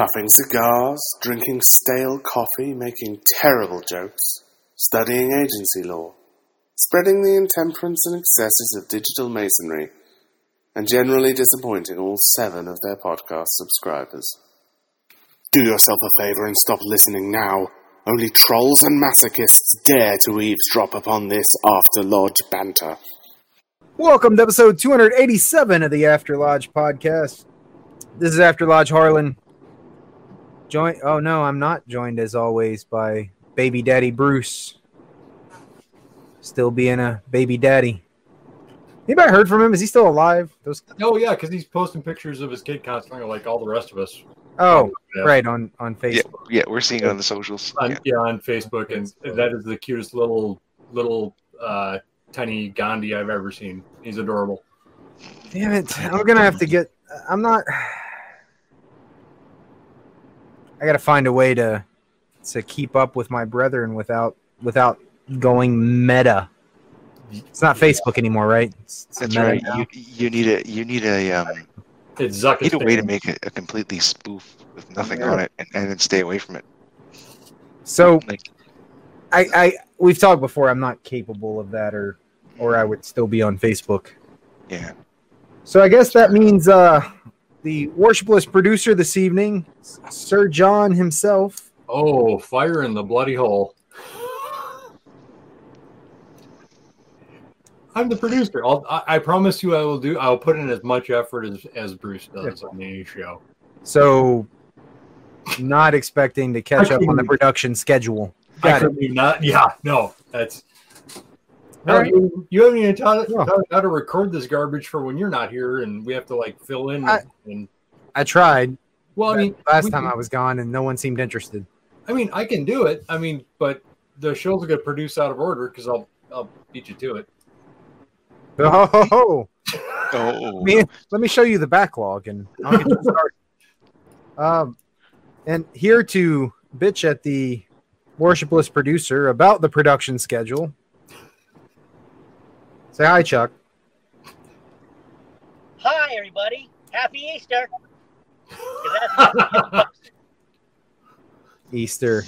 Puffing cigars, drinking stale coffee, making terrible jokes, studying agency law, spreading the intemperance and excesses of digital masonry, and generally disappointing all seven of their podcast subscribers. Do yourself a favor and stop listening now. Only trolls and masochists dare to eavesdrop upon this After Lodge banter. Welcome to episode 287 of the After Lodge podcast. This is After Lodge Harlan. Join Oh no, I'm not joined as always by baby daddy Bruce. Still being a baby daddy. Anybody heard from him? Is he still alive? Those Oh yeah, because he's posting pictures of his kid constantly, like all the rest of us. Oh, Yeah. right on on Yeah, Facebook. yeah, we're seeing it on the socials. On, Yeah. yeah. on Facebook, and that is the cutest little little uh, tiny Gandhi I've ever seen. He's adorable. Damn it! I'm gonna have to get. I'm not. I gotta find a way to to keep up with my brethren without without going meta. It's not Facebook anymore, right? It's, it's That's meta right. You, you need a you need a um It's you need a way to make it a completely spoof with nothing Yeah. on it and, and then stay away from it. So Like I, I we've talked before. I'm not capable of that, or or I would still be on Facebook. yeah. So I guess that means uh, the worshipless producer this evening, Sir John himself. Oh, fire in the bloody hole. I'm the producer. I'll, I, I promise you, I will do. I'll put in as much effort as, as Bruce does on any show. So not expecting to catch up on the production schedule. I Got it. couldn't not. Yeah, no, that's. All No, right. you, you haven't even taught, No. taught how to record this garbage for when you're not here, and we have to like fill in. I- and I tried well, I mean, last we time I was gone, and no one seemed interested. I mean, I can do it. I mean, but the show's gonna produce out of order because I'll I'll beat you to it. Oh, Oh me, let me show you the backlog, and I'll get you started. Um, and here to bitch at the worshipless producer about the production schedule. Say hi, Chuck. Hi, everybody. Happy Easter. Easter.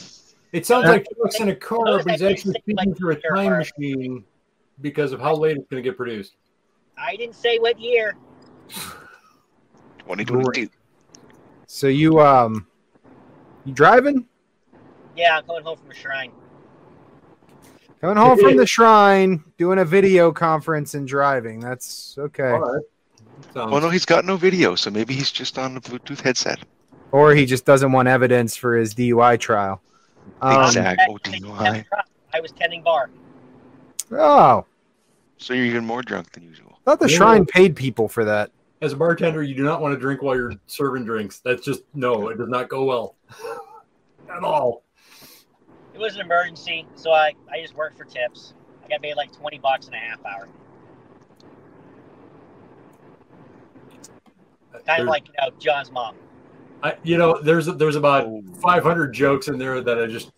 It sounds like Chuck's in a car, but he's actually speaking through a time machine because of how late it's gonna get produced. I didn't say what year. 2022. So you um, you driving? Yeah, I'm coming home from a shrine. Coming home from the shrine, doing a video conference and driving. That's okay. All right. Sounds, Well no, he's got no video, so maybe he's just on the Bluetooth headset. Or he just doesn't want evidence for his DUI trial. Um, Exact. I- Oh, I- DUI. I was tending bar. Oh, So you're even more drunk than usual. I thought the Yeah. shrine paid people for that. as a bartender, you do not want to drink while you're serving drinks. That's just no, it does not go well at all. It was an emergency, so I, I just worked for tips. I got paid like 20 bucks in a half hour. Uh, kind There- of like, you know, John's mom. I, you know, there's there's about Oh. 500 jokes in there that I just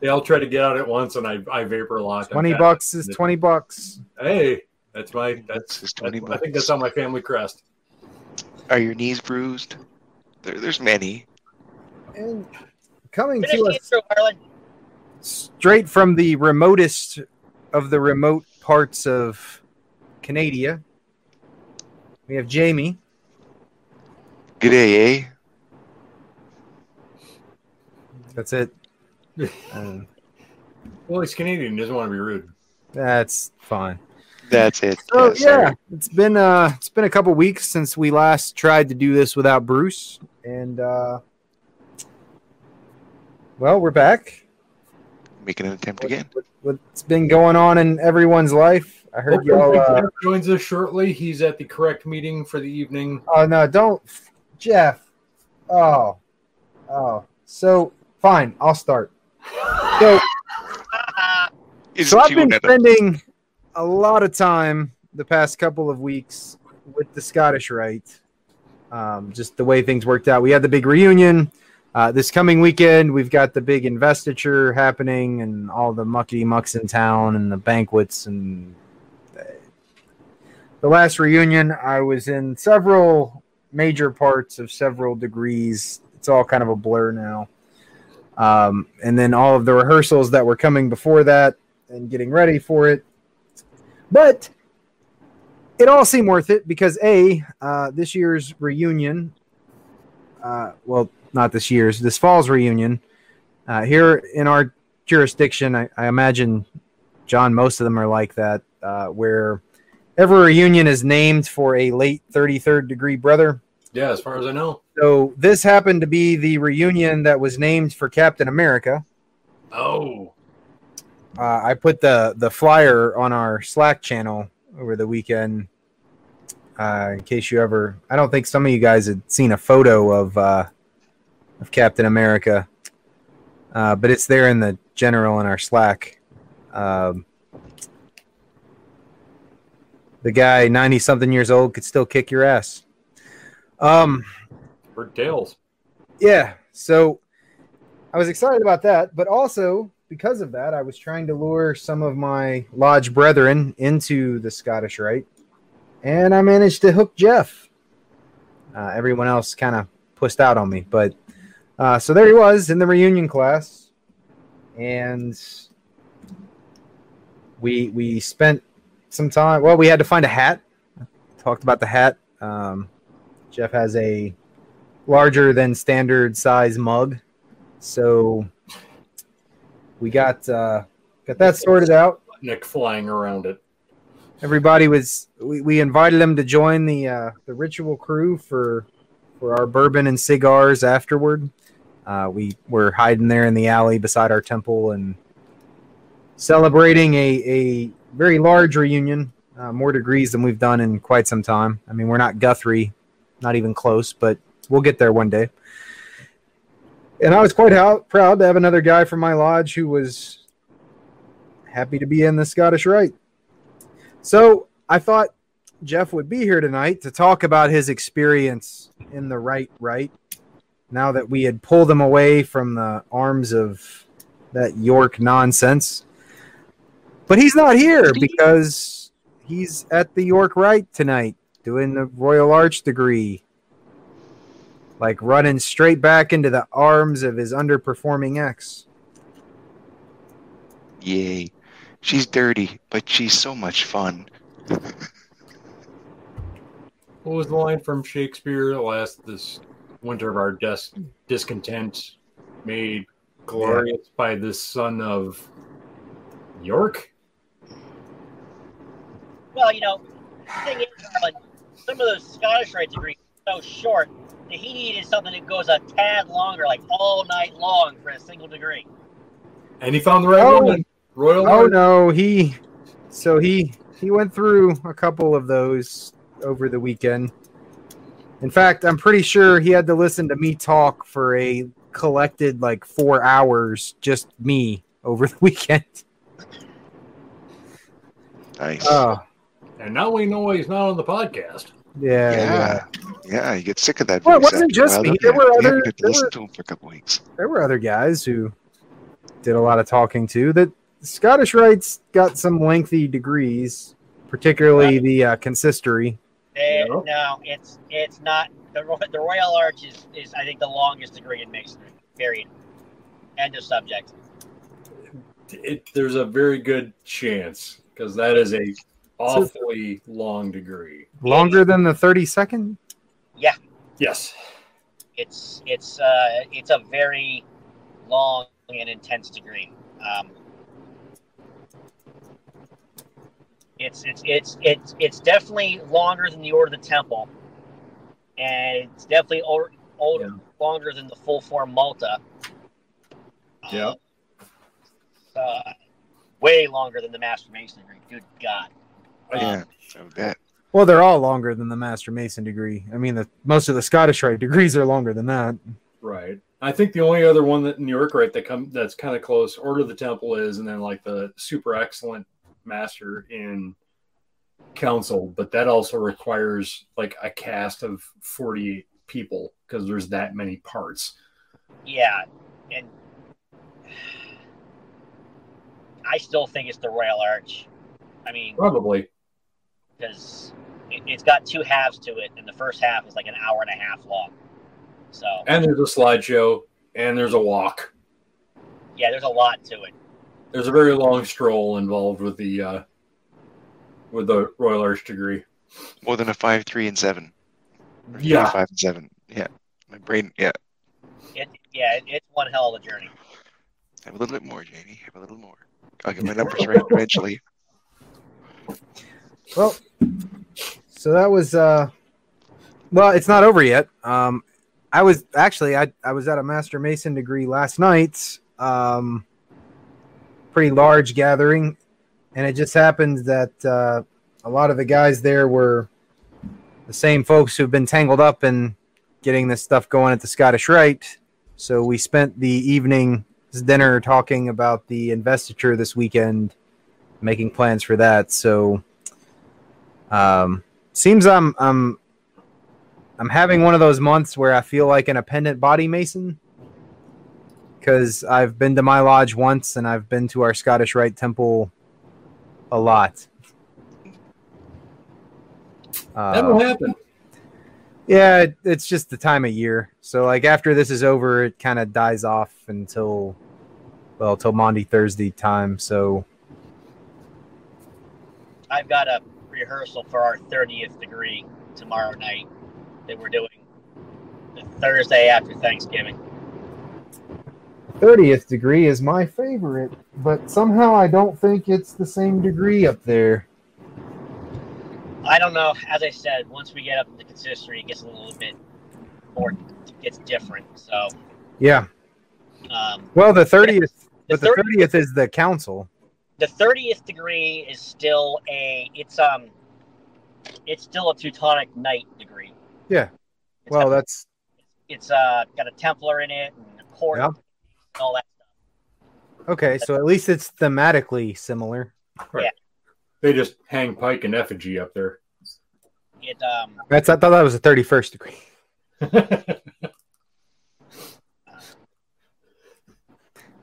they all try to get out at once, and I I vapor a lot. Twenty bucks is fast. twenty bucks. Hey, that's my that's, This is that's 20 I think that's on my family crest. Are your knees bruised? There, there's many. And coming Finish to us intro, straight from the remotest of the remote parts of Canada, we have Jamie. G'day, eh? That's it. Um, Well, he's Canadian. Doesn't want to be rude. that's fine. That's it. So Yeah, yeah, it's been uh it's been a couple weeks since we last tried to do this without Bruce, and uh well, we're back. Making an attempt again. What's been going on in everyone's life? I heard y'all. Uh, Jeff joins us shortly. He's at the correct meeting for the evening. oh no, don't, Jeff. Oh, oh. So Fine, I'll start. So, so I've been another- spending a lot of time the past couple of weeks with the Scottish Rite. Um, just the way things worked out. We had the big reunion. Uh, this coming weekend, we've got the big investiture happening and all the muckety mucks in town and the banquets. And uh, the last reunion, I was in several major parts of several degrees. It's all kind of a blur now. Um, and then all of the rehearsals that were coming before that and getting ready for it. But it all seemed worth it because a uh, this year's reunion, uh, well, not this year's, this fall's reunion uh, here in our jurisdiction. I, I imagine, John, most of them are like that, uh, where every reunion is named for a late 33rd degree brother. Yeah, as far as I know. So this happened to be the reunion that was named for Captain America. Oh, Uh, I put the the flyer on our Slack channel over the weekend. Uh, in case you ever, I don't think some of you guys had seen a photo of uh, of Captain America, uh, but it's there in the general in our Slack. Um, the guy, ninety something years old, could still kick your ass. Um, for tails. yeah, so I was excited about that, but also because of that, I was trying to lure some of my lodge brethren into the Scottish Rite, and I managed to hook Jeff. Uh, everyone else kind of pushed out on me, but uh, so there he was in the reunion class, and we we spent some time. Well, we had to find a hat. Talked about the hat. Um, Jeff has a larger than standard size mug, so we got uh, got that sorted out. Nick flying around it. Everybody was we, we invited them to join the uh, the ritual crew for for our bourbon and cigars afterward. Uh, we were hiding there in the alley beside our temple and celebrating a, a very large reunion, uh, more degrees than we've done in quite some time. I mean, we're not Guthrie, not even close, but we'll get there one day. And I was quite proud to have another guy from my lodge who was happy to be in the Scottish Rite. So I thought Jeff would be here tonight to talk about his experience in the right right. Now that we had pulled him away from the arms of that York nonsense. But he's not here because he's at the York Rite tonight doing the Royal Arch degree. Like running straight back into the arms of his underperforming ex. Yay. She's dirty, but she's so much fun. What was the line from Shakespeare? Last this winter of our dis- discontent, made glorious by this son of York. Well, you know, the thing is, like, some of those Scottish Rite degrees are so short that he needed something that goes a tad longer, like all night long for a single degree. And he found the right Oh. woman. Royal. Oh Arch. no, he so he he went through a couple of those over the weekend. In fact, I'm pretty sure he had to listen to me talk for a collected like 4 hours just me over the weekend. Nice. Oh, And now we know he's not on the podcast. yeah. yeah. yeah. Yeah, you get sick of that Well, it wasn't after just me. There were other- to there listen were- to him for a couple weeks. There were other guys who did a lot of talking too. That Scottish Rite's got some lengthy degrees, particularly the uh, consistory. Eh, No. No, it's it's not the the Royal Arch is, is I think the longest degree in masonry. Period. End of subject. It, there's a very good chance because that is a awfully long degree. Longer than the 30 second? Yeah. Yes. It's it's uh it's a very long and intense degree. Um, it's it's it's it's it's definitely longer than the Order of the Temple, and it's definitely older, older Yeah. longer than the full form Malta. Yeah. Uh, way longer than the Master Mason degree. Good God. Yeah, I bet. Well, they're all longer than the Master Mason degree. I mean, the most of the Scottish Rite degrees are longer than that. Right. I think the only other one that New York, right, that come that's kind of close, Order of the Temple is, and then like the super excellent master in Council, but that also requires like a cast of 48 people because there's that many parts. Yeah, and I still think it's the Royal Arch. I mean, Probably. because it, it's got two halves to it, and the first half is like an hour and a half long. So And there's a slideshow, and there's a walk. yeah, there's a lot to it. There's a very long stroll involved with the uh, with the Royal Arch degree. More than a five, three, and seven. Or Yeah. five and seven. Yeah, my brain. Yeah, It yeah, it, it's one hell of a journey. have a little bit more, Jamie. Have a little more. I'll get my numbers right eventually. Well, so that was uh well, it's not over yet. Um I was actually I I was at a master mason degree last night. Um pretty large gathering and it just happened that uh a lot of the guys there were the same folks who've been tangled up in getting this stuff going at the Scottish Rite. So we spent the evening dinner talking about the investiture this weekend, making plans for that. So um, seems I'm I'm I'm having one of those months where I feel like an appendant body mason because I've been to my lodge once and I've been to our Scottish Rite Temple a lot. That Uh, will happen. yeah, it, it's just the time of year. So like after this is over, it kind of dies off until well, till Monday Thursday time. So I've got a rehearsal for our 30th degree tomorrow night that we're doing the Thursday after Thanksgiving. 30th degree is my favorite, but somehow I don't think it's the same degree up there. I don't know. As I said, once we get up into consistory, it gets a little bit more, it gets different. So, Yeah. um, Well, the 30th, the, but the 30 30th is the council. the 30th degree is still a, it's, um, it's still a Teutonic Knight degree. Yeah. It's Well, got, that's it's uh, got a Templar in it and a court Yeah. And all that stuff. okay. So at least it's thematically similar. Right, They just hang Pike and effigy up there. It, um, That's I thought that was a 31st degree.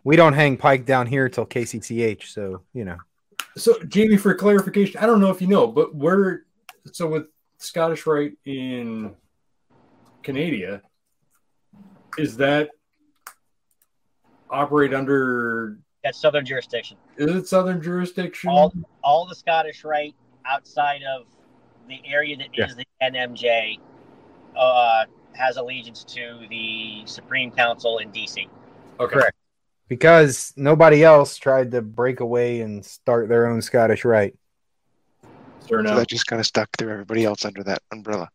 We don't hang Pike down here until KCCH, so you know. so, Jamie, for clarification, I don't know if you know, but where, so with Scottish Rite in Canada, is that operate under, that's Southern jurisdiction. is it Southern jurisdiction? all all the Scottish Rite outside of the area that is Yeah. the NMJ uh, has allegiance to the Supreme Council in DC. okay. Correct. Because nobody else tried to break away and start their own Scottish Rite. Fair So enough. that just kind of stuck through everybody else under that umbrella.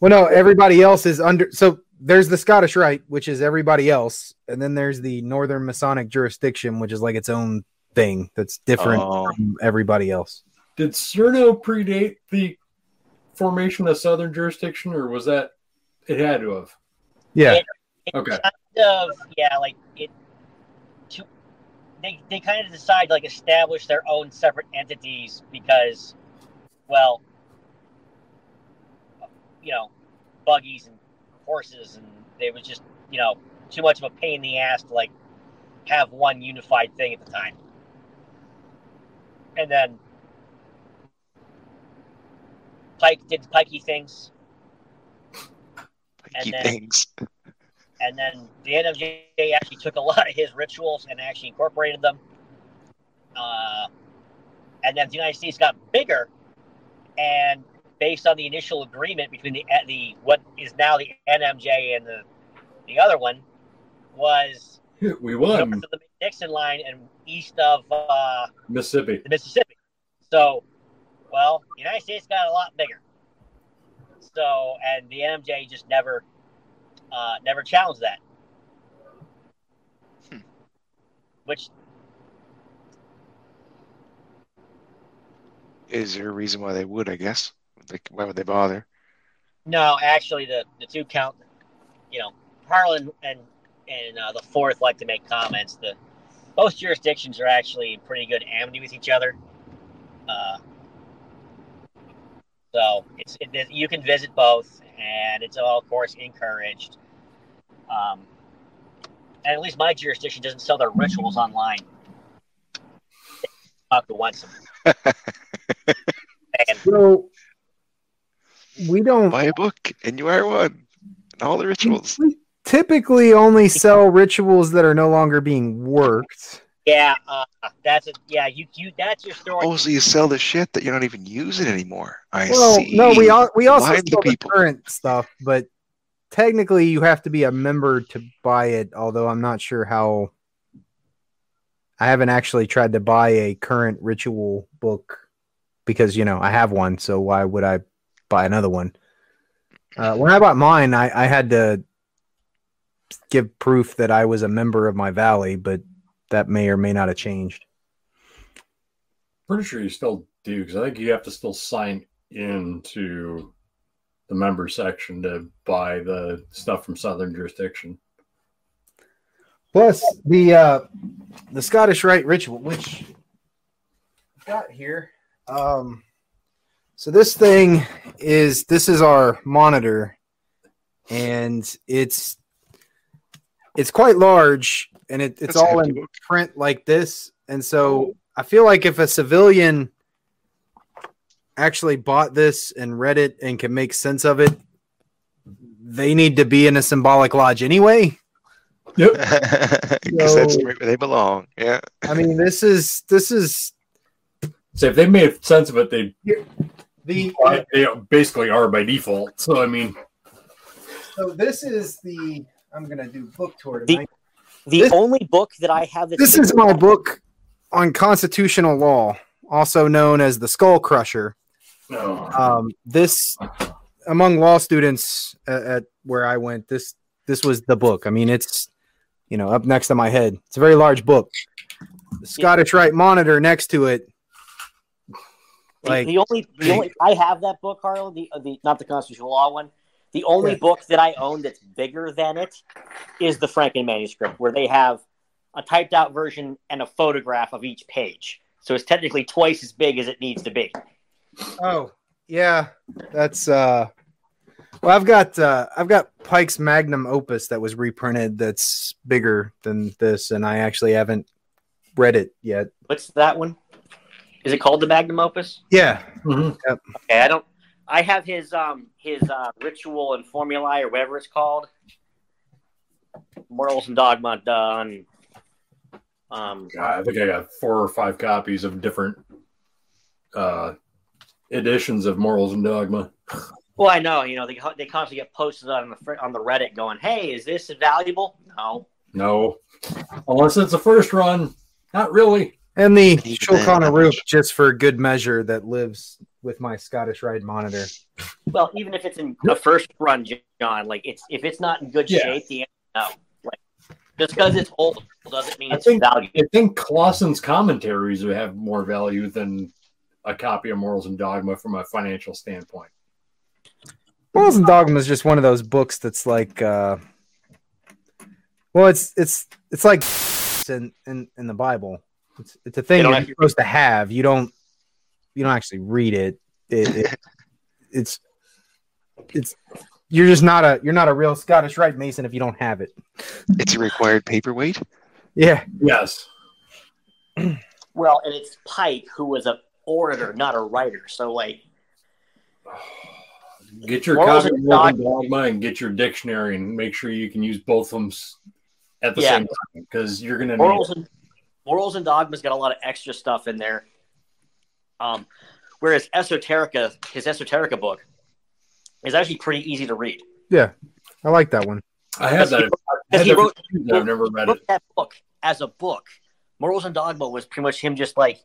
Well, no, everybody else is under. So there's the Scottish Rite, which is everybody else, and then there's the Northern Masonic jurisdiction, which is like its own thing that's different Oh. from everybody else. Did Cerneau predate the formation of Southern jurisdiction, or was that it had to have? Yeah, It- Okay. Kind of, yeah, like it. To, they they kind of decide to, like establish their own separate entities because, well, you know, buggies and horses, and it was just you know too much of a pain in the ass to like have one unified thing at the time. And then Pike did pikey things, And then- things. and then the NMJ actually took a lot of his rituals and actually incorporated them. Uh, and then the United States got bigger, and based on the initial agreement between the the what is now the NMJ and the the other one was We north won of the Dixon line and east of uh, Mississippi. the Mississippi. So, well, the United States got a lot bigger. So, and the NMJ just never, uh, never challenged that. Hmm. Which, Is there a reason why they would? I guess. Like, why would they bother? no, actually, the the two count, you know, Harlan and and uh, the fourth like to make comments. The most jurisdictions are actually in pretty good amity with each other. Uh, so it's it, you can visit both, and it's all, of course, encouraged. Um, and at least my jurisdiction doesn't sell their rituals online. Talk to once. and So we don't Buy a book and you are one. And all the rituals. we typically only sell rituals that are no longer being worked. yeah, uh, that's a, yeah. You you that's your story. Oh, so you sell the shit that you're not even using anymore. I Well, see. no, we all, we also Blind sell the people. current stuff, but technically you have to be a member to buy it. Although I'm not sure how. I haven't actually tried to buy a current ritual book because you know I have one, so why would I buy another one? Uh, when I bought mine, I, I had to give proof that I was a member of my valley, but that may or may not have changed. Pretty sure you still do because I think you have to still sign into the member section to buy the stuff from Southern jurisdiction. Plus the uh the Scottish Rite ritual, which I've got here. Um so this thing is this is our monitor and it's it's quite large and it, it's That's all in book. print like this. And so I feel like if a civilian actually bought this and read it and can make sense of it, they need to be in a symbolic lodge anyway. Yep. Because that's where they belong. Yeah. I mean, this is this is So if they made sense of it, they the they basically are by default. So I mean, so this is the I'm gonna do book tour The- tonight. the this- only book that I have This is my book on constitutional law, also known as the Skull Crusher. no. Um, this among law students at, at where I went, this this was the book. I mean, it's you know up next to my head. It's a very large book. The Scottish Rite monitor next to it. The, Like the only, the only, I have that book, Carl. The, the not the constitutional law one. The only Yeah. book that I own that's bigger than it is the Francken manuscript, where they have a typed out version and a photograph of each page. So it's technically twice as big as it needs to be. Oh, yeah. That's uh well I've got uh I've got Pike's Magnum Opus that was reprinted that's bigger than this and I actually haven't read it yet. What's that one? Is it called the Magnum Opus? Yeah. Mhm. Okay, I don't. I have his um his uh, ritual and formulae or whatever it's called. Morals and dogma done. Um, God, I think I got four or five copies of different uh, editions of Morals and Dogma. well, I know you know they they constantly get posted on the on the Reddit going, "Hey, is this valuable?" No. No, unless it's a first run. Not really. And the even then, Shulcana not just for good measure that lives with my Scottish Rite monitor. Well, even if it's in the first run, John, like it's if it's not in good Yeah. shape, the answer no. Like just because it's old doesn't mean I it's think- valuable. I think Clausen's commentaries would have more value than a copy of Morals and Dogma from a financial standpoint. Morals and Dogma is just one of those books that's like uh well it's it's it's like in in, in the Bible. It's it's a thing you're supposed to have. You don't you don't actually read it. It, it it's it's you're just not a you're not a real Scottish Rite Mason if you don't have it. It's a required paperweight. Yeah. Yes. Well, and it's Pike who was an orator, not a writer. So like Get your Morals copy of and Morals and Dogma and get your dictionary and make sure you can use both of them at the Yeah. same time because you're going to need and morals and dogma's got a lot of extra stuff in there. Um, whereas Esoterica, his Esoterica book, is actually pretty easy to read. Yeah, I like that one. I had that. I had he wrote, years, I've never read wrote it. that book as a book. Morals and Dogma was pretty much him just like,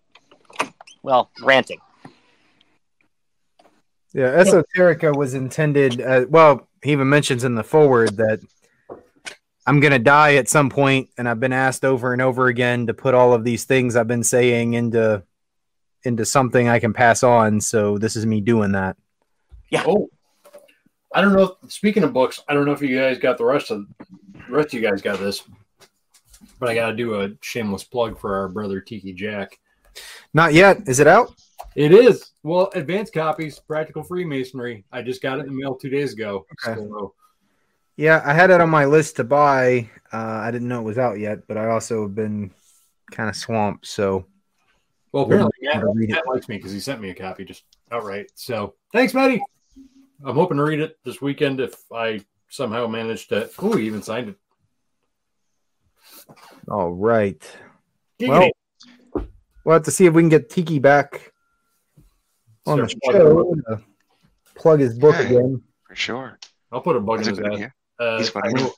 well, ranting. Yeah, Esoterica was intended. Uh, well, he even mentions in the forward that I'm gonna die at some point, and I've been asked over and over again to put all of these things I've been saying into into something I can pass on. So this is me doing that. Yeah. Oh, I don't know. Speaking of books, I don't know if you guys got the rest of the rest of you guys got this, but I got to do a shameless plug for our brother Tiki Jack. Not yet. Is it out? It is well advanced copies, practical Freemasonry. I just got it in the mail two days ago. Okay. So, Yeah, I had it on my list to buy. Uh, I didn't know it was out yet, but I also have been kind of swamped. So well, apparently Yeah, Matt. Matt likes me because he sent me a copy just outright. So thanks, Matty. I'm hoping to read it this weekend if I somehow manage to. Oh, he even signed it. all right, Giggity. Well, we'll have to see if we can get Tiki back on the Start plugging show. plug his book Hey. again. For sure. I'll put a bug That's in his good ass. Idea. Uh, He's funny. I know,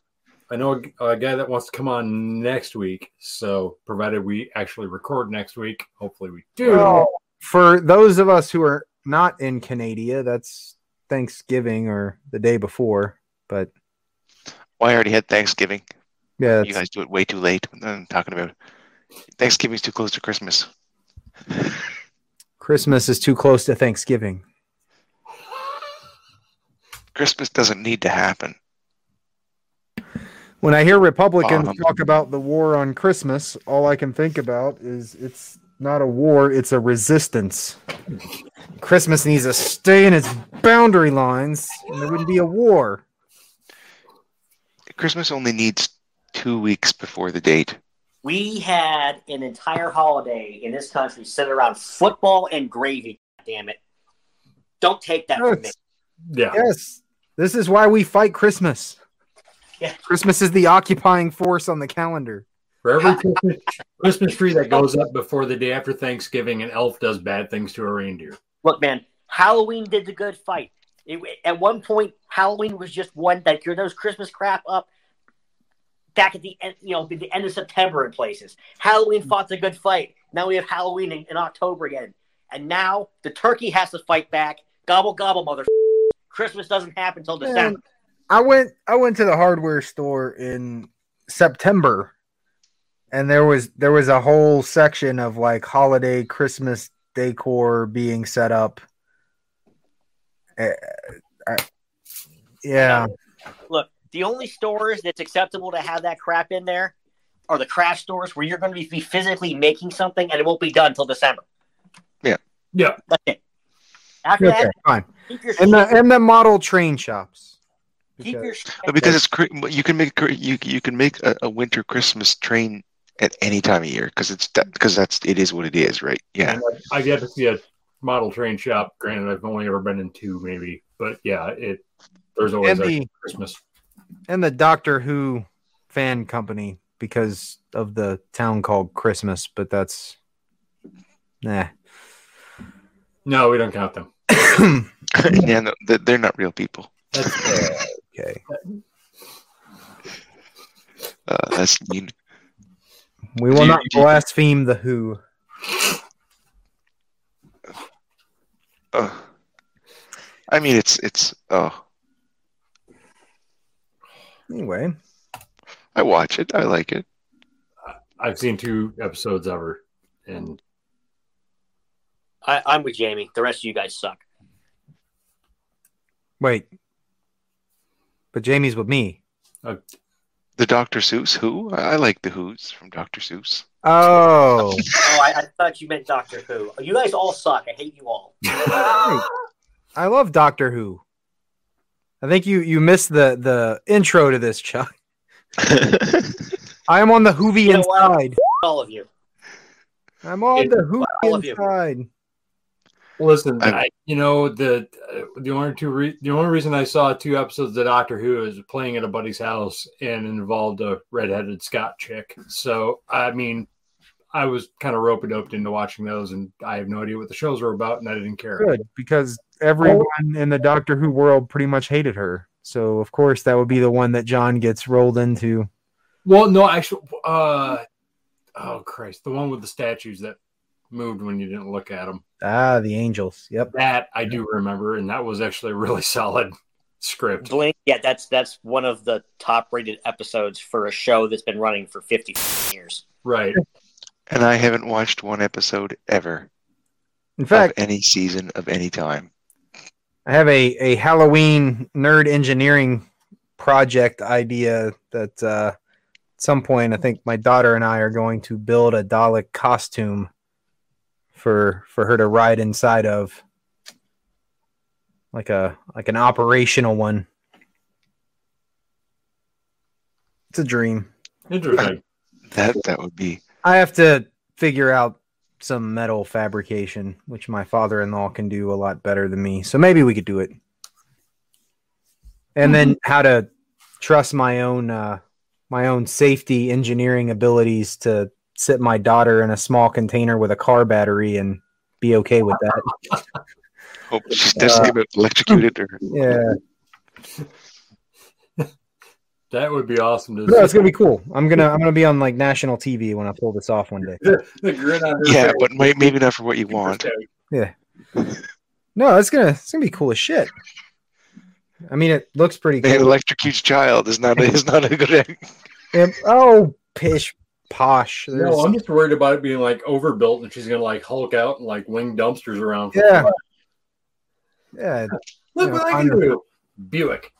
I know a, a guy that wants to come on next week. So, provided we actually record next week, hopefully we do. Well, for those of us who are not in Canada, that's Thanksgiving or the day before. But Well, I already had Thanksgiving. yeah, You guys do it way too late. I'm talking about Thanksgiving's too close to Christmas. Christmas is too close to Thanksgiving. Christmas doesn't need to happen. When I hear Republicans Um, talk about the war on Christmas, all I can think about is it's not a war, it's a resistance. Christmas needs to stay in its boundary lines, and there wouldn't be a war. Christmas only needs two weeks before the date. We had an entire holiday in this country centered around football and gravy. Damn it! Don't take that from me. Yeah. Yes, this is why we fight Christmas. Yeah. Christmas is the occupying force on the calendar. For every Christmas, Christmas tree that goes up before the day after Thanksgiving, an elf does bad things to a reindeer. Look, man, Halloween did the good fight. It, at one point, Halloween was just one that you're those Christmas crap up back at the end, you know, the end of September in places. Halloween mm-hmm. fought the good fight. Now we have Halloween in, in October again, and now the turkey has to fight back. Gobble gobble, mother. Christmas doesn't happen until Man, December. I went I went to the hardware store in September and there was there was a whole section of like holiday Christmas decor being set up. Uh, I- yeah, Look, the only stores that's acceptable to have that crap in there are the craft stores where you're going to be physically making something and it won't be done until December. Yeah. Yeah. That's it. After okay, that, fine. And the and the model train shops. Keep your But because it's cri- you can make you you can make a, a winter Christmas train at any time of year because it's because that's it is what it is, right? Yeah. I get to see a model train shop. Granted, I've only ever been in two, maybe, but yeah, it there's always And a the Christmas. and the Doctor Who fan company because of the town called Christmas, but that's nah. No, we don't count them. yeah, no, they- they're not real people. That's, Okay. Uh, that's mean. We will you- not you- blaspheme the Who. Uh, I mean, it's it's. Oh, Anyway, I watch it. I like it. I've seen two episodes ever, and I, I'm with Jamie. The rest of you guys suck. wait. But Jamie's with me. Oh. The Dr. Seuss Who? I, I like the Who's from Dr. Seuss. Oh, Oh, I, I thought you meant Doctor Who. Oh, you guys all suck. I hate you all. I love Doctor Who. I think you you missed the the intro to this, Chuck. I am on the Whovian You know side. All of you. I'm on It- the all of you. side. Listen, I'm- I, you know the uh, the only two re- the only reason I saw two episodes of Doctor Who is playing at a buddy's house and involved a redheaded Scot chick. So I mean, I was kind of rope doped into watching those, and I have no idea what the shows were about, and I didn't care. Good because everyone in the Doctor Who world pretty much hated her. So of course that would be the one that John gets rolled into. Well, no, actually, uh, oh Christ, the one with the statues that moved when you didn't look at them. Ah, the Angels. Yep. That I do remember, and that was actually a really solid script. Blink. Yeah, that's that's one of the top rated episodes for a show that's been running for 50 years. Right. and I haven't watched one episode ever In of fact, any season of any time. I have a, a Halloween nerd engineering project idea that uh, at some point I think my daughter and I are going to build a Dalek costume for for her to ride inside of, like a like an operational one. It's a dream. Interesting. That that would be I have to figure out some metal fabrication, which my father-in-law can do a lot better than me. So maybe we could do it. And then how to trust my own uh, my own safety engineering abilities to sit my daughter in a small container with a car battery and be okay with that. hope she uh, doesn't get electrocuted or Yeah, That would be awesome to no, it's gonna be cool. I'm gonna I'm gonna be on like national TV when I pull this off one day. the, the grin on her yeah, face. but maybe not for what you want. Yeah. No, it's gonna it's gonna be cool as shit. I mean, it looks pretty An cool. electrocutes child is not is not a good. Yep. Oh, pish posh. There's, No, I'm just worried about it being like overbuilt and she's gonna like hulk out and like wing dumpsters around. for Yeah. yeah. Look Yeah, what I I'm- can do. Buick.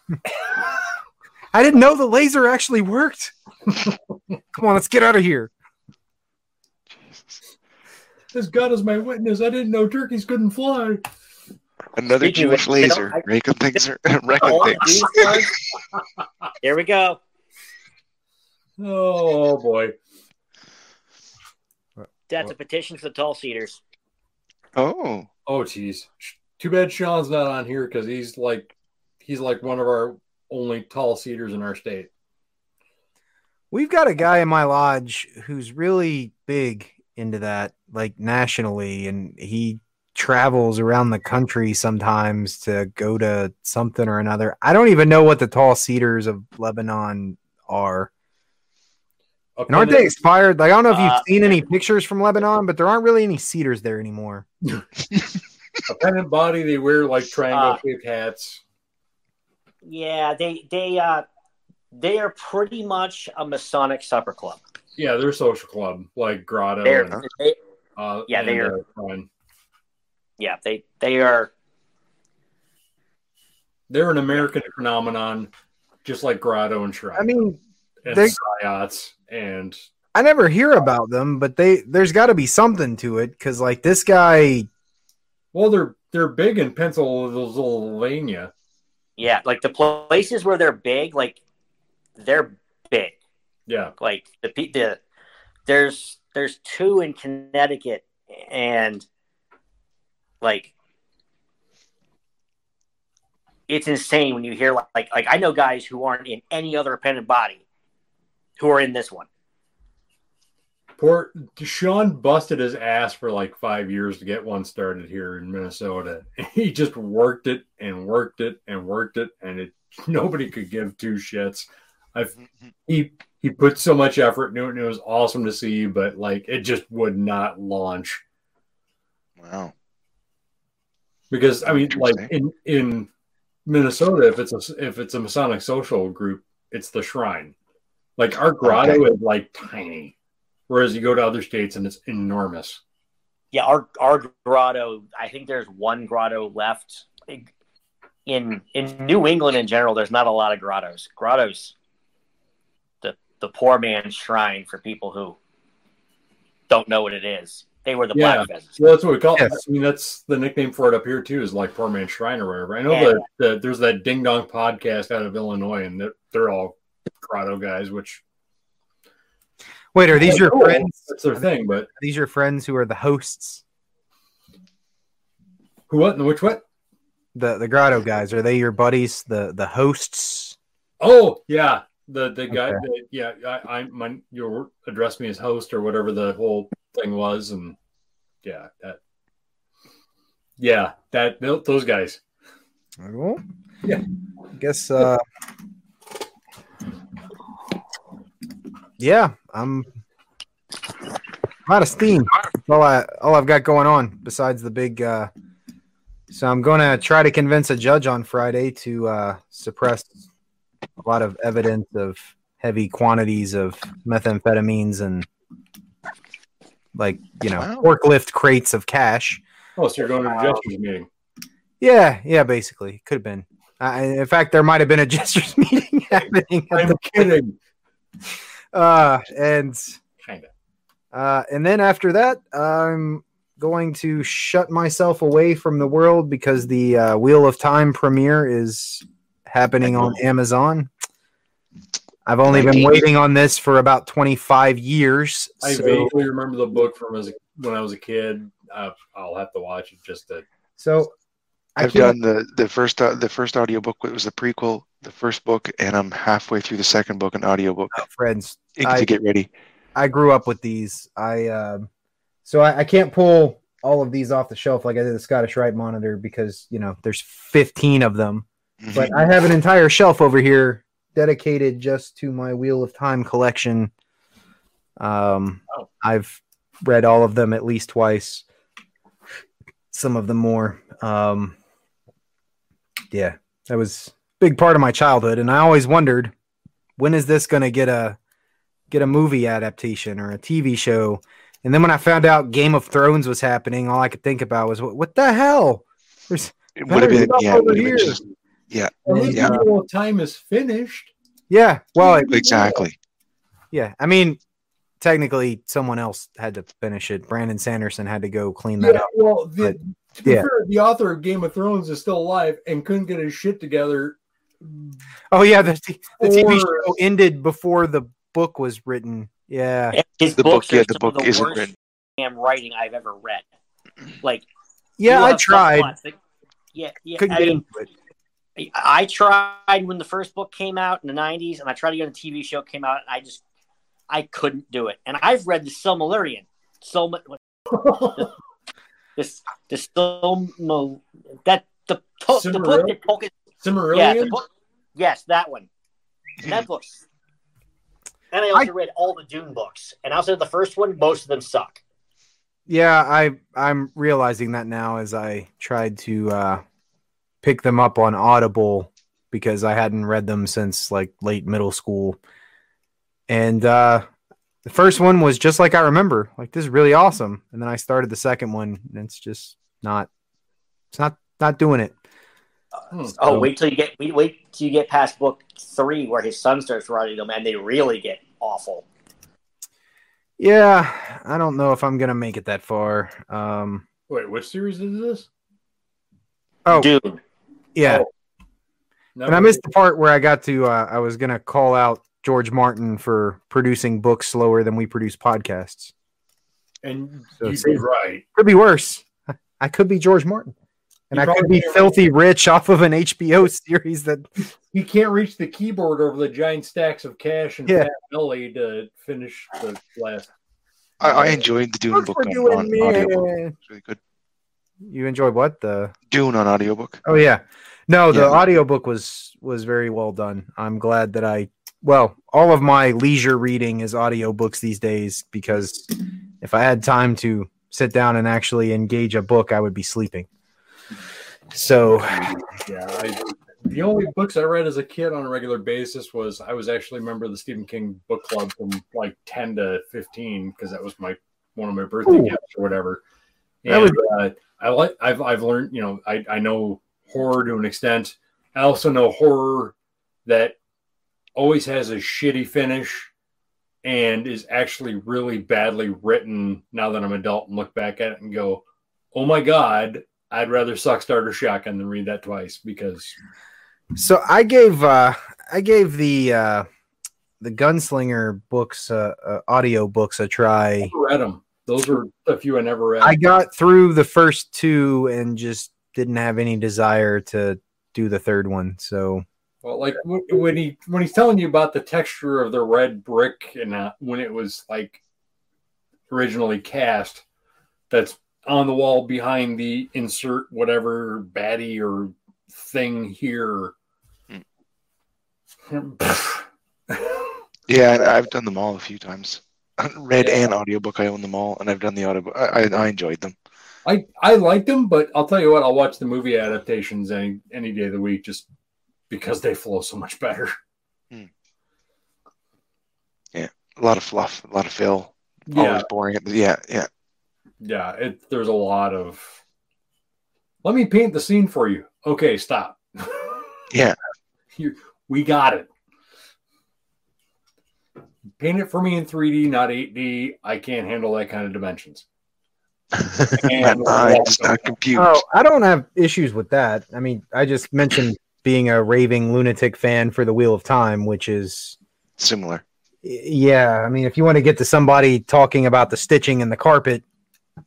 I didn't know the laser actually worked. Come on, let's get out of here. As God is my witness, I didn't know turkeys couldn't fly. Another Speaking Jewish which, you laser. I- Wrecking things. are- Wrecking All oh, things. Here we go. Oh boy. That's a petition for the tall cedars. Oh, Oh geez. Too bad Sean's not on here because he's like he's like one of our only tall cedars in our state. We've got a guy in my lodge who's really big into that, like nationally, and he travels around the country sometimes to go to something or another. I don't even know what the tall cedars of Lebanon are. And aren't they expired? Like I don't know if you've Uh, seen any pictures from Lebanon, but there aren't really any cedars there anymore. appendant body? They wear like triangle Uh, shaped hats. Yeah, they they uh they are pretty much a Masonic supper club. Yeah, they're a social club like Grotto. They're and, they, uh, yeah, and, they are- uh, yeah they they are They're an American phenomenon, just like Grotto and Shrine. I mean, and they- Sciots and I never hear about them, but they there's got to be something to it because like this guy well, they're they're big in Pennsylvania. yeah like the places where they're big like they're big. Yeah, like the the there's there's two in Connecticut and like it's insane when you hear like like, like I know guys who aren't in any other appendant body who are in this one. poor Sean busted his ass for like five years to get one started here in Minnesota. He just worked it and worked it and worked it, and it nobody could give two shits. I've he he put so much effort into it, and it was awesome to see, but like it just would not launch. wow. because I mean, like in in Minnesota, if it's a if it's a Masonic social group, it's the shrine. Like our grotto is like tiny, whereas you go to other states and it's enormous. Yeah, our our grotto. I think there's one grotto left. In in New England in general, there's not a lot of grottos. Grottos, the the poor man's shrine for people who don't know what it is. They were the Yeah. black pheasants. Well, that's what we call it. I mean, that's the nickname for it up here too. Is like poor man's shrine or whatever. I know Yeah. that that there's that Ding Dong podcast out of Illinois, and they're, they're all grotto guys, which wait, are these your Cool. friends? That's their thing. But Are these your friends who are the hosts? who what and which what? The the grotto guys, are they your buddies? The the hosts? Oh yeah, the the guy. Okay. that- yeah, I, I my you'll address me as host or whatever the whole thing was, and yeah, that. Yeah, that those guys. Well, Yeah. I guess uh Yeah, I'm I'm out of steam. That's all I all I've got going on besides the big uh so I'm gonna try to convince a judge on Friday to uh suppress a lot of evidence of heavy quantities of methamphetamines and like you know Wow. forklift crates of cash. Oh, so you're going to the justice meeting? Yeah, yeah, basically, could have been. Uh, in fact, there might have been a jesters meeting happening. I'm kidding. uh, and Kind of. uh, and then after that, I'm going to shut myself away from the world because the uh, Wheel of Time premiere is happening on Amazon. I've only been waiting on this for about 25 years. I so- vaguely remember the book from as a, when I was a kid. Uh, I'll have to watch it just to. So I I've done the the first uh, the first audiobook was the prequel, the first book, and I'm halfway through the second book, an audiobook. friends. to I- get ready. I grew up with these. I um, so I, I can't pull all of these off the shelf like I did the Scottish Rite monitor because you know there's 15 of them. Mhm. But I have an entire shelf over here dedicated just to my Wheel of Time collection. Um, Oh. I've read all of them at least twice. Some of them more. Um, yeah, that was a big part of my childhood, and I always wondered when is this going to get a get a movie adaptation or a TV show. And then when I found out Game of Thrones was happening, all I could think about was what, what the hell? There's, it would have been yeah, over would have been here. just At least Yeah. the Wheel time is finished. yeah, well, it- exactly. Yeah, I mean, technically, someone else had to finish it. Brandon Sanderson had to go clean that Yeah, up. well, the, to be yeah. fair, the author of Game of Thrones is still alive and couldn't get his shit together. Mm. Oh yeah, the, t- the TV show ended before the book was written. Yeah, His The book, yeah, the some of book isn't worst written. damn writing I've ever read. Like, yeah, I tried. yeah, yeah. Couldn't I get mean, into it. I tried when the first book came out in the '90s, and I tried to get when the TV show came out. And I just, I couldn't do it. And I've read the Silmarillion, so much. this, the Silmal that the to, the book that Tolkien, Cimmerillion? yeah, book, yes, that one. And that book's. And I also read all the Dune books, and outside of the first one, most of them suck. Yeah, I I'm realizing that now as I tried to uh, pick them up on Audible because I hadn't read them since like late middle school, and uh, the first one was just like I remember, like this is really awesome, and then I started the second one, and it's just not, it's not not doing it. Hmm. Oh, wait till you get wait, wait till you get past book three, where his son starts writing them, and they really get awful. Yeah, I don't know if I'm gonna make it that far. Um, Wait, what series is this? oh Dune. yeah, No, and I missed the part where I got to. Uh, I was gonna call out George Martin for producing books slower than we produce podcasts. And So you'd be right. Could be worse. I could be George Martin, and I could be are. filthy rich off of an HBO series that. He can't reach the keyboard over the giant stacks of cash and Yeah. fat belly to finish the last. I, I enjoyed the Dune book on, on audiobook. It's really good. You enjoyed what the? Dune on audiobook. Oh yeah, no, the Yeah. audiobook was was very well done. I'm glad that I. Well, all of my leisure reading is audiobooks these days because if I had time to sit down and actually engage a book, I would be sleeping. So Yeah, I, the only books I read as a kid on a regular basis was I was actually a member of the Stephen King book club from like ten to fifteen because that was my one of my birthday Ooh. gifts or whatever. And was- uh, I like I've I've learned you know I I know horror to an extent. I also know horror that always has a shitty finish and is actually really badly written now that I'm adult and look back at it and go, oh my god, I'd rather suck starter shotgun than read that twice because So I gave uh I gave the uh the gunslinger books uh, uh audio books a try. I read them. Those were a few I never read. I got through the first two and just didn't have any desire to do the third one. So well, like when he when he's telling you about the texture of the red brick and uh, when it was like originally cast, that's on the wall behind the insert whatever baddie or thing here. Hmm. Yeah, I've done them all a few times. Read Yeah. and audiobook, I own them all, and I've done the audiobook. I, I, I enjoyed them. I I liked them, but I'll tell you what, I'll watch the movie adaptations any any day of the week just because they flow so much better. Hmm. Yeah. A lot of fluff, a lot of fill. Yeah, Always boring. Yeah, yeah. Yeah. It there's a lot of Let me paint the scene for you. Okay, stop. Yeah. You- we got it. Paint it for me in 3D, not 8D. I can't handle that kind of dimensions. And- mind does not compute. Oh, I don't have issues with that. I mean, I just mentioned being a raving lunatic fan for the Wheel of Time, which is Similar. yeah. I mean, if you want to get to somebody talking about the stitching and the carpet,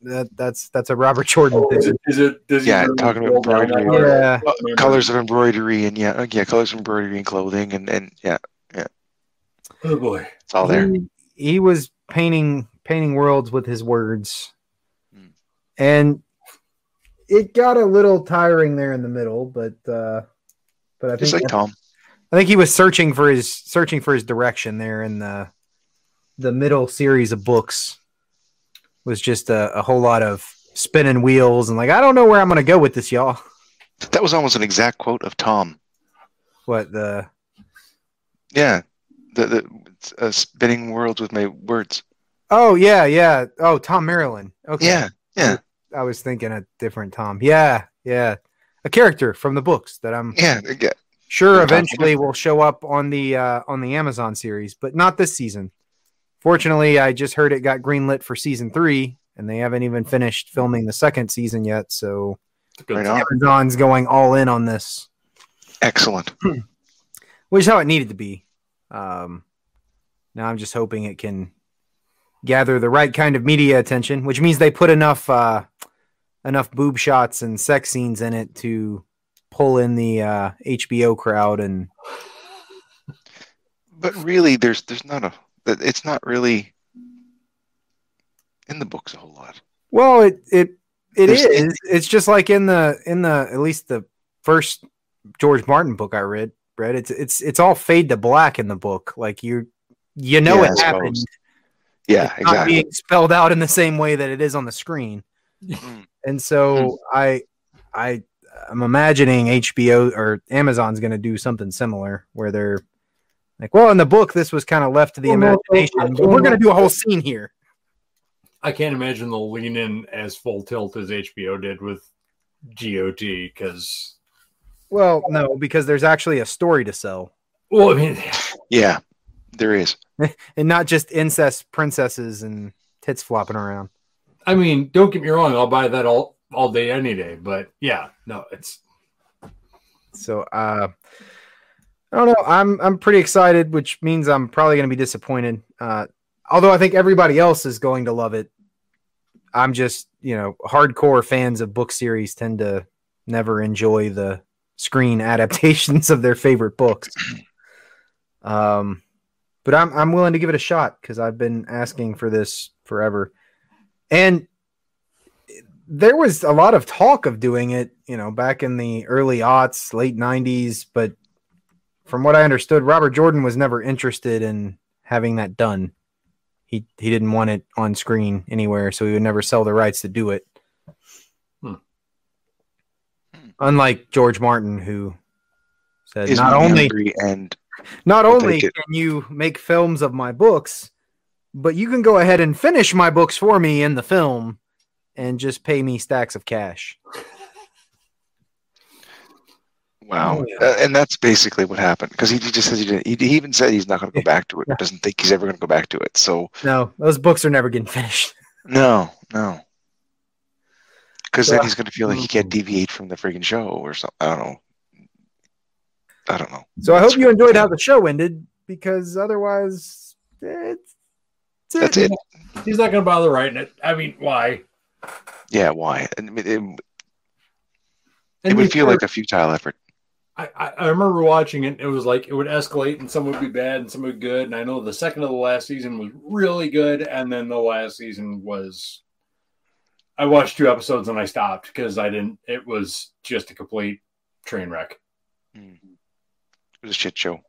that that's that's a Robert Jordan Is thing. it? Is it? Does Yeah, talking about roll down that embroidery. hard? Yeah. I remember. Colors of embroidery and yeah, uh, yeah, colors of embroidery and clothing and and yeah, Oh boy. it's all there. He, he was painting painting worlds with his words, Hmm. and it got a little tiring there in the middle. But uh, but I Just think like Tom. I think he was searching for his searching for his direction there in the the middle series of books was just a, a whole lot of spinning wheels and like I don't know where I'm gonna go with this, y'all. That was almost an exact quote of Tom. What the Yeah, the the uh, spinning worlds with my words. oh yeah yeah oh Tom Merrilin okay Yeah, yeah, I was thinking a different Tom yeah yeah a character from the books that I'm yeah. yeah. sure eventually will show up on the uh, on the Amazon series, but not this season. Fortunately, I just heard it got greenlit for season three, and they haven't even finished filming the second season yet. So Good Right Amazon's going all in on this, Excellent. which is how it needed to be. Um, now I'm just hoping it can gather the right kind of media attention, which means they put enough uh, enough boob shots and sex scenes in it to pull in the uh, HBO crowd and But really, there's there's not a. that- It's not really in the books a whole lot. Well, it it it There's- is. It's just like in the in the at least the first George Martin book I read. Read it's it's it's all fade to black in the book. Like you you know Yeah, it happened. Yeah, It's not exactly. being spelled out in the same way that it is on the screen. Mm. And so I I I'm imagining HBO or Amazon's going to do something similar where they're like, well, in the book this was kind of left to the imagination, but we're going to do a whole scene here. I can't imagine they'll lean in as full tilt as HBO did with GOT because, Well, no, because there's actually a story to sell. well, I mean, Yeah, there is. and not just incest princesses and tits flopping around. I mean, don't get me wrong, I'll buy that all all day, any day. But yeah, no, it's So uh I don't know. I'm I'm pretty excited, which means I'm probably going to be disappointed. Uh although I think everybody else is going to love it. I'm just, you know, hardcore fans of book series tend to never enjoy the screen adaptations of their favorite books. Um but I'm I'm willing to give it a shot cuz I've been asking for this forever. And there was a lot of talk of doing it, you know, back in the early aughts, late 90s, but from what I understood, Robert Jordan was never interested in having that done. He he didn't want it on screen anywhere, so he would never sell the rights to do it. Hmm. Unlike George Martin who said Is not money only and not only can you make films of my books, but you can go ahead and finish my books for me in the film and just pay me stacks of cash. Wow, Oh, yeah. Uh, and that's basically what happened because he, he just says he didn't. He, he even said he's not going to go back to it. Yeah. Doesn't think he's ever going to go back to it. So No, those books are never getting finished. no, no, because then he's going to feel like he can't deviate from the friggin' show or something. I don't know. I don't know. So I hope you enjoyed how the show ended because otherwise, it's, That's it. he's not going to bother writing it. I mean, why? Yeah, why? I mean, it, it would feel fair, like a futile effort. I, I, I remember watching it. It was like it would escalate, and some would be bad, and some would be good. And I know the second of the last season was really good, and then the last season was. I watched two episodes and I stopped because I didn't. It was just a complete train wreck. Mm. It was a shit show.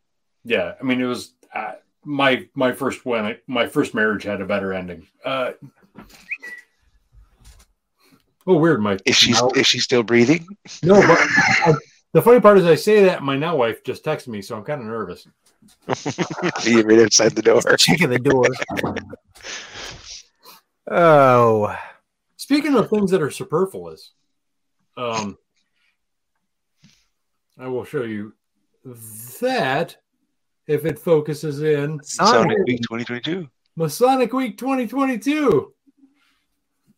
Yeah, I mean, it was uh, my my first one. My first marriage had a better ending. Uh, oh, weird. Mike. Is she now- is she still breathing? no, but uh, the funny part is I say that my now wife just texted me, so I'm kind of nervous. You're right outside the door. checking the door. oh, Speaking of things that are superfluous, Um, I will show you that if it focuses in Sonic Week 2022. Masonic Week 2022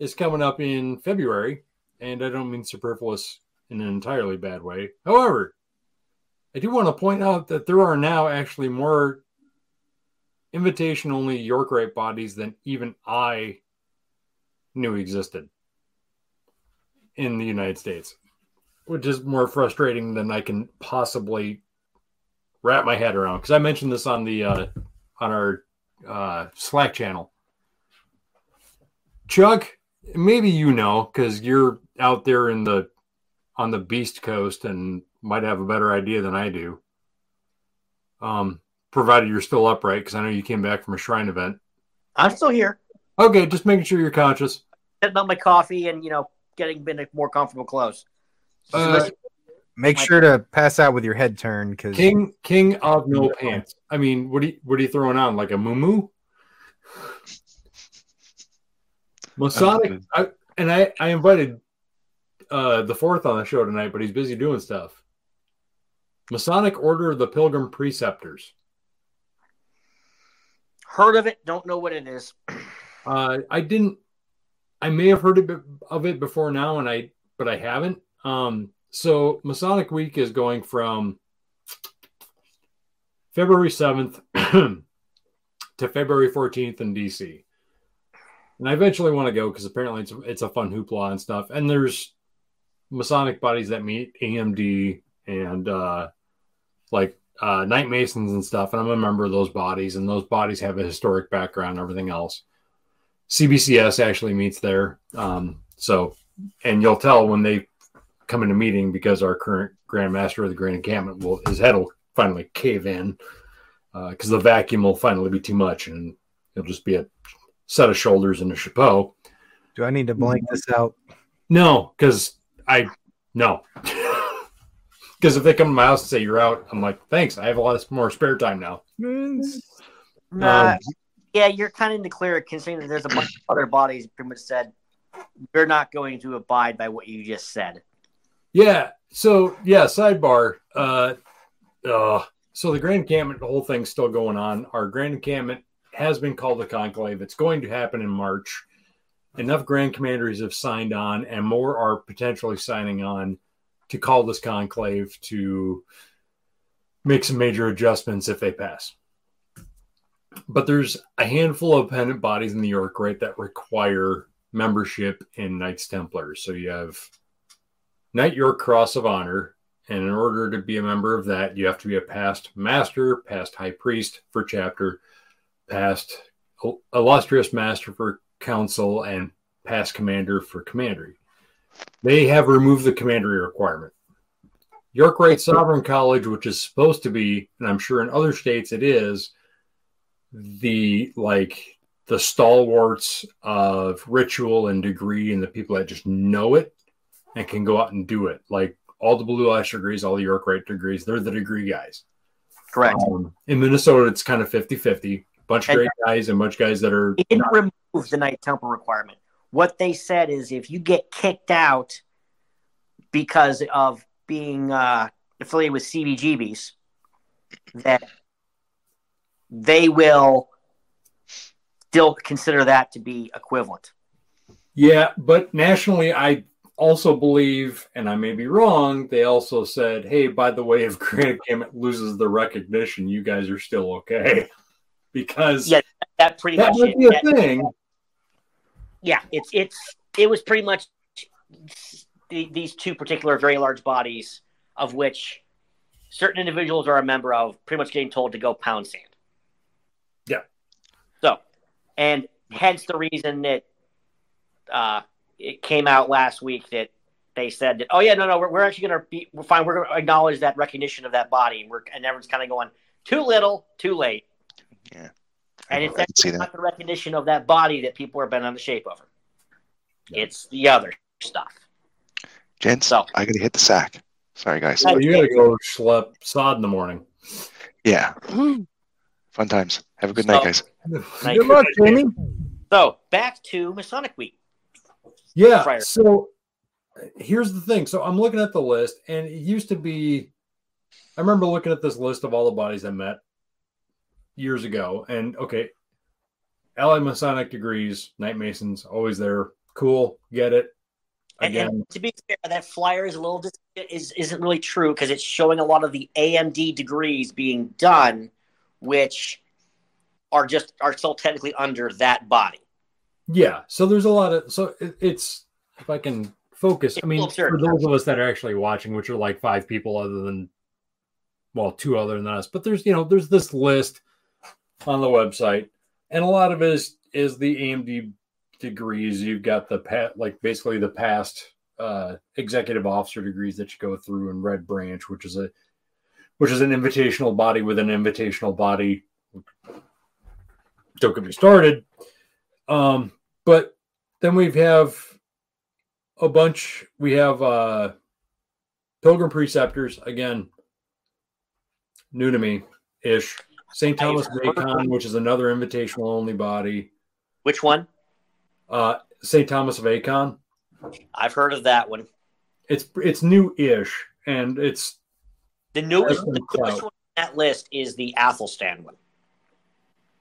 is coming up in February, and I don't mean superfluous in an entirely bad way. However, I do want to point out that there are now actually more invitation only York Rite bodies than even I knew existed in the United States, which is more frustrating than I can possibly wrap my head around. Because I mentioned this on the uh, on our uh, Slack channel. Chuck, maybe you know because you're out there in the on the Beast Coast and might have a better idea than I do. Um, provided you're still upright, because I know you came back from a shrine event. I'm still here, Okay, just making sure you're conscious. setting up my coffee and you know getting in more comfortable clothes. Uh, Make sure to pass out with your head turned because King King of no pants. I mean, what are you what are you throwing on? Like a moo Masonic I, and I, I invited uh the fourth on the show tonight, but he's busy doing stuff. Masonic Order of the Pilgrim Preceptors. Heard of it? Don't know what it is. Uh, I didn't. I may have heard of it, of it before now, and I but I haven't. Um, so Masonic Week is going from February seventh to February fourteenth in DC, and I eventually want to go because apparently it's it's a fun hoopla and stuff. And there's Masonic bodies that meet AMD and uh, like uh, Knight Masons and stuff, and I'm a member of those bodies, and those bodies have a historic background and everything else. CBCS actually meets there. Um, so, and you'll tell when they come into meeting because our current Grand Master of the Grand Encampment will his head will finally cave in because the vacuum will finally be too much and it'll just be a set of shoulders and a chapeau. do I need to blank this out? No, because I no. Because if they come to my house and say you're out, I'm like, thanks. I have a lot more spare time now. Nah, Um, yeah, you're kind of in the clear considering that there's a bunch of other bodies pretty much said you're not going to abide by what you just said. Yeah. So yeah, sidebar. Uh, uh, so the Grand Encampment, the whole thing's still going on. Our Grand Encampment has been called the Conclave. It's going to happen in March. Enough Grand Commanders have signed on, and more are potentially signing on to call this conclave to make some major adjustments if they pass. But there's a handful of appendant bodies in New York, right, that require membership in Knights Templars. So you have Knight York Cross of Honor, and in order to be a member of that, you have to be a past master, past high priest for chapter, past illustrious master for council, and past commander for commandery. They have removed the commandery requirement. York Rite Sovereign College, which is supposed to be, and I'm sure in other states it is, the like the stalwarts of ritual and degree and the people that just know it and can go out and do it. Like all the Blue Lodge degrees, all the York Rite degrees, they're the degree guys. Correct. Um, in Minnesota, it's kind of 50 50. Bunch of great guys and bunch of guys that are It didn't remove the night Temple requirement. What they said is if you get kicked out because of being uh, affiliated with CBGBs, that they will still consider that to be equivalent. Yeah, but nationally, I also believe, and I may be wrong, they also said, hey, by the way, if Grand Encampment loses the recognition, you guys are still okay. Because Yeah, That pretty that much be a That- thing. yeah, it's it's it was pretty much the, these two particular very large bodies of which certain individuals are a member of, pretty much getting told to go pound sand. Yeah. So, and hence the reason that uh, it came out last week that they said that, oh yeah, no, no, we're, we're actually going to be we're fine. We're going to acknowledge that recognition of that body, and we're and everyone's kind of going too little, too late. Yeah. And I it's can see actually that. not the recognition of that body that people are bent on the shape over. It's the other stuff. Gents, So- I gotta hit the sack. Sorry, guys. So oh, you got to go schlep sod in the morning. Yeah. Mm-hmm. Fun times. Have a good night, guys. Night. Good luck, Jamie. So back to Masonic Week. Yeah. Friar. So here's the thing. So I'm looking at the list, and it used to be. I remember looking at this list of all the bodies I met years ago, and okay, Allied Masonic degrees, Knight Masons, always there. Cool, get it. Again, and to be fair, that flyer is a little dis- is isn't really true because it's showing a lot of the AMD degrees being done, which are just are still technically under that body. yeah. So there's a lot of so it, it's if I can focus. I mean, for those of us that are actually watching, which are like five people, other than well, two other than us, but there's you know there's this list on the website, and a lot of it is is the AMD degrees. You've got the pat like basically the past uh, executive officer degrees that you go through in Red Branch, which is a which is an invitational body with an invitational body. Don't get me started. Um, but then we have a bunch. We have uh, Pilgrim Preceptors again, new to me ish. St. Thomas I've which is another invitational only body. Which one? Uh, St. Thomas of Acon. I've heard of that one. It's it's new-ish, and it's The newest, the newest one on that list is the Athelstan one.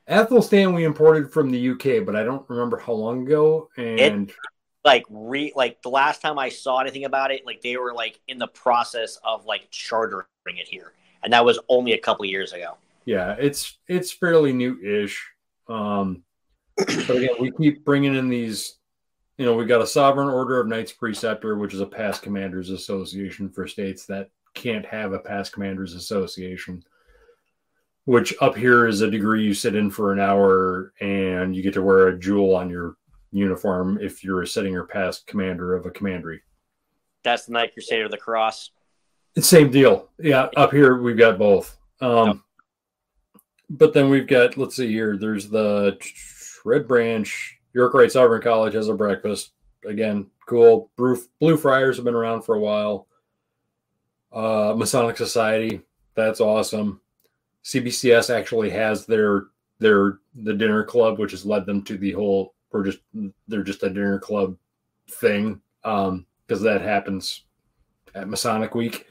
Athelstan we imported from the UK, but I don't remember how long ago. And Like re like the last time I saw anything about it, like they were like in the process of like chartering it here, and that was only a couple years ago. Yeah, it's it's fairly new-ish. Um, but again, we keep bringing in these. You know, we got a Sovereign Order of Knights Preceptor, which is a past commanders association for states that can't have a past commanders association. Which up here is a degree you sit in for an hour, and you get to wear a jewel on your uniform if you're a sitting or past commander of a commandery. That's the Knight Crusader of the Cross. Same deal. Yeah, up here we've got both. Um, But then we've got, let's see here, there's the Red Branch, York Rite Sovereign College has a breakfast. Again, cool. Blue, Friars have been around for a while. Uh, Masonic Society, that's awesome. CBCS actually has their their the dinner club, which has led them to the whole. We're just they're just a dinner club thing um, because that happens at Masonic Week,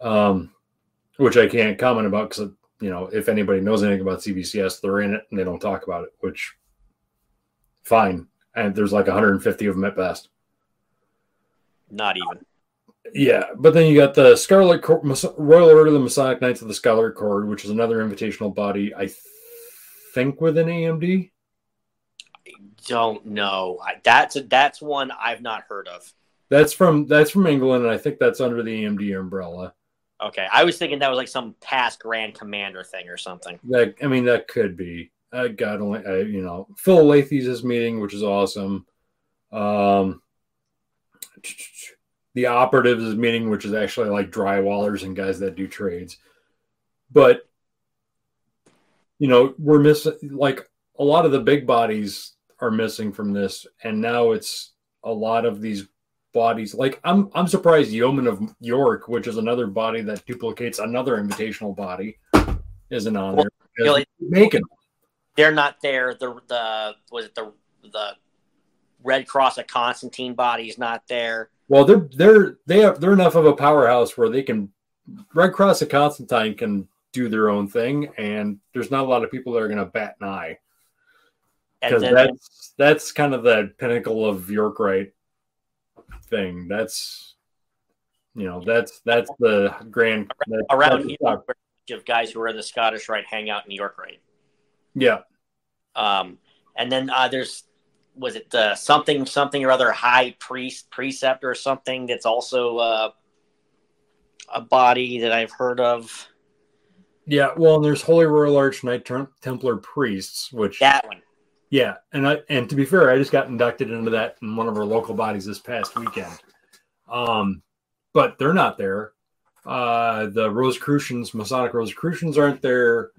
um, which I can't comment about because you know if anybody knows anything about CBCS, they're in it and they don't talk about it, which fine. And there's like 150 of them at best. Not even. Yeah, but then you got the Scarlet Cor- Royal Order of the Masonic Knights of the Scarlet Cord, which is another invitational body. I think with an AMD. Don't know. I, that's that's one I've not heard of. That's from that's from England, and I think that's under the AMD umbrella. Okay, I was thinking that was like some past Grand Commander thing or something. That I mean, that could be. Uh, God only, uh, you know, Philalethes is meeting, which is awesome. Um, the operatives is meeting, which is actually like drywallers and guys that do trades. But you know, we're missing like a lot of the big bodies are missing from this, and now it's a lot of these bodies. Like I'm, I'm surprised Yeoman of York, which is another body that duplicates another invitational body, isn't on Well, there. Make. They're not there. The the was it the the Red Cross of Constantine body is not there. Well, they're they're they have they're enough of a powerhouse where they can Red Cross of Constantine can do their own thing, and there's not a lot of people that are going to bat an eye because that's that's kind of the pinnacle of York Rite thing. That's you know that's that's the grand that's, around that's here, the top. a bunch of guys who are in the Scottish Rite hang out in New York, right? Yeah, Um, and then uh, there's was it uh, something something or other high priest precept or something that's also uh, a body that I've heard of. yeah. Well, and there's Holy Royal Arch Knight Templar priests, which That one. Yeah, and I and to be fair, I just got inducted into that in one of our local bodies this past weekend. Um, but they're not there. Uh, the Rosicrucians, Masonic Rosicrucians aren't there.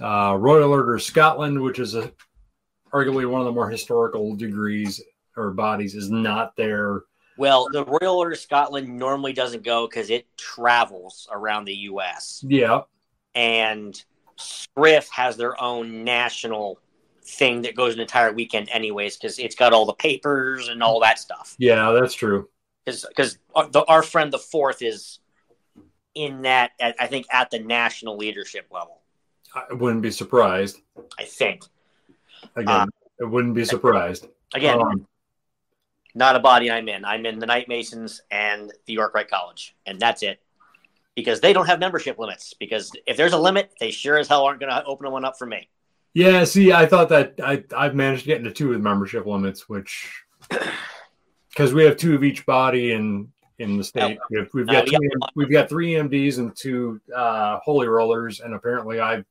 Uh, Royal Order of Scotland, which is a, arguably one of the more historical degrees or bodies, is not there. Well, the Royal Order of Scotland normally doesn't go because it travels around the U.S. Yeah, and Scriff has their own national thing that goes an entire weekend, anyways, because it's got all the papers and all that stuff. yeah, that's true. because because our friend the fourth is in that at, I think at the national leadership level. I wouldn't be surprised. I think. Again, uh, I wouldn't be surprised. Again, um, not a body I'm in. I'm in the Knight Masons and the York Rite College, and that's it. Because they don't have membership limits. Because if there's a limit, they sure as hell aren't going to open one up for me. Yeah, see, I thought that I I've managed to get into two with membership limits, which because we have two of each body in in the state. We have, we've got two, we've got three MDs and two uh, holy rollers, and apparently I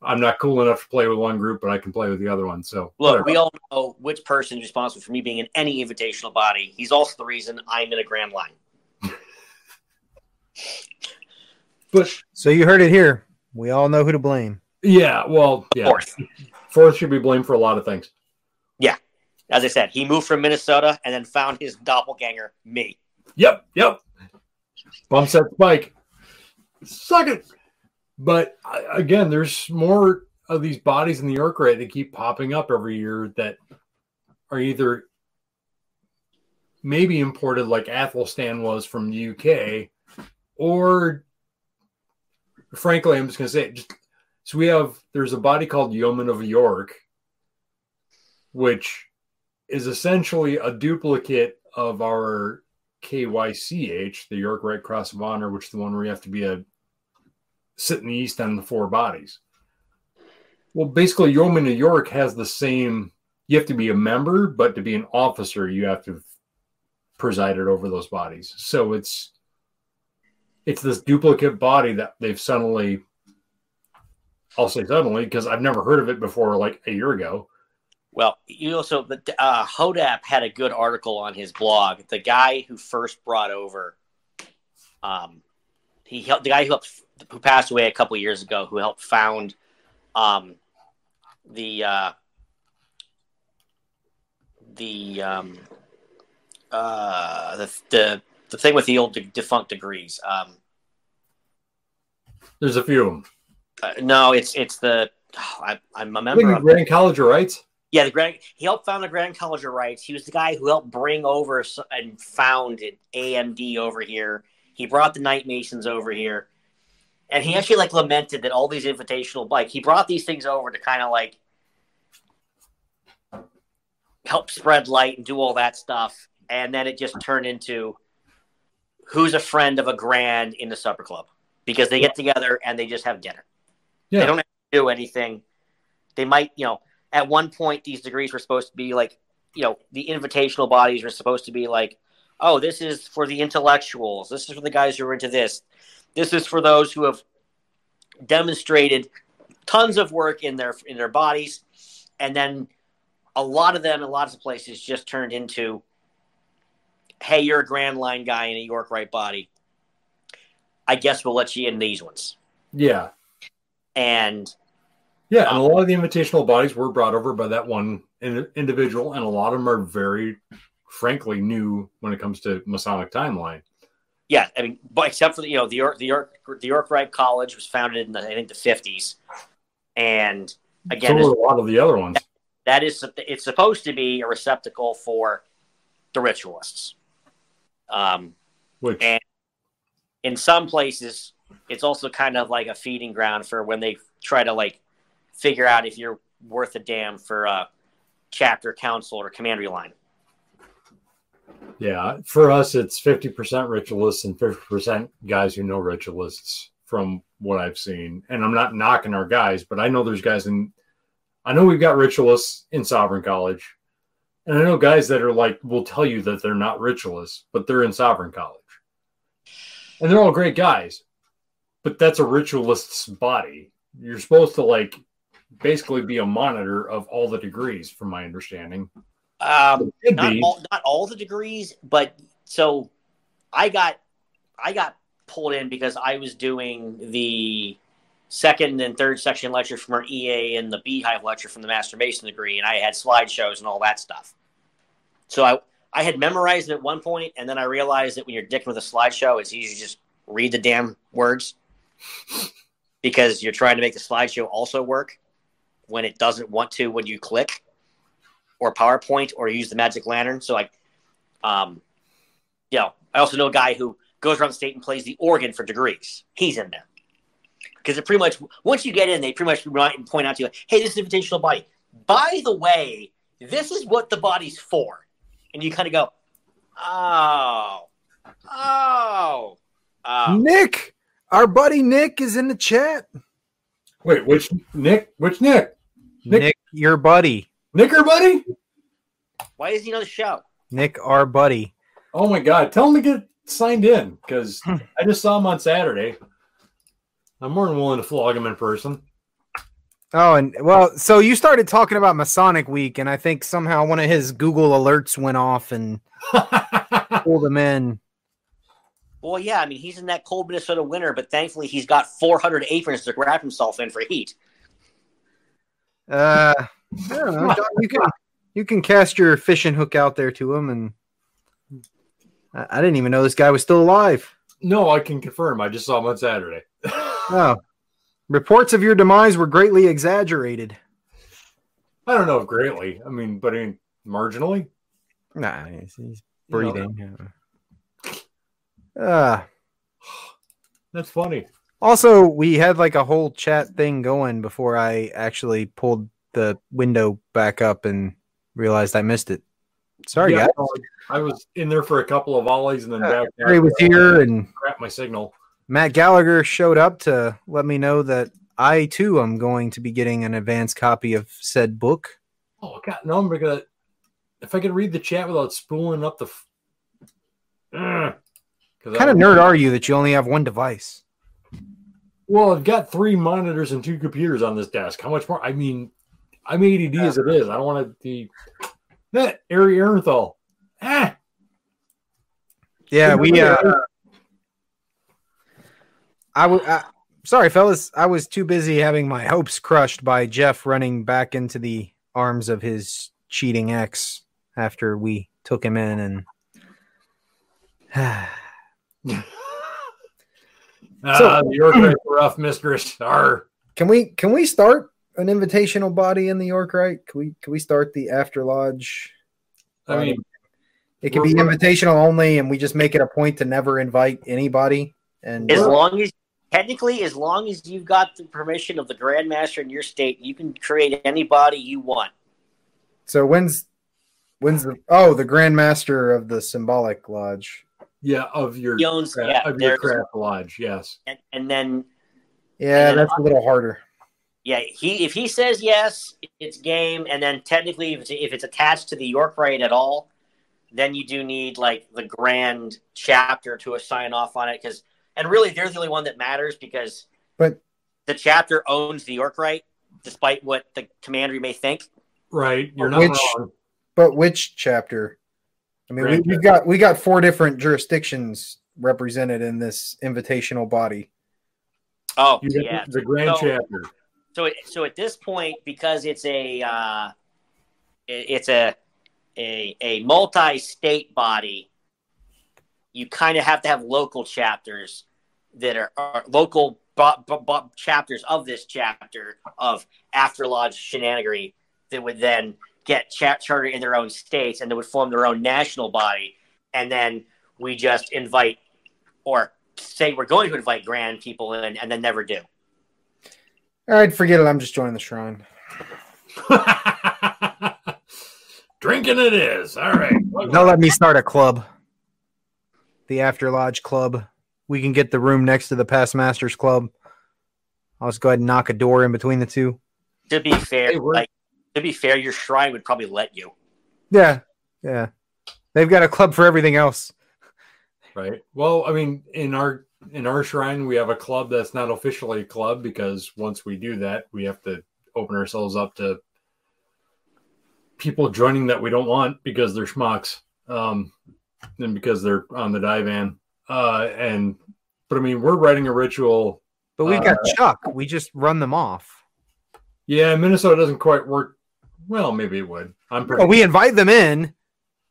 I'm not cool enough to play with one group, but I can play with the other one. So look, whatever. we all know which person is responsible for me being in any invitational body. He's also the reason I'm in a grand line. but so you heard it here. We all know who to blame. Yeah, well, yeah. Fourth. Fourth should be blamed for a lot of things. Yeah. As I said, he moved from Minnesota and then found his doppelganger, me. Yep, yep. Bump set spike. Suck it. But again, there's more of these bodies in the York Rite that keep popping up every year that are either maybe imported like Athelstan was from the UK, or frankly, I'm just going to say, just, so we have there's a body called Yeoman of York, which is essentially a duplicate of our KYCH, the York Red Cross of Honor, which is the one where you have to be a sit in the east on the four bodies. Well, basically, Yeoman of York has the same. You have to be a member, but to be an officer, you have to preside it over those bodies. So it's it's this duplicate body that they've suddenly. I'll say suddenly because I've never heard of it before, like a year ago. Well, you also the uh, Hodapp had a good article on his blog. The guy who first brought over, um, he helped the guy who helped who passed away a couple years ago, who helped found um, the uh, the um, uh, the the the thing with the old de- defunct degrees. Um, There's a few. Uh, no, it's it's the oh, I, I'm a member of Grand College of Rites. Yeah, the Grand he helped found the Grand College of Rites. He was the guy who helped bring over and founded AMD over here. He brought the Knight Masons over here and he actually like lamented that all these invitational like he brought these things over to kind of like help spread light and do all that stuff and then it just turned into who's a friend of a grand in the supper club because they get together and they just have dinner yeah. they don't have to do anything they might you know at one point these degrees were supposed to be like you know the invitational bodies were supposed to be like oh this is for the intellectuals this is for the guys who are into this this is for those who have demonstrated tons of work in their in their bodies, and then a lot of them in lots of places just turned into, "Hey, you're a Grand Line guy in a York Rite body. I guess we'll let you in these ones." Yeah, and yeah, and a lot of the invitational bodies were brought over by that one individual, and a lot of them are very, frankly, new when it comes to Masonic timeline yeah, I mean, but except for the, you know the York the York the York Rite College was founded in the I think the fifties, and again, so a lot of the other ones. That, that is it's supposed to be a receptacle for the ritualists. Um, Which and in some places, it's also kind of like a feeding ground for when they try to like figure out if you're worth a damn for a chapter, council, or commandery line. Yeah, for us, it's 50% ritualists and 50% guys who know ritualists from what I've seen. And I'm not knocking our guys, but I know there's guys in, I know we've got ritualists in Sovereign College. And I know guys that are like, will tell you that they're not ritualists, but they're in Sovereign College. And they're all great guys, but that's a ritualist's body. You're supposed to like basically be a monitor of all the degrees, from my understanding. Um, not all, not all the degrees, but so I got I got pulled in because I was doing the second and third section lecture from our EA and the Beehive lecture from the Master Mason degree, and I had slideshows and all that stuff. So I I had memorized it at one point, and then I realized that when you're dicking with a slideshow, it's easy to just read the damn words because you're trying to make the slideshow also work when it doesn't want to when you click or PowerPoint or use the Magic Lantern. So like, um, you know, I also know a guy who goes around the state and plays the organ for degrees. He's in there because it pretty much once you get in, they pretty much point out to you, hey, this is invitational body. By the way, this is what the body's for, and you kind of go, oh, oh, oh. Nick, our buddy Nick is in the chat. Wait, which Nick? Which Nick? Nick, Nick- your buddy. Nicker buddy? Why is he on the show? Nick, our buddy. Oh my god! Tell him to get signed in because Hmm. I just saw him on Saturday. I'm more than willing to flog him in person. Oh, and well, so you started talking about Masonic Week, and I think somehow one of his Google alerts went off and pulled him in. Well, yeah, I mean he's in that cold Minnesota winter, but thankfully he's got 400 aprons to wrap himself in for heat. Uh, I don't know. You can you can cast your fishing hook out there to him, and I, I didn't even know this guy was still alive. no, I can confirm. I just saw him on Saturday. Oh, reports of your demise were greatly exaggerated. I don't know if greatly. I mean, but I mean, marginally. Nah, he's, he's You know, breathing. Uh, that's funny. also, we had like a whole chat thing going before I actually pulled the window back up and realized I missed it. Sorry, Yeah, guys. I was in there for a couple of volleys and then Yeah, back. Harry was here, and Crap my signal. Matt Gallagher showed up to let me know that I too am going to be getting an advance copy of said book. Oh god, no! I'm gonna. If I could read the chat without spooling up the. F- What kind of nerd are you that you only have one device? Well, I've got three monitors and two computers on this desk. How much more? I mean, I'm ADD as it is. I don't want to be that Ari Ehrenthal. Ah, Yeah, we. Uh, I was. Sorry, fellas. I was too busy having my hopes crushed by Jeff running back into the arms of his cheating ex after we took him in, and ah, the York Rite rough mistress. Arr. can we can we start an invitational body in the York Rite? Can we can we start the after lodge? I mean, It can be invitational only, and we just make it a point to never invite anybody. And As long as technically, as long as you've got the permission of the grandmaster in your state, you can create anybody you want. so when's when's the oh the grandmaster of the symbolic lodge? Yeah, of your He owns, cra- yeah, of your craft lodge. Yes. and, and then Yeah, And then that's a little harder. yeah, he if he says yes, it's game. And then technically, if it's, if it's attached to the York Rite at all, then you do need like the grand chapter to sign off on it. Because and really, they're the only one that matters because But the chapter owns the York Rite despite what the commander may think. Right. You're not Which- wrong. but which chapter? I mean, we, Grand we've got we got four different jurisdictions represented in this invitational body. Oh, You yeah. the, the grand So- chapter. So, so at this point, because it's a uh, it- it's a a, a multi-state body, you kind of have to have local chapters that are, are local chapters of this chapter of After Lodge Shenanigery that would then get cha- chartered in their own states and they would form their own national body, and then we just invite or say we're going to invite grand people in and then never do. All right, forget it. I'm just joining the shrine. Drinking it is. All right. They'll let me start a club, the After Lodge Club. We can get the room next to the Past Masters Club. I'll just go ahead and knock a door in between the two. To be fair, Hey, like to be fair, your shrine would probably let you. Yeah, yeah. They've got a club for everything else. Right. Well, I mean, in our in our shrine, we have a club that's not officially a club because once we do that, we have to open ourselves up to people joining that we don't want because they're schmucks, um, and because they're on the divan. Uh, and but I mean, we're writing a ritual. But we've Uh, got Chuck. We just run them off. Yeah, Minnesota doesn't quite work. Well, maybe it would. I'm pretty Oh, we invite them in.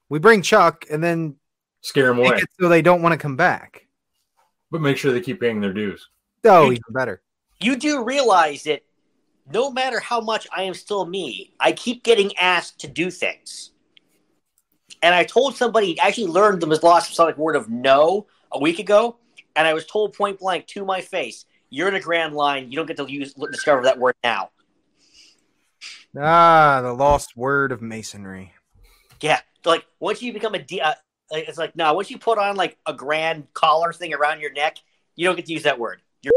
We bring Chuck, and then scare them away, it so they don't want to come back. but make sure they keep paying their dues. Oh, You- even better. You do realize that no matter how much I am still me, I keep getting asked to do things. And I told somebody I actually learned the lost Masonic word of no a week ago, and I was told point blank to my face, "You're in a grand line. You don't get to use discover that word now." Ah, the lost word of masonry. Yeah, like once you become a D, uh, it's like no. Once you put on like a grand collar thing around your neck, you don't get to use that word. You're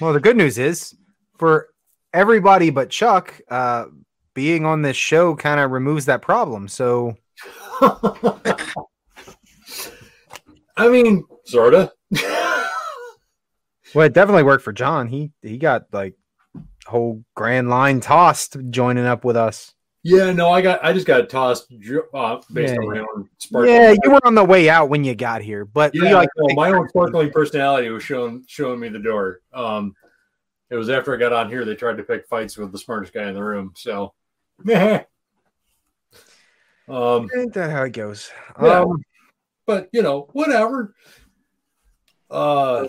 Well, the good news is for everybody but Chuck, uh, being on this show kind of removes that problem. So I mean, sorta. Well, it definitely worked for John. He he got like whole grand line tossed joining up with us. yeah, no, I got, I just got tossed uh, based Yeah, on my own sparkling. Yeah, you were on the way out when you got here, but Yeah, like well, my own sparkling personality was showing showing me the door. Um, it was after I got on here they tried to pick fights with the smartest guy in the room. So, um, Ain't that how it goes? Yeah. Um, but you know, whatever. Uh,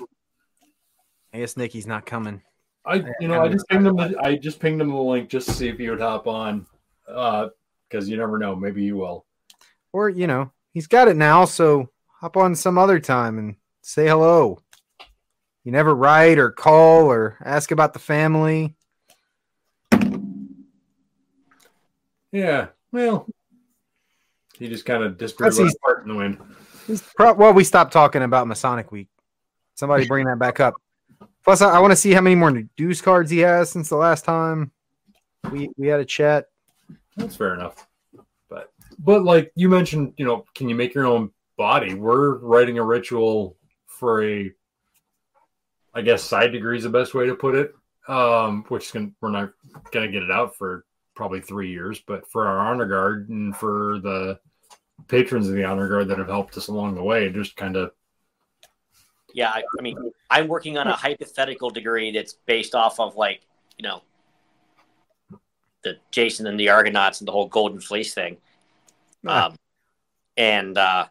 I guess Nikki's not coming. I you know I just pinged him. The, I just pinged him the link just to see if he would hop on. Uh, because you never know, maybe he will. Or, you know, he's got it now, so hop on some other time and say hello. You never write or call or ask about the family. Yeah, well, he just kind of disappeared Plus like he's- a in the wind. Pro- well, we stopped talking about Masonic Week. Somebody bring that back up. Plus, I, I want to see how many more dues cards he has since the last time we we had a chat. That's fair enough. But but like you mentioned, you know, can you make your own body? We're writing a ritual for a I guess side degree is the best way to put it. Um, which can we're not gonna get it out for probably three years, but for our honor guard and for the patrons of the honor guard that have helped us along the way, just kind of Yeah, I, I mean, I'm working on a hypothetical degree that's based off of like, you know, the Jason and the Argonauts and the whole Golden Fleece thing. Um, and uh,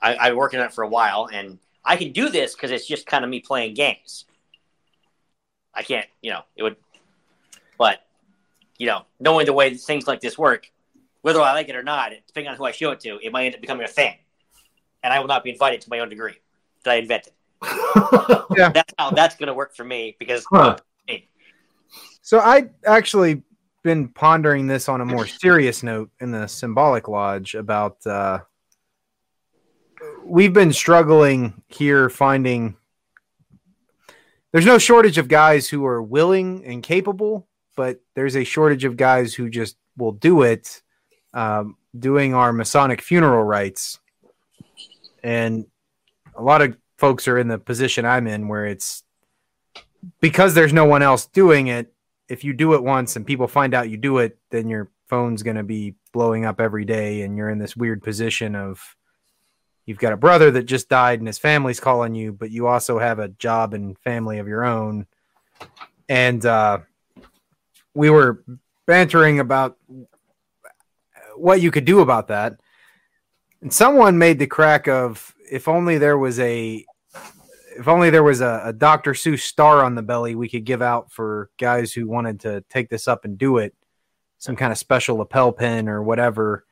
I, I've been working on it for a while, and I can do this because it's just kind of me playing games. I can't, you know, it would, but you know, knowing the way things like this work, whether I like it or not, depending on who I show it to, it might end up becoming a thing, and I will not be invited to my own degree that I invented that's how that's going to work for me because Huh. So I actually been pondering this on a more serious note in the symbolic lodge about uh we've been struggling here finding there's no shortage of guys who are willing and capable, but there's a shortage of guys who just will do it um, doing our Masonic funeral rites. And a lot of folks are in the position I'm in where it's because there's no one else doing it. If you do it once and people find out you do it, then your phone's going to be blowing up every day, and you're in this weird position of you've got a brother that just died and his family's calling you, but you also have a job and family of your own. And uh, we were bantering about what you could do about that. And someone made the crack of if only there was a if only there was a, a Dr. Seuss star on the belly we could give out for guys who wanted to take this up and do it, some kind of special lapel pin or whatever.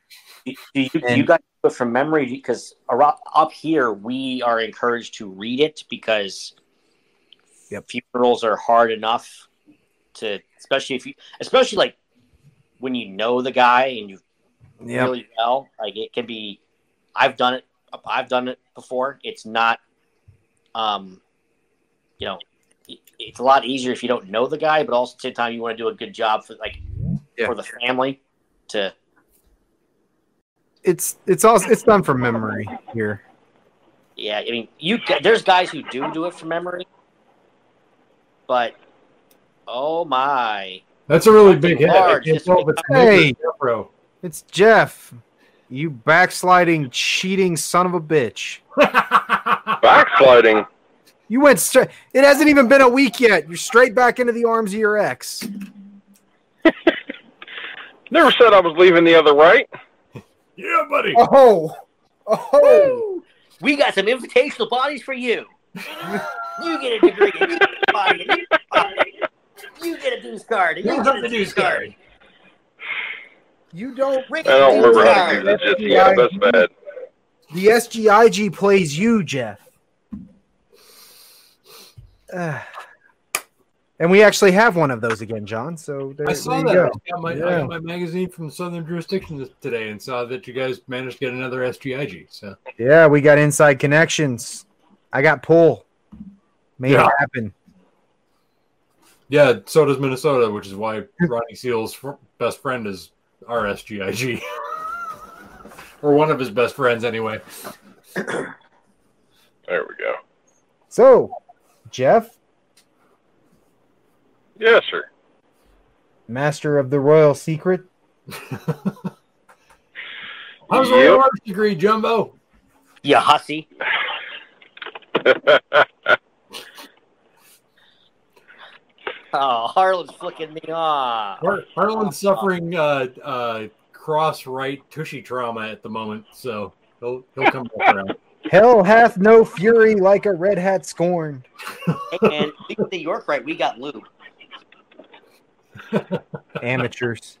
do you, do you guys do it from memory because up here we are encouraged to read it because Yep. funerals are hard enough to especially if you especially like when you know the guy and you Yeah. really well like it can be i've done it i've done it before it's not um you know it's a lot easier if you don't know the guy but also at the same time you want to do a good job for like Yeah. for the family to It's it's also it's done from memory here. Yeah, I mean, you there's guys who do do it from memory, but oh my, That's a really big hit. I Large, can't just tell if it's Hey. Nick or Jeffro. It's Jeff. You backsliding, cheating son of a bitch. Backsliding. You went straight. It hasn't even been a week yet. You're straight back into the arms of your ex. Never said I was leaving the other Rite. yeah, buddy. Oh, oh. we got some invitational bodies for you. You get a degree, and you get a body, and you get a body. You get a dues card, and you get a dues card. You don't. Ricky I don't remember how to Ricard. use it. Just yeah, that's bad. The SGIG plays you, Jeff. Ah. and we actually have one of those again, John. So there, I saw there you that. go. I got, my, I got my magazine from Southern Jurisdiction today and saw that you guys managed to get another SGIG. So Yeah, we got inside connections. I got pull. Made Yeah. it happen. yeah, so does Minnesota, which is why Ronnie Seale's best friend is our SGIG, or one of his best friends anyway. There we go. So, Jeff, Yes, sir. master of the royal secret. How's Yep. your arts degree, Jumbo? You hussy. Oh, Harlan's flicking me off. Har- Harlan's suffering uh, uh, cross Rite tushy trauma at the moment, so he'll he'll come back around. Hell hath no fury like a red hat scorned. Hey, man, speaking of the York Rite, we got lube. Amateurs.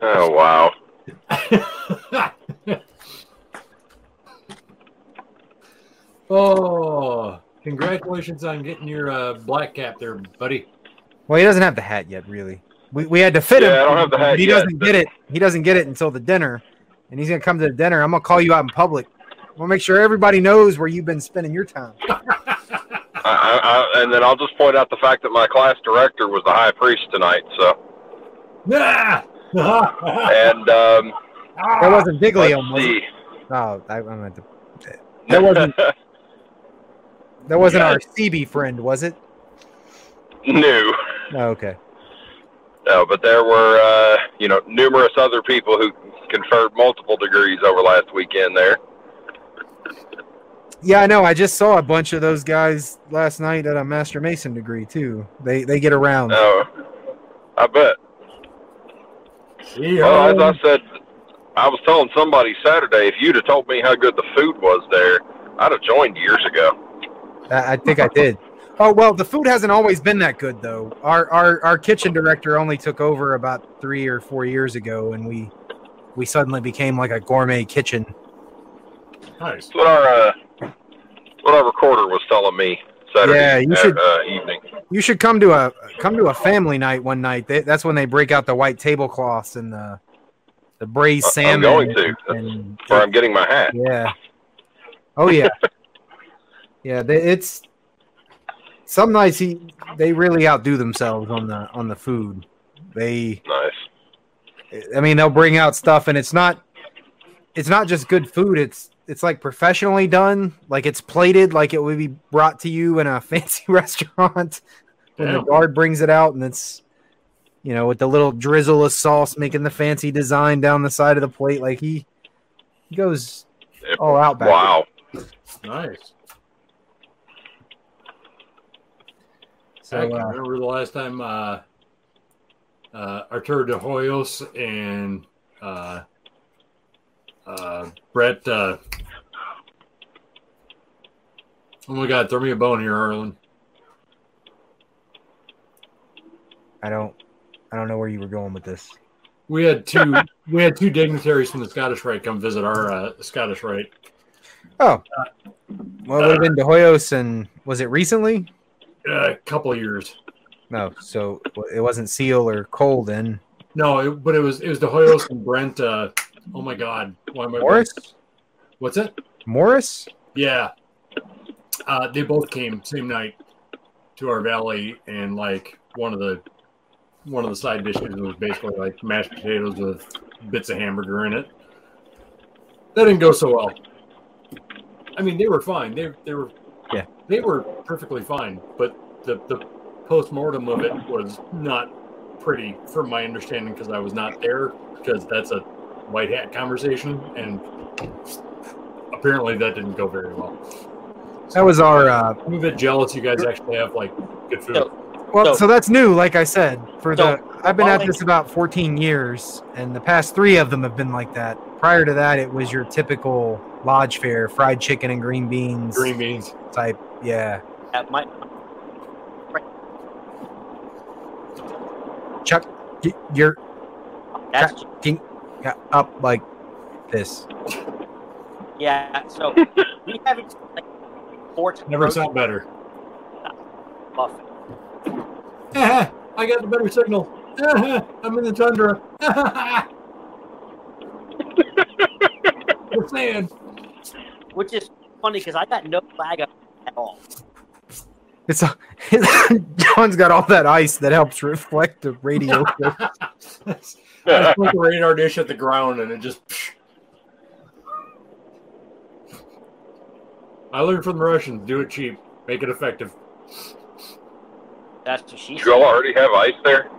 oh wow. oh, congratulations on getting your uh, black cap there, buddy. Well, he doesn't have the hat yet, really. We, we had to fit him. Yeah, I don't have the hat he yet, doesn't but- get it. He doesn't get it until the dinner, and he's gonna come to the dinner. I'm gonna call you out in public. We'll make sure everybody knows where you've been spending your time. I, I, and then I'll just point out the fact that my class director was the high priest tonight. So, and um, That wasn't Diglium, was it? Oh, I, I meant to. That wasn't. That wasn't our CB friend, was it? New. Oh, okay. No, but there were, uh, you know, numerous other people who conferred multiple degrees over last weekend there. Yeah, I know. I just saw a bunch of those guys last night at a Master Mason degree too. They they get around. Oh, I bet. See, Well, as I oh. said, I was telling somebody Saturday, if you'd have told me how good the food was there, I'd have joined years ago. I, I think I did. Oh well, the food hasn't always been that good though. Our our our kitchen director only took over about three or four years ago, and we we suddenly became like a gourmet kitchen. Nice. That's what our, uh, what our recorder was telling me Saturday Yeah, you uh, should- uh, evening. You should come to a come to a family night one night. They, that's when they break out the white tablecloths and the the braised I- I'm going to. and- Where I'm getting my hat. Yeah. Oh yeah. yeah, they, it's some nights he they really outdo themselves on the on the food. They Nice. I mean they'll bring out stuff and it's not it's not just good food, it's it's like professionally done, like it's plated like it would be brought to you in a fancy restaurant when the guard brings it out and it's you know with the little drizzle of sauce making the fancy design down the side of the plate like he he goes all out back. Wow. Nice. So, Heck, I uh, remember the last time uh, uh, Arturo de Hoyos and uh, uh, Brett. Uh, oh my God! Throw me a bone here, Arlen. I don't I don't know where you were going with this. We had two. we had two dignitaries from the Scottish Rite come visit our uh, Scottish Rite. Oh. Well, it would have been De Hoyos and was it recently? Uh, a couple of years. No, so it wasn't Seale or Cole then. No, it, but it was it was De Hoyos and Brent. Oh my God! Why am I Morris? What's it? Morris? Yeah. Uh, they both came same night to our valley, and like one of the one of the side dishes was basically like mashed potatoes with bits of hamburger in it. That didn't go so well. I mean, they were fine. They they were Yeah. they were perfectly fine, but the the post mortem of it was not pretty, from my understanding, because I was not there. Because that's a white hat conversation, and apparently that didn't go very well. That was our uh I'm a bit jealous you guys actually have like good food. So- well So- so that's new, like I said. For the I've been at this about 14 years and the past 3 of them have been like that. Prior to that it was your typical lodge fare, fried chicken and green beans Green beans. type. Yeah. At my Chuck you're That's King, yeah, up like this. yeah. So we haven't like four times. Never sound better. Buffett. I got the better signal. I'm in the tundra. We're saying. which is funny because I got no lag up at all. It's a, John's got all that ice that helps reflect the radio. I just put the radar dish at the ground and it just. I learned from the Russians: do it cheap, make it effective. That's what she Do you all already have ice there?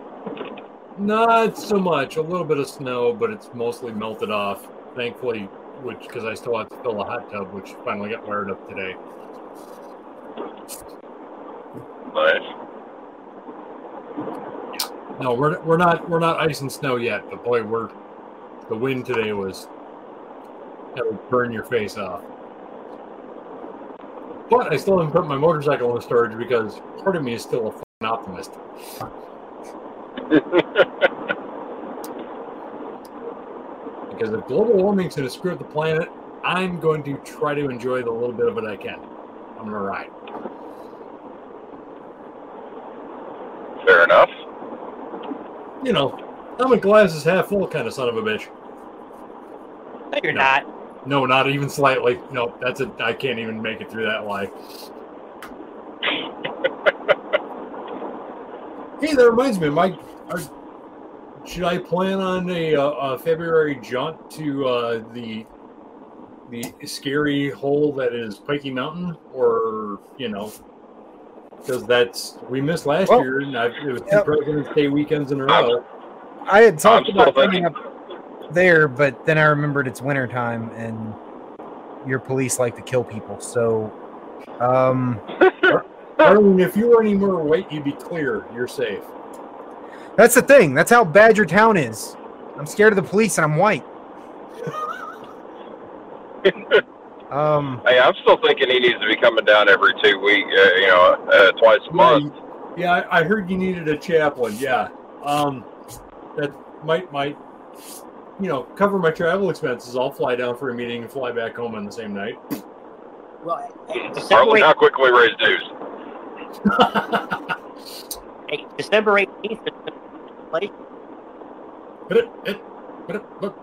Not so much. A little bit of snow, but it's mostly melted off. Thankfully, which because I still have to fill a hot tub, which finally got wired up today. Nice. No, we're we're not we're not ice and snow yet, but boy, we're the wind today was that would burn your face off. But I still haven't put my motorcycle in storage because part of me is still a optimist. Because if global warming's going to screw up the planet, I'm going to try to enjoy the little bit of it I can. I'm going to ride. Fair enough. You know, I'm a glass is half full kind of son of a bitch. No, you're No. not. No, not even slightly. No, that's a. I can't even make it through that lie. Hey, that reminds me, Mike. Are, should I plan on a, uh, a February jaunt to uh, the the scary hole that is Pikey Mountain, or you know, because that's we missed last Well, year, and I, it was two yep. President's Day weekends in a row. I had talked I'm about coming up there, but then I remembered it's wintertime and your police like to kill people. So, um, I if you were any more white, you'd be clear. You're safe. that's the thing. That's how bad your town is. I'm scared of the police and I'm white. Um, Hey, I'm still thinking he needs to be coming down every two weeks, uh, you know, uh, twice a month. Yeah, I I heard you needed a chaplain. Yeah, um, that might might you know cover my travel expenses. I'll fly down for a meeting and fly back home on the same night. Well, hey, December, Harlan, 8th, how quickly raise dues? hey, December 18th, like, Hit it, hit, hit it, look,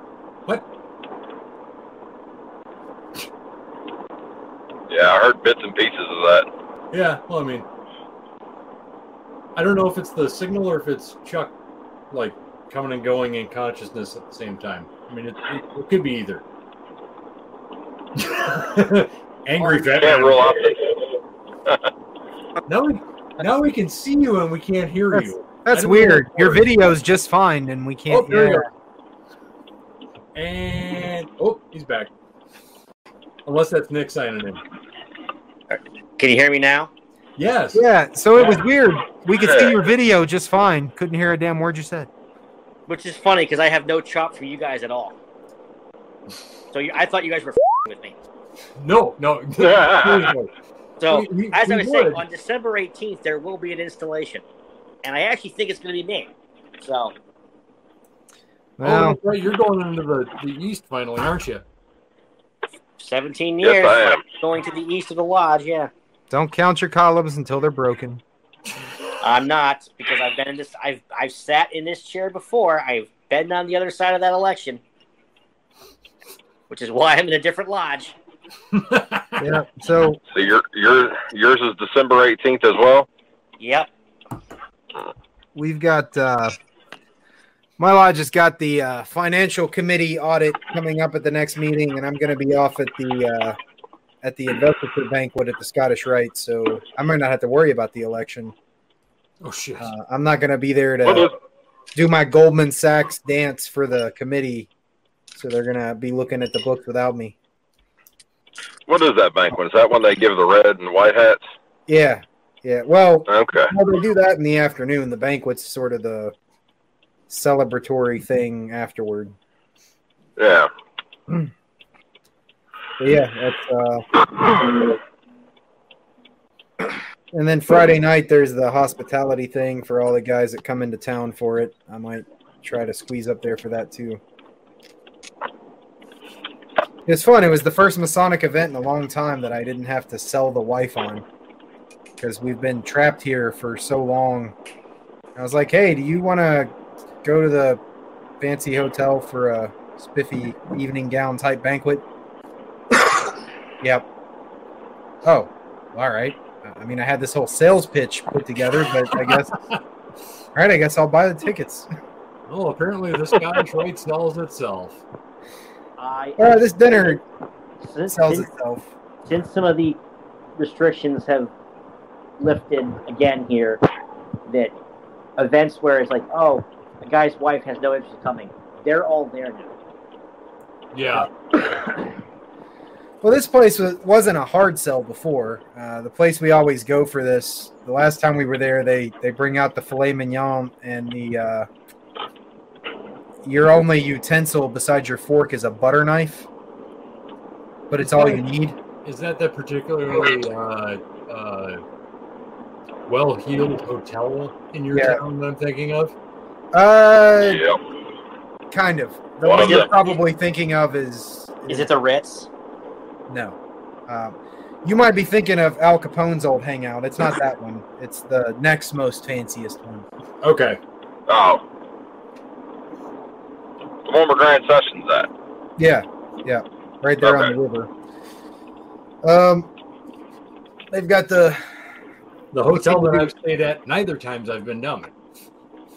what? Yeah, I heard bits and pieces of that. Yeah, well, I mean, I don't know if it's the signal or if it's Chuck, like coming and going in consciousness at the same time. I mean, it, it, it could be either. Angry fat Can't man. rule out the Now we, now we can see you and we can't hear That's- you. that's weird. know. Your video's just fine, and we Oh, can't. there yeah. you. And oh, he's back. Unless that's Nick signing in. can you hear me now? Yes. Yeah, so it was weird. We could see your video just fine. Couldn't hear a damn word you said. Which is funny because I have no chop for you guys at all. So you, I thought you guys were with me. No, no. So We- we- as I we was saying, on December 18th, there will be an installation, and I actually think it's going to be me. So oh, Well, that's right. You're going into the, the east finally, aren't you? 17 Yes, years I am. going to the east of the lodge. Yeah, don't count your columns until they're broken. I'm not because I've been in this. I've I've sat in this chair before. I've been on the other side of that election, which is why I'm in a different lodge. Yeah. So So your your yours is December 18th as well. Yep. we've got uh my lodge has got the uh, financial committee audit coming up at the next meeting, and I'm going to be off at the uh, at the investiture banquet at the Scottish Rite, so I might not have to worry about the election. oh shit. Uh, I'm not going to be there to do my Goldman Sachs dance for the committee, so they're going to be looking at the books without me. what is that banquet? Is that when they give the red and white hats? Yeah, yeah. Well, Okay. well, they do that in the afternoon. The banquet's sort of the celebratory thing afterward. Yeah. But yeah, that's uh and then Friday night there's the hospitality thing for all the guys that come into town for it. I might try to squeeze up there for that too. It was fun. It was the first Masonic event in a long time that I didn't have to sell the wife on because we've been trapped here for so long. I was like, "Hey, do you want to go to the fancy hotel for a spiffy evening gown type banquet?" yep. Oh, all right. I mean, I had this whole sales pitch put together, but I guess, all right, I guess I'll buy the tickets. Well, apparently the Scottish Rite sells itself. I uh, All right, this dinner since, sells since, itself. since some of the restrictions have lifted again here, that events where it's like, oh, a guy's wife has no interest in coming, they're all there now. Yeah. Well, this place was, wasn't a hard sell before. Uh, the place we always go for this. The last time we were there, they they bring out the filet mignon and the uh, your only utensil besides your fork is a butter knife, but it's all you need. Is that the particularly uh, uh, well-heeled hotel in your Yeah. town that I'm thinking of? Uh, Yep. kind of. The One one you're them. probably thinking of is Is it the Ritz? No. Um, you might be thinking of Al Capone's old hangout. It's not that one. It's the next most fanciest one. Okay. Oh. The one where Grand Sessions at. Yeah, yeah, right there on the river. Um, they've got the The hotel that I've stayed at, neither times I've been down there.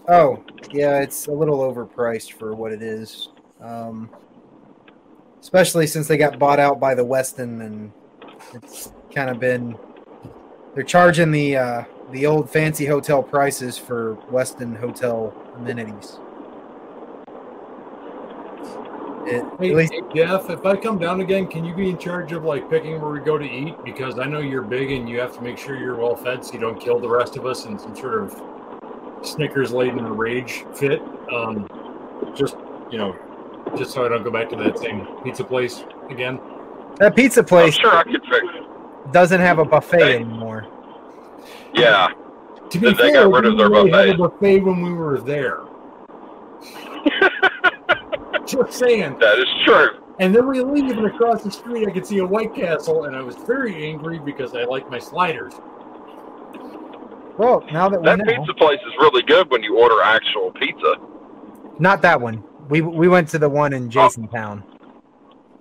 Oh yeah, it's a little overpriced for what it is. Um, especially since they got bought out by the Westin, and it's kind of been they're charging the uh, the old fancy hotel prices for Westin hotel amenities. It, Hey, least hey, Jeff, if I come down again, can you be in charge of like picking where we go to eat? Because I know you're big and you have to make sure you're well fed so you don't kill the rest of us in some sort of Snickers laden in a rage fit. Um, just you know, just so I don't go back to that same pizza place again. that pizza I'm place sure I could fix doesn't have a buffet Hey. anymore. Yeah. To be They fair, got we rid of their really have a buffet. buffet when we were there. Just saying. That is true. And then we leave, and across the street, I could see a White Castle, and I was very angry because I like my sliders. Well, now that we That know, pizza place is really good when you order actual pizza. not that one. We we went to the one in Jasontown.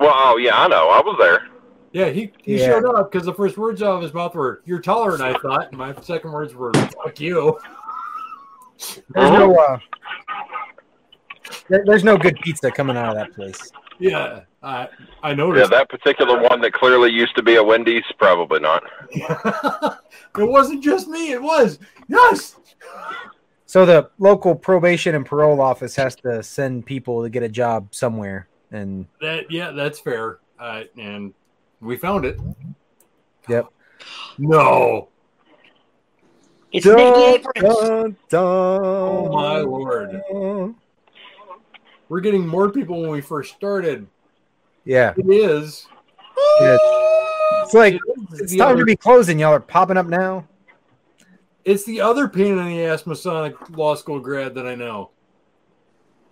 Well, oh yeah, I know. I was there. Yeah, he, he Yeah. showed up because the first words out of his mouth were, You're taller than I thought. And my second words were, Fuck you. There's no uh, there- there's no good pizza coming out of that place. Yeah, I, I Yeah, noticed. that particular one that clearly used to be a Wendy's, probably not. it wasn't just me, it was. Yes. So the local probation and parole office has to send people to get a job somewhere, and That Yeah, that's fair. Uh, and we found it. Yep. No. It's Nicky Aprons. dun, dun. Oh, my Lord. We're getting more people when we first started. Yeah, It is. It's like it's the time other- to be closing. Y'all are popping up now. It's the other pain in the ass Masonic law school grad that I know.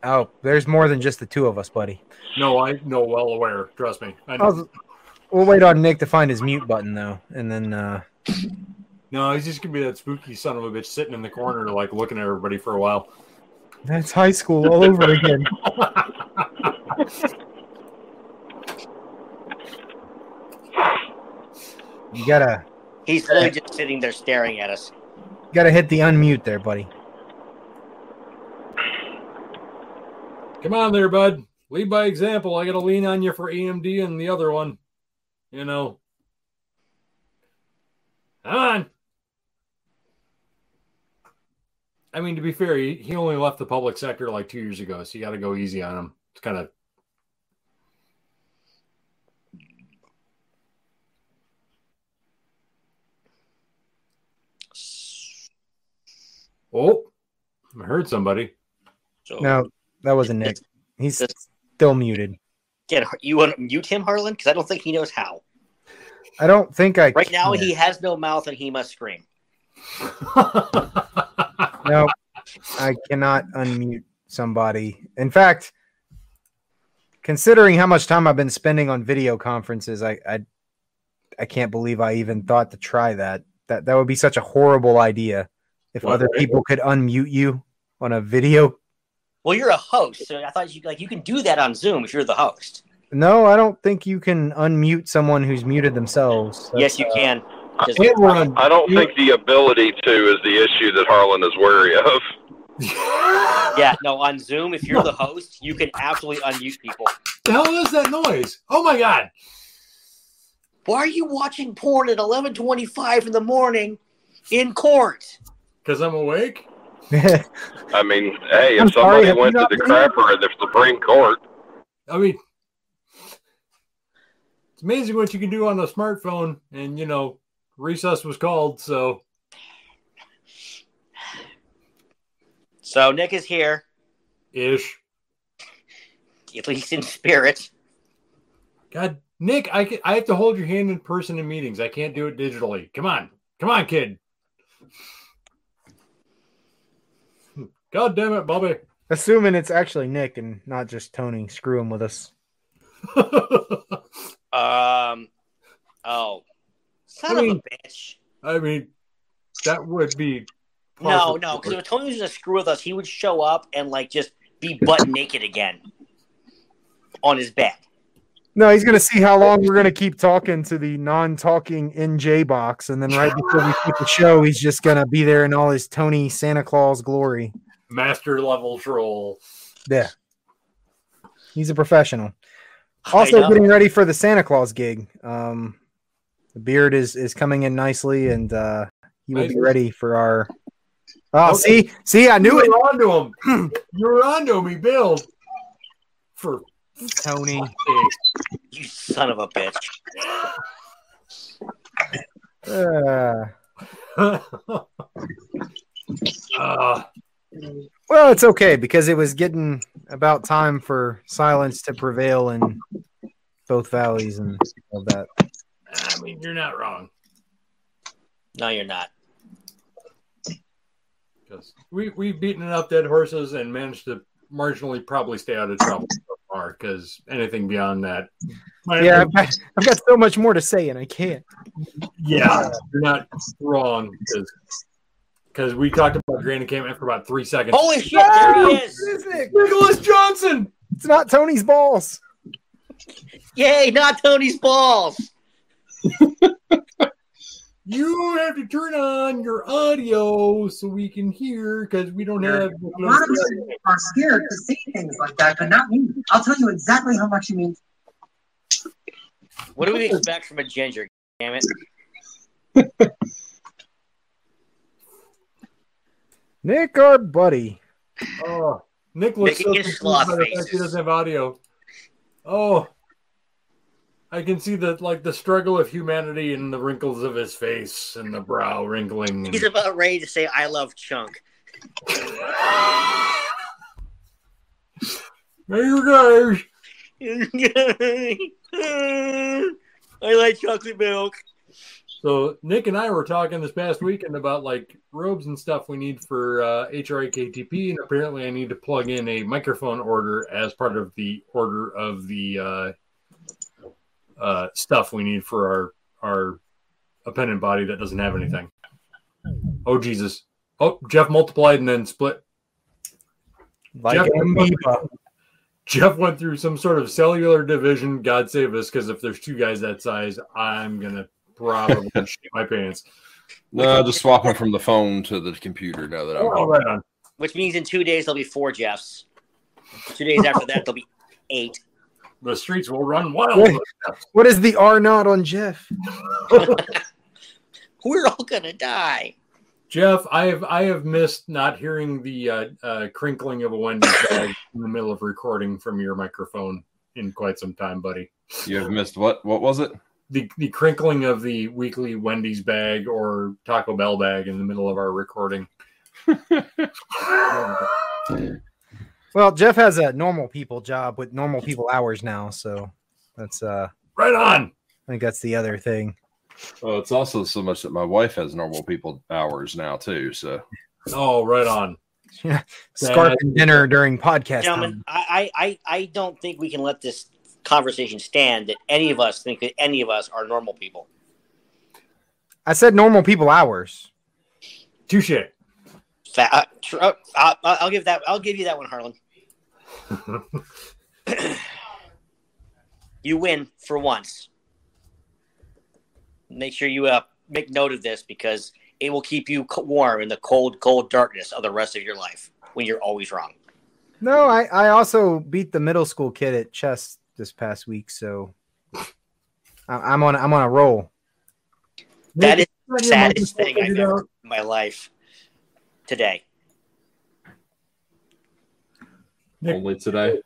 Oh, there's more than just the two of us, buddy. No, I know well aware. Trust me. I know. I'll, we'll wait on Nick to find his mute button though, and then uh, No, he's just gonna be that spooky son of a bitch sitting in the corner, like looking at everybody for a while. that's high school all over again. You gotta He's literally just sitting there staring at us. You gotta hit the unmute there, buddy. Come on there, bud. Lead by example. I gotta lean on you for AMD and the other one. You know. Come on. I mean, to be fair, he, he only left the public sector like two years ago, so you got to go easy on him. It's kind of oh, I heard somebody. So No, that wasn't Nick. He's That's- still muted. Get you want to mute him, Harlan? Because I don't think he knows how. I don't think I Right now, he has no mouth and he must scream. no, I cannot unmute somebody. In fact, considering how much time I've been spending on video conferences, I I, I can't believe I even thought to try that. That that would be such a horrible idea if What, other people could unmute you on a video. Well, you're a host, so I thought you like you can do that on Zoom if you're the host. No, I don't think you can unmute someone who's muted themselves. yes, you uh, can. Just- And we're on. I don't think the ability to is the issue that Harlan is wary of. yeah, no, on Zoom, if you're the host, you can absolutely unmute people. the hell is that noise? Oh my god! Why are you watching porn at 11:25 in the morning in court? Because I'm awake. I mean, hey, I'm if sorry, somebody went to the crapper at the Supreme Court, I mean, it's amazing what you can do on a smartphone. And you know, recess was called, so So Nick is here, ish. at least in spirit. God, Nick, I can, I have to hold your hand in person in meetings. I can't do it digitally. Come on, come on, kid. God damn it, Bobby. Assuming it's actually Nick and not just Tony screwing with us. Um, oh, son I mean- of a bitch. I mean, that would be No, no, because if Tony was to screw with us, he would show up and like just be butt naked again on his bed. No, he's gonna see how long we're gonna keep talking to the non-talking NJ box, and then right before we quit the show, he's just gonna be there in all his Tony Santa Claus glory. Master level troll. Yeah, he's a professional. Also, getting ready for the Santa Claus gig. Um, the beard is is coming in nicely, and uh, he will be ready for our. Oh, Okay. see, see, I knew you it, were onto him. you were onto me, Bill. For Tony. you son of a bitch. Uh, uh, well, it's okay because it was getting about time for silence to prevail in both valleys and all that. I mean, you're not wrong. No, you're not. Because we we've beaten enough dead horses and managed to marginally probably stay out of trouble so far. Because anything beyond that, Yeah, I've got, I've got so much more to say, and I can't. yeah, you're not wrong. Because we talked about Granny came after about three seconds. Holy shit, there he is. It's Nick. Nicholas Johnson. It's not Tony's balls. Yay, not Tony's balls. You have to turn on your audio so we can hear because we don't have. A lot of people are scared to say things like that, but not me. I'll tell you exactly how much you mean. What do we expect from a ginger? Damn it. Nick, our buddy. Oh, Nicholas Making so his confused by the fact he doesn't have audio. Oh, I can see the like the struggle of humanity in the wrinkles of his face and the brow wrinkling. He's about ready to say, I love Chunk. Hey, you guys. I like chocolate milk. So Nick and I were talking this past weekend about like robes and stuff we need for uh, HRAKTP, and apparently I need to plug in a microphone order as part of the order of the uh, uh, stuff we need for our our appendant body that doesn't have anything. Oh Jesus! Oh, Jeff multiplied and then split. Like Jeff-. Jeff went through some sort of cellular division. God save us, because if there's two guys that size, I'm gonna probably shit my pants. No, just swapping from the phone to the computer now that I'm Oh, right on. Which means in two days there'll be four Jeffs. Two days after that there'll be eight. The streets will run wild. What is the R naught on Jeff? We're all gonna die. Jeff, I have I have missed not hearing the uh, uh, crinkling of a Wendy's bag in the middle of recording from your microphone in quite some time, buddy. You have missed what? What was it? The the crinkling of the weekly Wendy's bag or Taco Bell bag in the middle of our recording. Well, Jeff has a normal people job with normal people hours now, so that's uh Right on. I think that's the other thing. Well, it's also so much that my wife has normal people hours now too. So Oh, right on. Scarf and dinner during podcast Gentlemen, time. I, I, I I don't think we can let this conversation stand that any of us think that any of us are normal people. I said normal people hours. Touche. Fa- uh, tr- uh, I'll, I'll give that. I'll give you that one, Harlan. you win for once. Make sure you uh, make note of this because it will keep you warm in the cold, cold darkness of the rest of your life when you're always wrong. No, I, I also beat the middle school kid at chess this past week, so I, I'm on I'm on a roll. That is the saddest thing I've ever out. in my life today. Nick, Only today.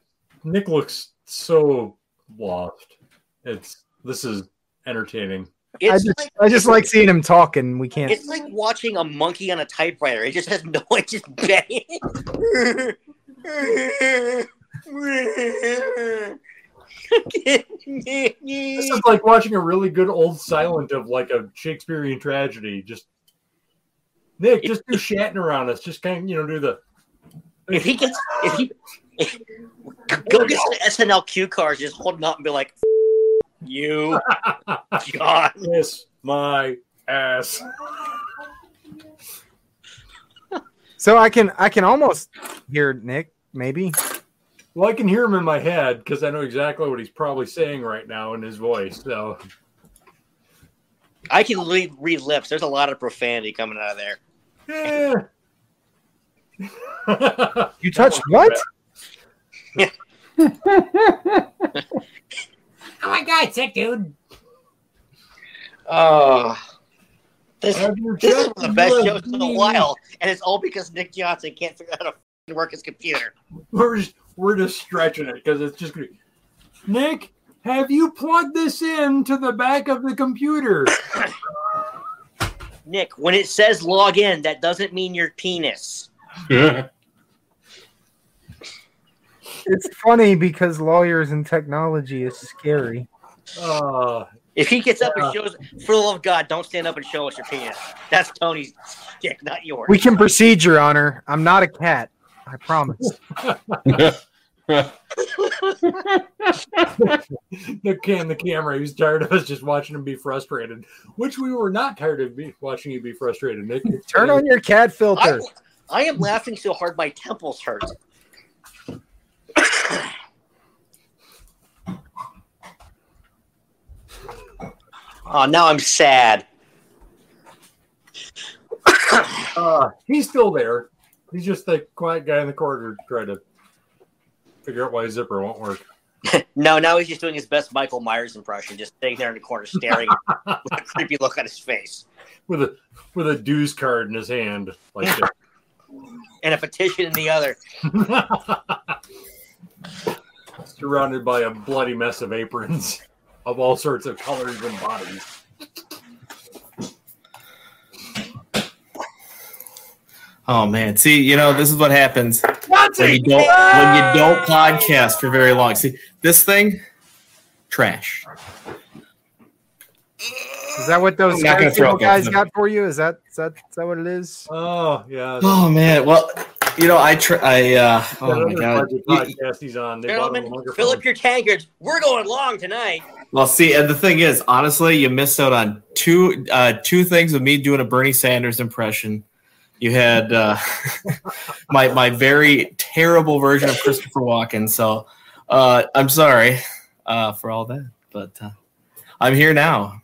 Nick looks so lost. It's this is entertaining. I It's just like, I just like seeing him talk, and we can't. It's like watching a monkey on a typewriter. It just has no. It just banging. This is like watching a really good old silent of like a Shakespearean tragedy. Just Nick, just do Shatner on us. Just kind of you know do the if he gets, if he if, go get some SNL cue cards, just hold them up and be like, "You, God." kiss my ass. So I can I can almost hear Nick. Maybe Well, I can hear him in my head because I know exactly what he's probably saying right now in his voice. So I can read, read lips. There's a lot of profanity coming out of there. yeah. you touched what? Oh my God, sick dude. Oh, this, this is one of the best USB. shows in a while, and it's all because Nick Johnson can't figure out how to work his computer. We're just we're just stretching it because it's just gonna. Nick, have you plugged this in to the back of the computer? Nick, when it says log in, that doesn't mean your penis. It's funny because lawyers and technology is scary. Uh, If he gets up Yeah. and shows, for the love of God, don't stand up and show us your penis. That's Tony's dick, not yours. We can proceed, Your Honor. I'm not a cat. I promise. the can the camera. He was tired of us just watching him be frustrated, which we were not tired of be, watching you be frustrated. Nick, Turn on your cat I, filter. I am laughing so hard my temples hurt. oh, now I'm sad. Uh, he's still there. He's just the quiet guy in the corner trying to figure out why his zipper won't work. No, now he's just doing his best Michael Myers impression, just sitting there in the corner staring with a creepy look on his face with a with a dues card in his hand, like and a petition in the other. surrounded by a bloody mess of aprons of all sorts of colors and bodies. Oh man, see, you know, this is what happens when you don't when you don't podcast for very long. See, this thing, trash. Is that what those I'm not gonna Skype throw up guys got for you? Is that is that is that what it is? Oh yeah. Oh man, well, you know, I try. I uh, oh my god. podcast he's on. They bought him a Gentlemen, fill up your tankards. We're going long tonight. Well, see, and the thing is, honestly, you missed out on two uh, two things with me doing a Bernie Sanders impression. You had uh, my my very terrible version of Christopher Walken. So uh, I'm sorry uh, for all that, but uh, I'm here now.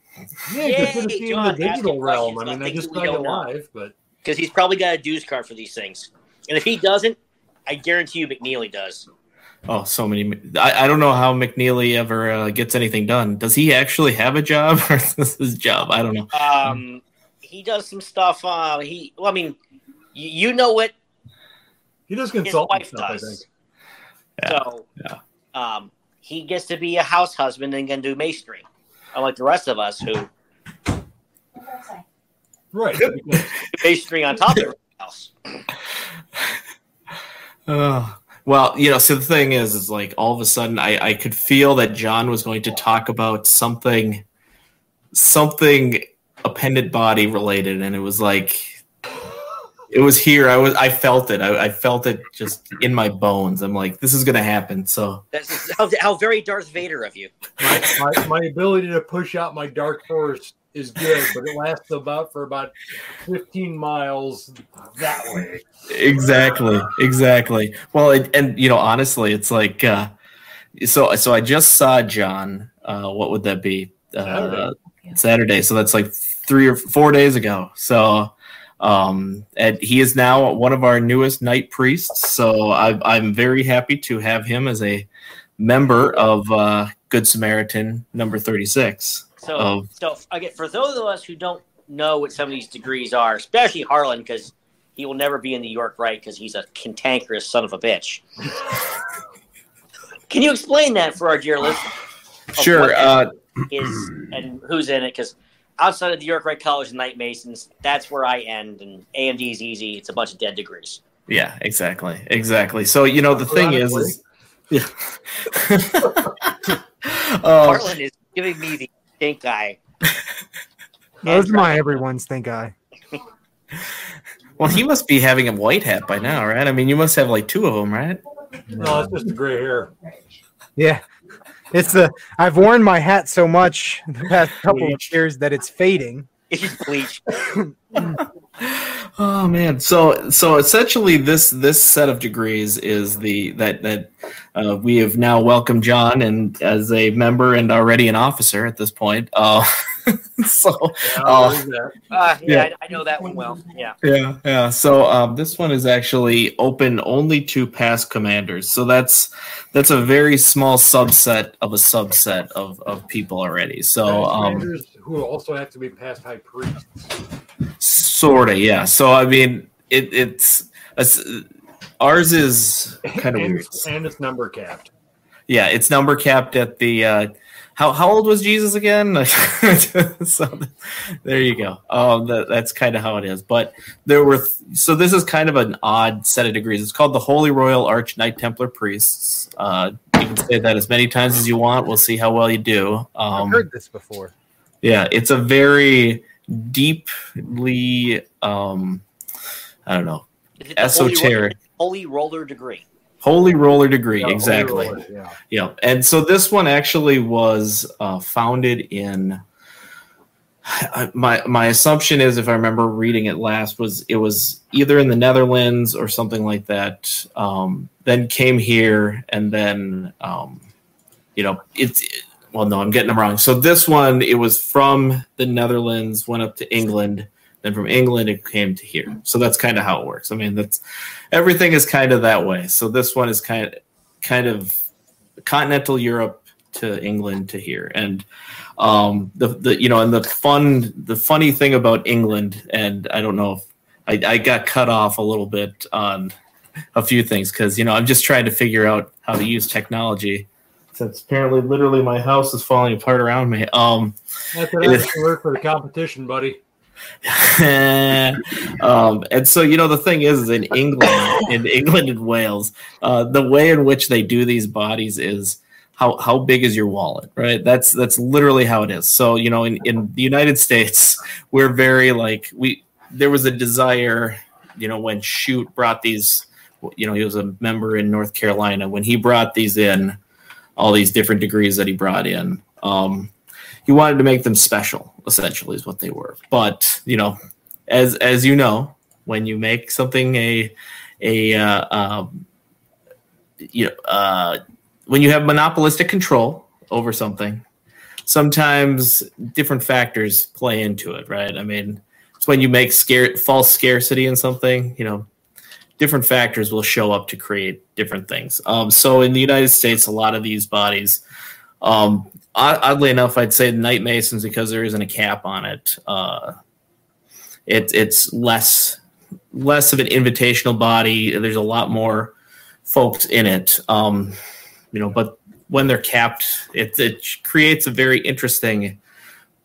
Yeah, you could have Yay, seen John, the digital realm. I mean, I just got you live, but Because he's probably got a dues card for these things. And if he doesn't, I guarantee you McNeely does. Oh, so many. I, I don't know how McNeely ever uh, gets anything done. Does he actually have a job, or is this his job? I don't know. Um, he does some stuff. Uh, he, well, I mean, you, you know what he does his consulting wife stuff. I think. does. Yeah, So, um, he gets to be a house husband and can do masonry, unlike the rest of us who Right. because- do masonry on top of everything else. Uh, well, you know, so the thing is, is like all of a sudden, I, I could feel that John was going to talk about something, something appendant body related, and it was like, it was here. I was I felt it. I, I felt it just in my bones. I'm like, this is gonna happen. So That's how, how very Darth Vader of you. My, my, my ability to push out my dark force is good, but it lasts about for about 15 miles that way. exactly, exactly. Well, it, and you know, honestly, it's like uh, so. So I just saw John. Uh, what would that be? Uh, Saturday. Saturday. So that's like three or four days ago. So. Um, and he is now one of our newest Knight Priests. So I, I'm very happy to have him as a member of uh, Good Samaritan number 36. So, Of- so again, for those of us who don't know what some of these degrees are, especially Harlan, because he will never be in the York Rite because he's a cantankerous son of a bitch. Can you explain that for our dear listeners? Sure. Uh, is and who's in it? Because outside of the York Rite College and Knight Masons, that's where I end, and AMD is easy. It's a bunch of dead degrees. Yeah, exactly, exactly. So you know the thing is, is yeah. Oh, Harlan is giving me the stink eye. Those are my everyone's think I. well, he must be having a white hat by now, right? I mean, you must have like two of them, right? No, it's just the gray hair. Yeah. It's the I've worn my hat so much the past couple of years that it's fading. It's just bleach. Oh man, so so essentially, this this set of degrees is the that that uh, we have now welcomed John and as a member and already an officer at this point. Uh, so Yeah, uh. Uh, yeah, Yeah. I, I know that one well. Yeah. Yeah, yeah. So um, this one is actually open only to past commanders. So that's that's a very small subset of a subset of, of people already. So um, commanders who also have to be past high priests. sort of, yeah. So I mean, it, it's it's- ours is kind of and, weird. and it's number capped. Yeah, it's number capped at the. Uh, how how old was Jesus again? so there you go. Um, that, that's kind of how it is. But there were th- so this is kind of an odd set of degrees. It's called the Holy Royal Arch Knight Templar Priests. Uh, you can say that as many times as you want. We'll see how well you do. I've Um, heard this before. yeah, it's a very deeply um, I don't know Is it the holy ro- esoteric Holy roller degree. Holy roller degree Yeah, exactly. roller, Yeah. Yeah, and so this one actually was uh, founded in. My my assumption is, if I remember reading it last, was it was either in the Netherlands or something like that. Um, then came here, and then um, you know it's well, no, I'm getting them wrong. So this one, it was from the Netherlands, went up to England, then from England it came to here. So that's kind of how it works. I mean, that's everything is kind of that way. So this one is kind of kind of continental Europe to England to here, and um, the the you know, and the fun the funny thing about England, and I don't know if I, I got cut off a little bit on a few things because you know I'm just trying to figure out how to use technology. Since apparently, literally, my house is falling apart around me. Um, That's what I work for the competition, buddy. um, and so you know the thing is, is in England, in England and Wales, uh, the way in which they do these bodies is how how big is your wallet, right? That's that's literally how it is. So you know, in in the United States, we're very like we there was a desire, you know, when Shoot brought these, you know, he was a member in North Carolina when he brought these in, all these different degrees that he brought in. Um, he wanted to make them special essentially is what they were. But you know as as you know when you make something a a uh, um, you know uh, when you have monopolistic control over something sometimes different factors play into it right? I mean it's when you make scare false scarcity in something you know different factors will show up to create different things. Um, so in the united states a lot of these bodies um, oddly enough, I'd say the Knight Masons because there isn't a cap on it. Uh, it it's less less of an invitational body. There's a lot more folks in it. Um, you know, but when they're capped, it it creates a very interesting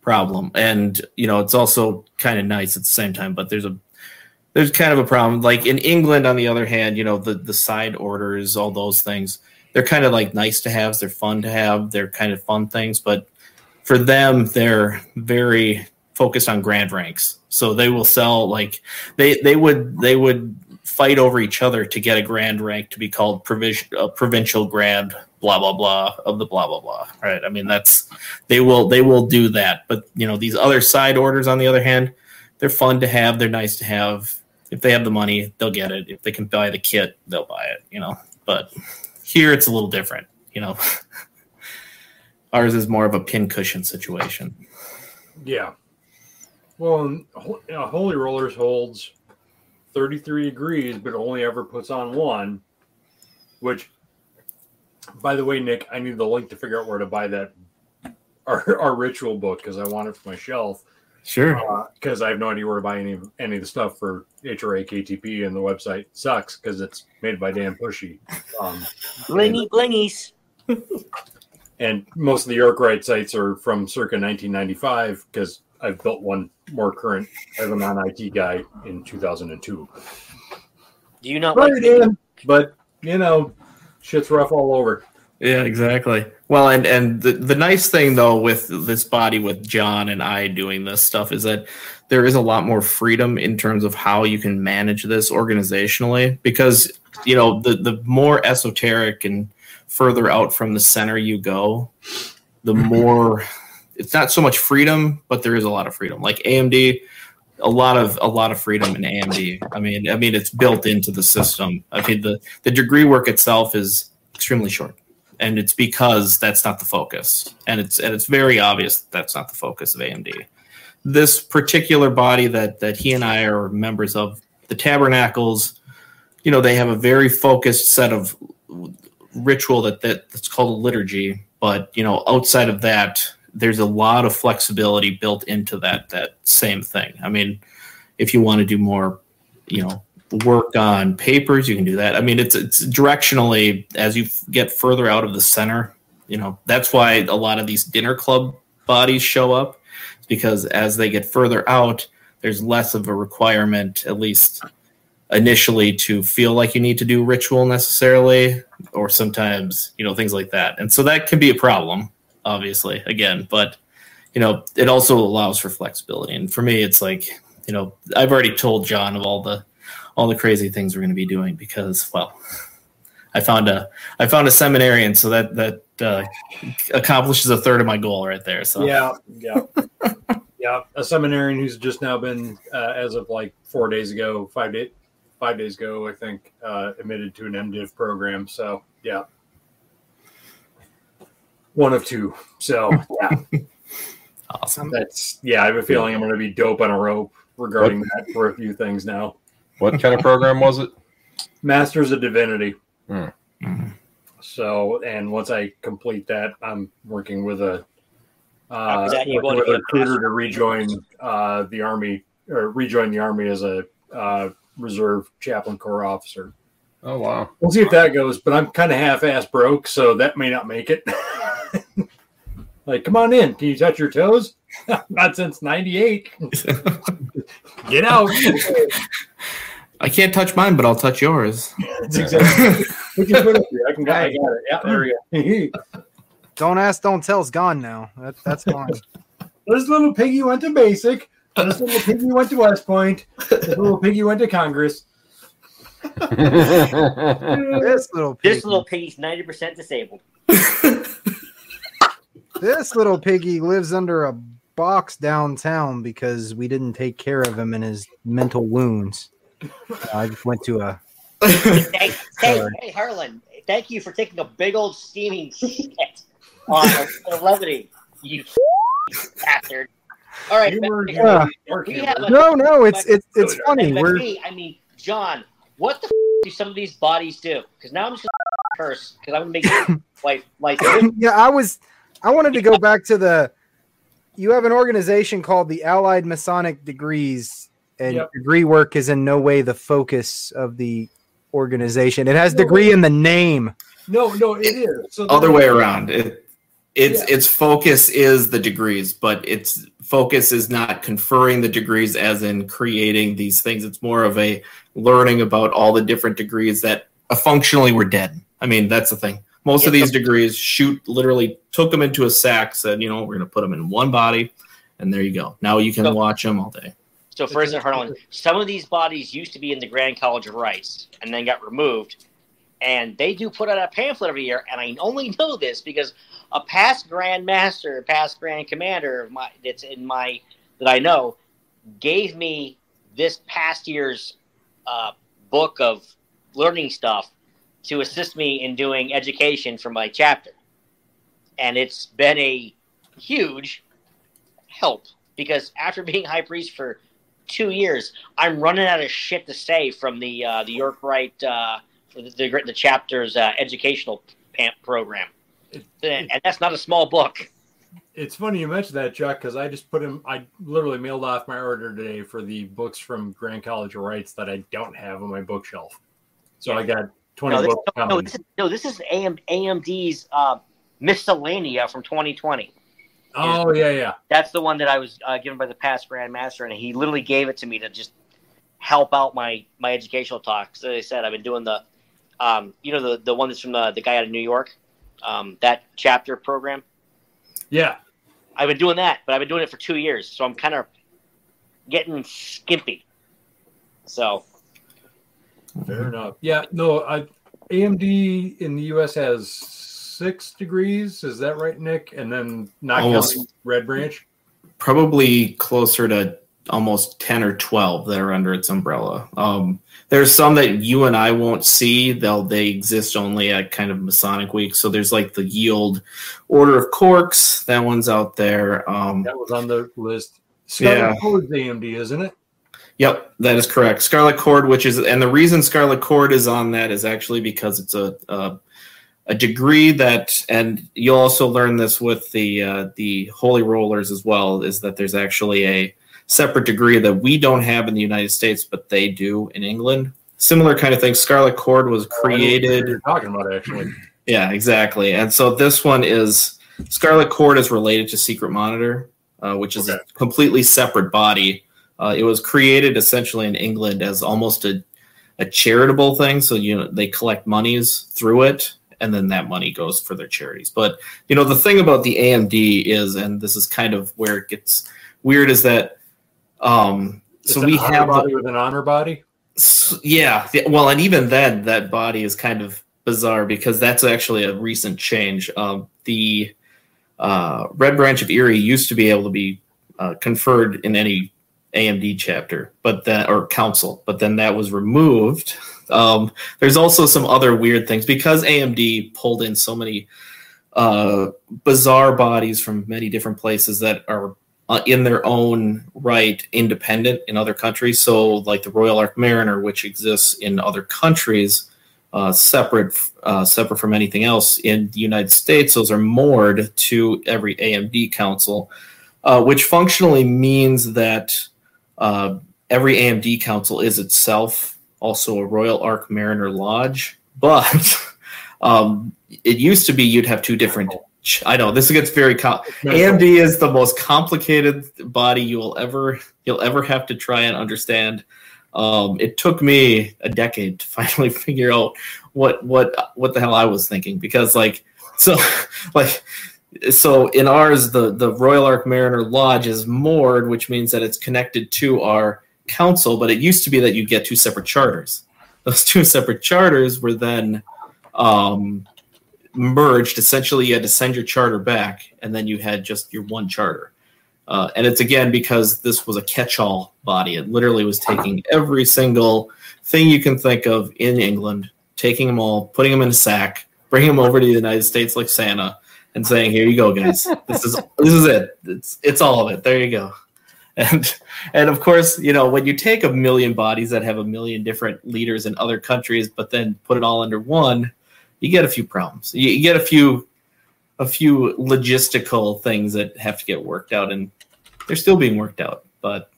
problem, and you know, it's also kind of nice at the same time. But there's a there's kind of a problem. Like in England, on the other hand, you know, the the side orders, all those things they're kind of like nice to have. They're fun to have. They're kind of fun things, but for them, they're very focused on grand ranks. So they will sell like they they would they would fight over each other to get a grand rank to be called provision a provincial grand blah blah blah of the blah blah blah. Right? I mean that's they will they will do that. But you know these other side orders on the other hand, they're fun to have. They're nice to have. If they have the money, they'll get it. If they can buy the kit, they'll buy it. You know. But here it's a little different. You know. Ours is more of a pincushion situation. Yeah. Well, Holy Rollers holds 33 degrees, but only ever puts on one. Which, by the way, Nick, I need the link to figure out where to buy that our, our ritual book because I want it for my shelf. Sure. Because I have no idea where to buy any of any of the stuff for HRA KTP, and the website sucks because it's made by Dan Pushy. Um, Blingy blingies. and most of the York Rite sites are from circa 1995 because I've built one more current as a non-IT guy in 2002. Do you not Right, like Dan. But you know, shit's rough all over. Yeah, exactly. Well, and and the the nice thing though with this body with John and I doing this stuff is that there is a lot more freedom in terms of how you can manage this organizationally because you know the the more esoteric and further out from the center you go, the mm-hmm. more it's not so much freedom, but there is a lot of freedom. Like AMD, a lot of a lot of freedom in AMD. I mean, I mean it's built into the system. I mean the the degree work itself is extremely short and it's because that's not the focus. And it's and it's very obvious that that's not the focus of amd this particular body that that he and i are members of the tabernacles you know they have a very focused set of ritual that, that that's called a liturgy. But you know outside of that there's a lot of flexibility built into that that same thing. I mean if you want to do more you know work on papers you can do that. I mean it's it's directionally as you get further out of the center you know that's why a lot of these dinner club bodies show up because as they get further out there's less of a requirement at least initially to feel like you need to do ritual necessarily or sometimes you know things like that. And so that can be a problem obviously again but you know it also allows for flexibility. And for me it's like you know i've already told john of all the all the crazy things we're going to be doing because well i found a i found a seminarian so that that uh, accomplishes a third of my goal right there so Yeah, yeah, yeah. A seminarian who's just now been, uh, as of like four days ago, five days, five days ago, I think, uh, admitted to an MDiv program. So yeah, one of two. So yeah, awesome. that's yeah. I have a feeling I'm going to be dope on a rope regarding that for a few things now. What kind of program was it? Masters of Divinity. Hmm. Mhm. So, and once I complete that, I'm working with a uh, After that, you working to with a recruiter to rejoin uh, the army or rejoin the army as a uh, reserve chaplain corps officer. Oh wow. We'll see if that goes, but I'm kind of half-ass broke, so that may not make it. like, come on in. Can you touch your toes? not since '98. Get out. I can't touch mine but i'll touch yours That's exactly. We can put it here. I can. I got it. Yeah, there we go. Don't ask, don't tell's gone now. That, that's gone. This little piggy went to basic. This little piggy went to West Point. This little piggy went to Congress. this little piggy, This little piggy's ninety percent disabled. this little piggy lives under a box downtown because we didn't take care of him and his mental wounds. Uh, I just went to a Hey, hey, hey, Harlan! Thank you for taking a big old steaming shit on a levity, you bastard. All right, were- back- Yeah. we uh, have a- no, no. It's it's it's funny. and by We're we, I mean, John, what the f- do some of these bodies do? Because now I'm just gonna curse because I'm gonna make life life. yeah. I was I wanted to go back to the. You have an organization called the Allied Masonic Degrees, and Yep. degree work is in no way the focus of the organization. It has degree in the name. No, no, it is. So other way around it it's Yeah. its focus is the degrees but its focus is not conferring the degrees as in creating these things it's more of a learning about all the different degrees that uh, functionally were dead i mean that's the thing most of these degrees shoot literally took them into a sack said you know we're going to put them in one body and there you go. Now you can So- watch them all day. So, for instance, Harlan, some of these bodies used to be in the Grand College of Rites and then got removed. And they do put out a pamphlet every year. And I only know this because a past Grand Master, past Grand Commander of my, that's in my that I know, gave me this past year's uh, book of learning stuff to assist me in doing education for my chapter. And it's been a huge help because after being high priest for two years, I'm running out of shit to say from the uh, the York Rite uh, the, the the chapter's uh, educational program, and that's not a small book. It's funny you mentioned that, Chuck, because I just put him. I literally mailed off my order today for the books from Grand College of Rites that I don't have on my bookshelf. So I got twenty No, this, books no, no, this is, no, this is AM, AMD's uh, Miscellanea from 2020. Oh yeah, yeah. That's the one that I was uh, given by the past Grand Master, and he literally gave it to me to just help out my my educational talks. As I said, I've been doing the, um, you know, the the one that's from the, the guy out of New York, um, that chapter program. Yeah, I've been doing that, but I've been doing it for two years, so I'm kind of getting skimpy. So fair enough. Yeah, no, I, AMD in the U.S. has six degrees. Is that right, Nick? And then not Almost. counting Red Branch. Probably closer to almost 10 or 12 that are under its umbrella. Um, there's some that you and I won't see. They'll they exist only at kind of Masonic week. So there's like the Yield Order of Corks. That one's out there. Um, That was on the list. Scarlet Yeah. Cord's AMD, isn't it? Yep, that is correct. Scarlet Cord, which is, and the reason Scarlet Cord is on that is actually because it's a a, a degree that, and you'll also learn this with the uh, the Holy Rollers as well, is that there's actually a separate degree that we don't have in the United States, but they do in England. Similar kind of thing. Scarlet Cord was know created. You're talking about actually. Yeah, exactly. And so this one is Scarlet Cord is related to Secret Monitor, uh, which is Okay. a completely separate body. Uh, it was created essentially in England as almost a, a charitable thing. So you know they collect monies through it, and then that money goes for their charities. But you know the thing about the AMD is, and this is kind of where it gets weird, is that um, It's so we have body with an honor body. S- yeah well and even then that body is kind of bizarre because that's actually a recent change um, the uh, red branch of Eri used to be able to be uh, conferred in any amd chapter but then or council but then that was removed um, there's also some other weird things because amd pulled in so many uh, bizarre bodies from many different places that are uh, in their own right independent in other countries. So, like the Royal Ark Mariner, which exists in other countries, uh, separate uh, separate from anything else in the United States, those are moored to every AMD council, uh, which functionally means that uh, every AMD council is itself also a Royal Ark Mariner lodge, but. Um, it used to be you'd have two different. I know this gets very com- AMD is the most complicated body you will ever you'll ever have to try and understand. Um, it took me a decade to finally figure out what what what the hell I was thinking because like so like so in ours the the Royal Ark Mariner Lodge is moored, which means that it's connected to our council. But it used to be that you get two separate charters. Those two separate charters were then um, merged. Essentially, you had to send your charter back, and then you had just your one charter. Uh, and it's again because this was a catch-all body. It literally was taking every single thing you can think of in England, taking them all, putting them in a sack, bringing them over to the United States like Santa, and saying, "Here you go, guys. This is this is it. It's it's all of it. There you go." And and of course, you know, when you take a million bodies that have a million different leaders in other countries, but then put it all under one, you get a few problems. You, get a few a few logistical things that have to get worked out, and they're still being worked out. But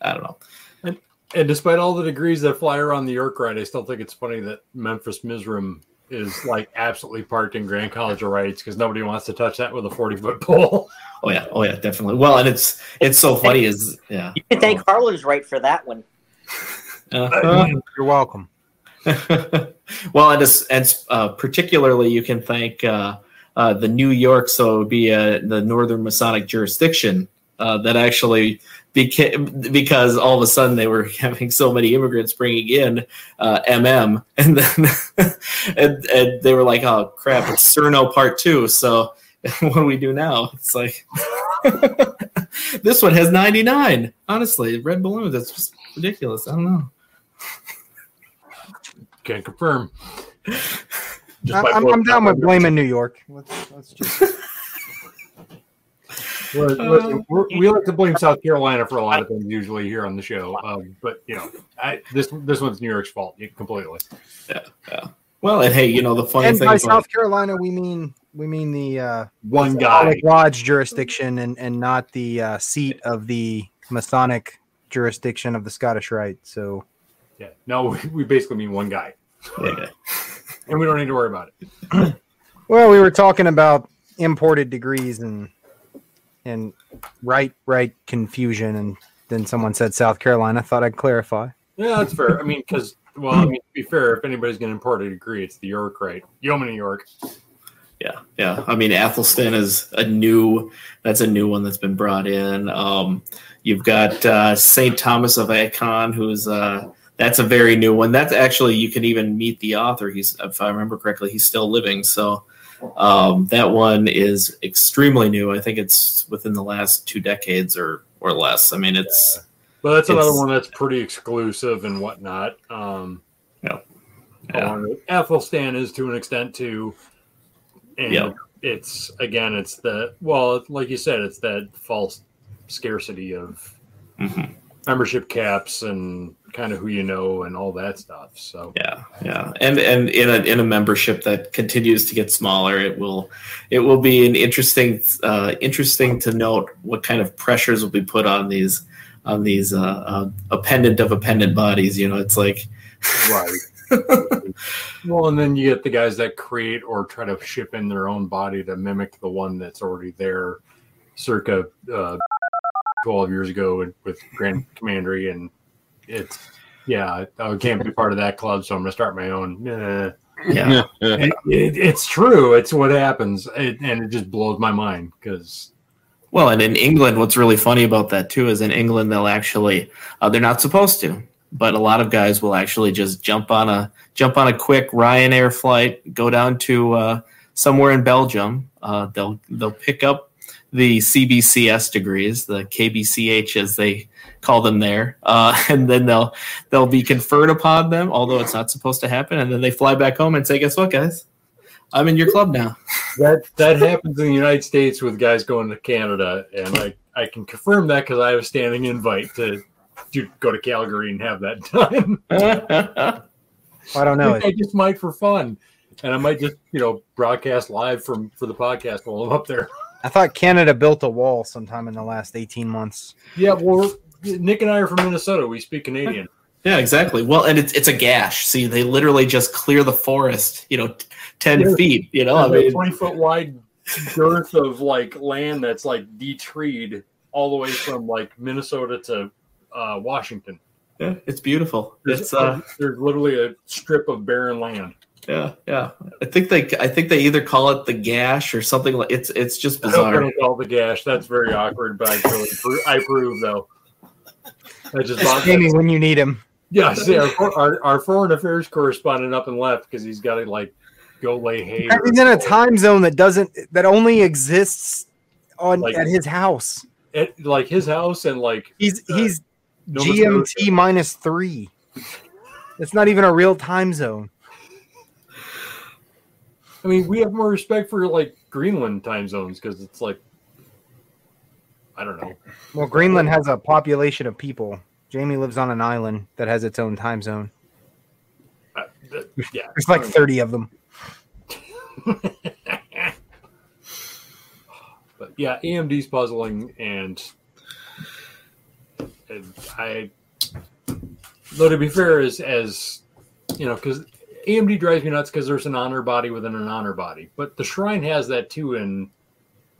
I don't know. And and despite all the degrees that fly around the York Rite, I still think it's funny that Memphis Misraim is like absolutely parked in Grand College of Rites because nobody wants to touch that with a 40 foot pole. Oh yeah, oh yeah, definitely. Well, and it's it's so funny is yeah. you can thank Harlan's right for that one. Uh-huh. You're welcome. well, and it's, and uh, particularly you can thank uh, uh, the New York, so it would be uh, the Northern Masonic jurisdiction uh, that actually became because all of a sudden they were having so many immigrants bringing in uh, MM, and then and, and they were like, "Oh crap, it's Cerneau Part Two. So what do we do now? It's like this one has 99. Honestly, red balloons. That's just ridiculous. I don't know. Can't confirm. Just I'm, I'm, I'm down with blaming New York. Let's, let's just. Well, listen, we're, we like to blame South Carolina for a lot of things usually here on the show, um, but you know, I, this this one's New York's fault completely. Yeah, yeah. Well, and hey, you know the funny and thing by is South Carolina, we mean we mean the uh, One guy. Lodge jurisdiction, and and not the uh, seat of the Masonic jurisdiction of the Scottish Rite. So Yeah, no, we, we basically mean one guy, Yeah. and we don't need to worry about it. Well, we were talking about imported degrees and and right right confusion, and then someone said South Carolina. I thought I'd clarify. Yeah, that's fair. I mean, because well, I mean, to be fair, if anybody's going to import a degree, it's the York, right? Yeoman, New York. Yeah, yeah. I mean, Athelstan is a new. That's a new one that's been brought in. Um, you've got uh, Saint Thomas of Acon, who's uh, that's a very new one. That's actually you can even meet the author. He's, if I remember correctly, he's still living. So um, that one is extremely new. I think it's within the last two decades or or less. I mean, it's But that's another one that's pretty exclusive and whatnot. Um, Yeah. with- Athelstan is to an extent too, and Yeah. it's again, it's the well, like you said, it's that false scarcity of mhm. membership caps and kind of who you know and all that stuff. So Yeah, yeah, and and in a in a membership that continues to get smaller, it will it will be an interesting uh, interesting to note what kind of pressures will be put on these on these uh, uh, appendant of appendant bodies. You know, it's like right. well, and then you get the guys that create or try to ship in their own body to mimic the one that's already there, circa uh, twelve years ago with, with Grand Commandery, and it's yeah, I can't be part of that club, so I'm gonna start my own. Eh. yeah, It- it- it's true. It's what happens, it, and it just blows my mind because Well, and in England, what's really funny about that too is in England they'll actually uh, they're not supposed to, but a lot of guys will actually just jump on a jump on a quick Ryanair flight, go down to uh, somewhere in Belgium. Uh, they'll they'll pick up the CBCS degrees, the KBCH as they call them there, uh, and then they'll they'll be conferred upon them, although it's not supposed to happen, and then they fly back home and say, "Guess what, guys? I'm in your club now." that that happens in the United States with guys going to Canada, and I I can confirm that because I have a standing invite to to go to Calgary and have that done. I don't know. I just might for fun, and I might just you know broadcast live from for the podcast while I'm up there. I thought Canada built a wall sometime in the last eighteen months. Yeah, well, Nick and I are from Minnesota. We speak Canadian. Yeah, exactly. Well, and it's it's a gash. See, they literally just clear the forest, you know, ten Yeah. feet. You know, I mean, twenty foot wide girth of like land that's like detreed all the way from like Minnesota to uh, Washington. yeah, it's beautiful. There's, It's uh, there's literally a strip of barren land. yeah, yeah. I think they I think they either call it the gash or something like it's it's just I hope I bizarre. don't call it the gash. That's very awkward, but I really appro- I approve though. I just bought Jamie, when you need him. Yeah, see, our, our, our foreign affairs correspondent up and left because he's got to like go lay hay. He's in a time zone that doesn't that only exists on Like- at his house. at, like his house and like He's uh, he's Nova GMT Scotia. minus three. It's not even a real time zone. I mean, we have more respect for like Greenland time zones because it's like I don't know. Well, Greenland has a population of people. Jamie lives on an island that has its own time zone. Uh, th- yeah, There's like 30 of them. but yeah, AMD's puzzling, and I. Though to be fair, as as you know, because AMD drives me nuts because there's an honor body within an honor body, but the shrine has that too in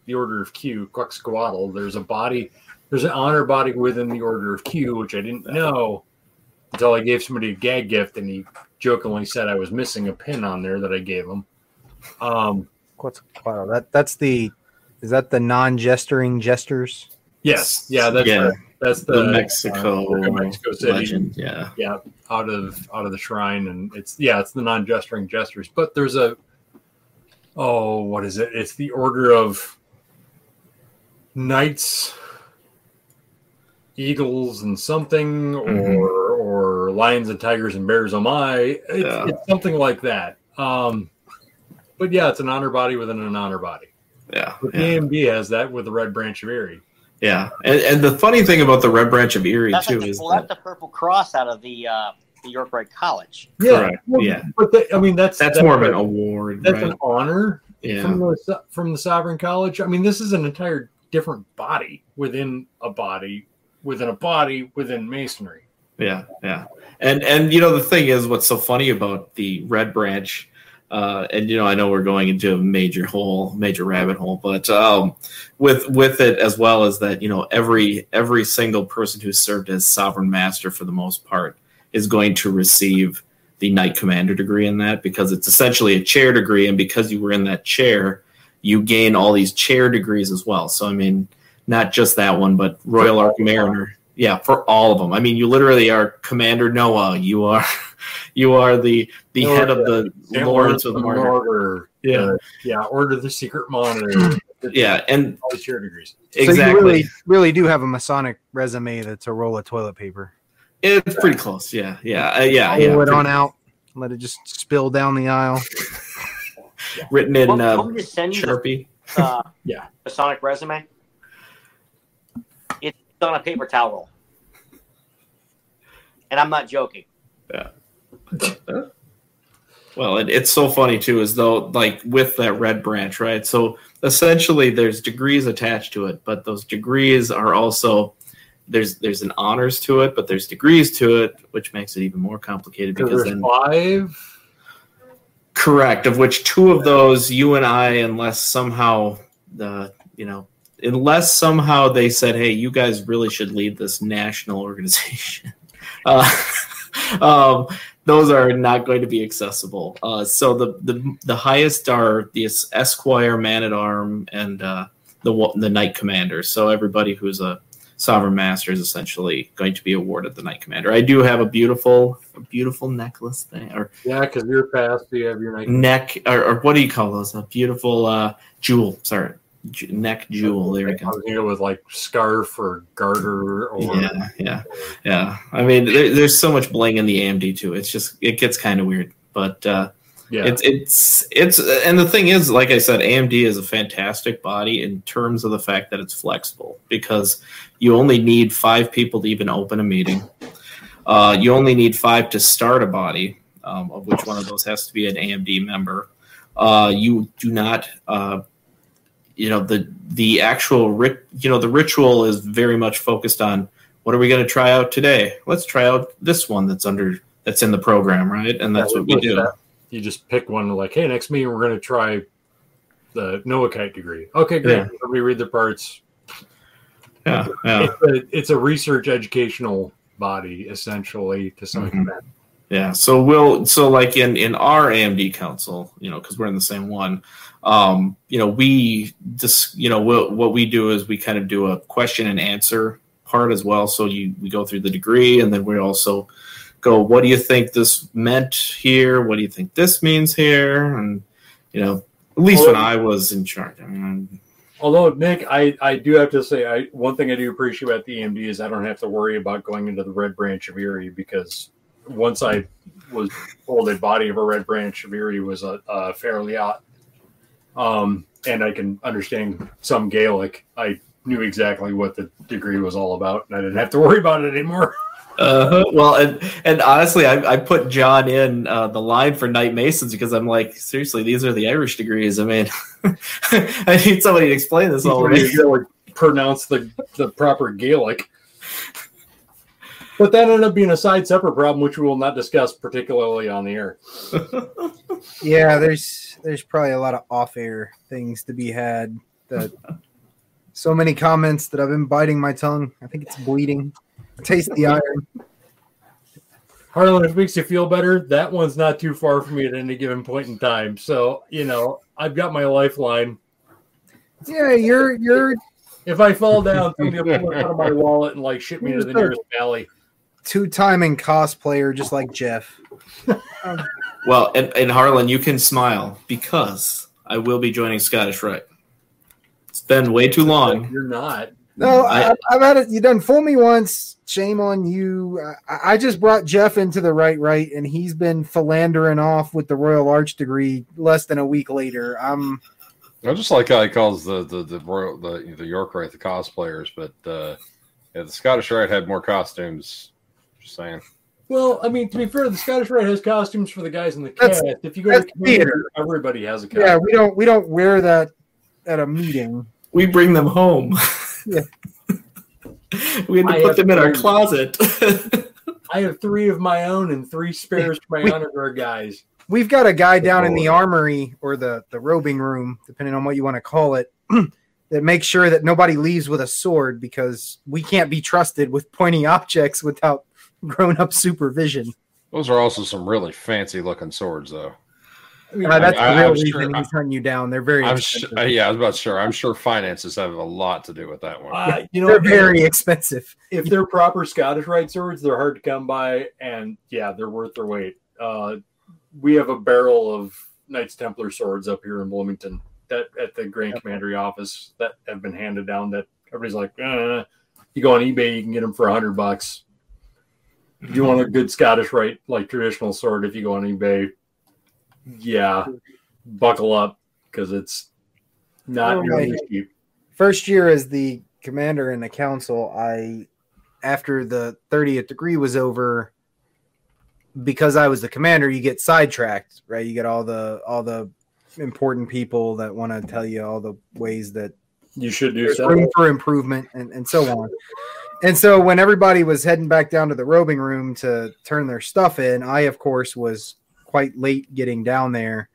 the Order of Q, Quetzalcoatl. There's a body, there's an honor body within the Order of Q, which I didn't know until I gave somebody a gag gift, and he jokingly said I was missing a pin on there that I gave him. Um, wow, that? That's the. Is that the non-gesturing gestures? Yes, yeah, that's Yeah. the, that's the, the Mexico, uh, Mexico City. legend. Yeah, yeah out of out of the shrine and it's yeah it's the non-gesturing gestures but there's a oh what is it it's the order of knights eagles and something or Mhm. or lions and tigers and bears oh my it's, Yeah. it's something like that um but yeah it's an honor body within an honor body yeah, yeah. AMD has that with the red branch of Eri yeah. And, and the funny thing about the Red Branch of Eri That's too like the, is well, that that's the Purple Cross out of the uh, the York Rite College. Correct, well, yeah. but the, I mean that's that's more of an award, that's right? an honor Yeah, from the from the sovereign college. I mean, this is an entire different body within a body within a body within masonry. Yeah, yeah, and and you know the thing is, what's so funny about the Red Branch, uh, and you know I know we're going into a major hole, major rabbit hole, but um, with with it as well as that, you know every every single person who served as sovereign master for the most part is going to receive the knight commander degree in that because it's essentially a chair degree, and because you were in that chair, you gain all these chair degrees as well. So I mean, not just that one, but Royal Ark Mariner. Yeah, for all of them. I mean, you literally are Commander Noah. You are, you are the the Or head of the Saint Lords of the Martyr. Order, Yeah. uh, yeah, Order of the Secret Monitor. Yeah, and all the chair degrees. So you exactly. really, really do have a Masonic resume that's a roll of toilet paper. It's pretty close. Yeah, yeah, uh, yeah, Pull yeah. it pretty- on out. Let it just spill down the aisle. Written in Want- uh, want me to you the- Sharpie. Uh, Yeah. Masonic resume. It's on a paper towel roll, and I'm not joking. Well, it, it's so funny too, as though like with that red branch, right? So essentially, there's degrees attached to it, but those degrees are also there's there's an honors to it, but there's degrees to it, which makes it even more complicated Because then five. correct of which two of those you and I, unless somehow the you know unless somehow they said, hey, you guys really should lead this national organization. Uh, um, those are not going to be accessible. Uh, so the, the the highest are the Esquire, Man at Arm, and uh, the the Knight Commander. So everybody who's a Sovereign Master is essentially going to be awarded the Knight Commander. I do have a beautiful, a beautiful necklace thing, or Yeah, because you're past. You have your night. neck, or, or what do you call those? A beautiful uh, jewel. Sorry, Neck jewel. There we go. thinking with like scarf or garter or Yeah, yeah, yeah. I mean, there, there's so much bling in the AMD too. It's just it gets kind of weird, but uh, yeah. it's it's it's and the thing is, like I said, AMD is a fantastic body in terms of the fact that it's flexible because you only need five people to even open a meeting. Uh, you only need five to start a body, um, of which one of those has to be an AMD member. Uh, you do not, uh, you know, the the actual rit, you know, the ritual is very much focused on what are we going to try out today? Let's try out this one that's under that's in the program, right? And that's Yeah, what we do. that. You just pick one like, hey, next meeting we're going to try the Noachite degree. Okay, great. Yeah. Everybody read the parts. Yeah, yeah. It's a, it's a research educational body essentially to some Mhm. extent. Yeah, so we'll so like in in our AMD council, you know, because we're in the same one, um, you know, we just you know what what we do is we kind of do a question and answer part as well. So you we go through the degree, and then we also go, what do you think this meant here? What do you think this means here? And you know, at least when I was in charge, I mean, Although Nick, I, I do have to say, I one thing I do appreciate about the EMD is I don't have to worry about going into the Red Branch of Eri because once I was told a body of a Red Branch of Eri was a, a fairly out, um, and I can understand some Gaelic, I knew exactly what the degree was all about, and I didn't have to worry about it anymore. Uh, well, and and honestly, I, I put John in uh, the line for Knight Masons because I'm like, seriously, these are the Irish degrees. I mean, I need somebody to explain this all to me. You gotta, like, pronounce the, the proper Gaelic. But that ended up being a side separate problem, which we will not discuss particularly on the air. Yeah, there's there's probably a lot of off-air things to be had. That so many comments that I've been biting my tongue. I think it's bleeding. Taste the iron. Harlan, if it makes you feel better, that one's not too far from me at any given point in time. So, you know, I've got my lifeline. Yeah, you're you're If I fall down, somebody will pull it out of my wallet and like ship me to the nearest valley. Two timing cosplayer, just like Jeff. Well, and, and Harlan, you can smile because I will be joining Scottish Rite. It's been way too long. You're not. No, I- I, I've had it. You done fool me once. Shame on you. I, I just brought Jeff into the right, right, and he's been philandering off with the Royal Arch degree less than a week later. I'm I just like how he calls the the the royal the the York Rite the cosplayers, but uh, yeah, the Scottish Rite had more costumes. Just saying. Well, I mean, to be fair, the Scottish Rite has costumes for the guys in the That's- cast. If you go to that's Commander, theater. everybody has a costume. yeah. We don't we don't wear that at a meeting. We bring them home. Yeah. we had to I put have them in our closet. I have three of my own and three spares for my We- honor guard guys. We've got a guy down in the armory or the the robing room, depending on what you want to call it, that makes sure that nobody leaves with a sword because we can't be trusted with pointing objects without grown up supervision. Those are also some really fancy looking swords, though. I Uh, that's I- the real I'm reason sure- he's hunting you down. They're very I'm expensive. sure, yeah, I was about sure. I'm sure finances have a lot to do with that one. uh, you know, They're very expensive. if they're proper Scottish Rite swords, they're hard to come by, and yeah, they're worth their weight. Uh, we have a barrel of Knights Templar swords up here in Bloomington that at the Grand Commandery office that have been handed down. That everybody's like, uh, you go on eBay, you can get them for a hundred bucks. If you want a good Scottish Rite, like traditional sword, if you go on eBay, yeah, buckle up because it's not Oh, nearly right. cheap. First year as the commander in the council, I after the 30th degree was over, because I was the commander, you get sidetracked, right? You get all the all the important people that want to tell you all the ways that You should do room for improvement and, and so on. And so when everybody was heading back down to the robing room to turn their stuff in, I of course was quite late getting down there.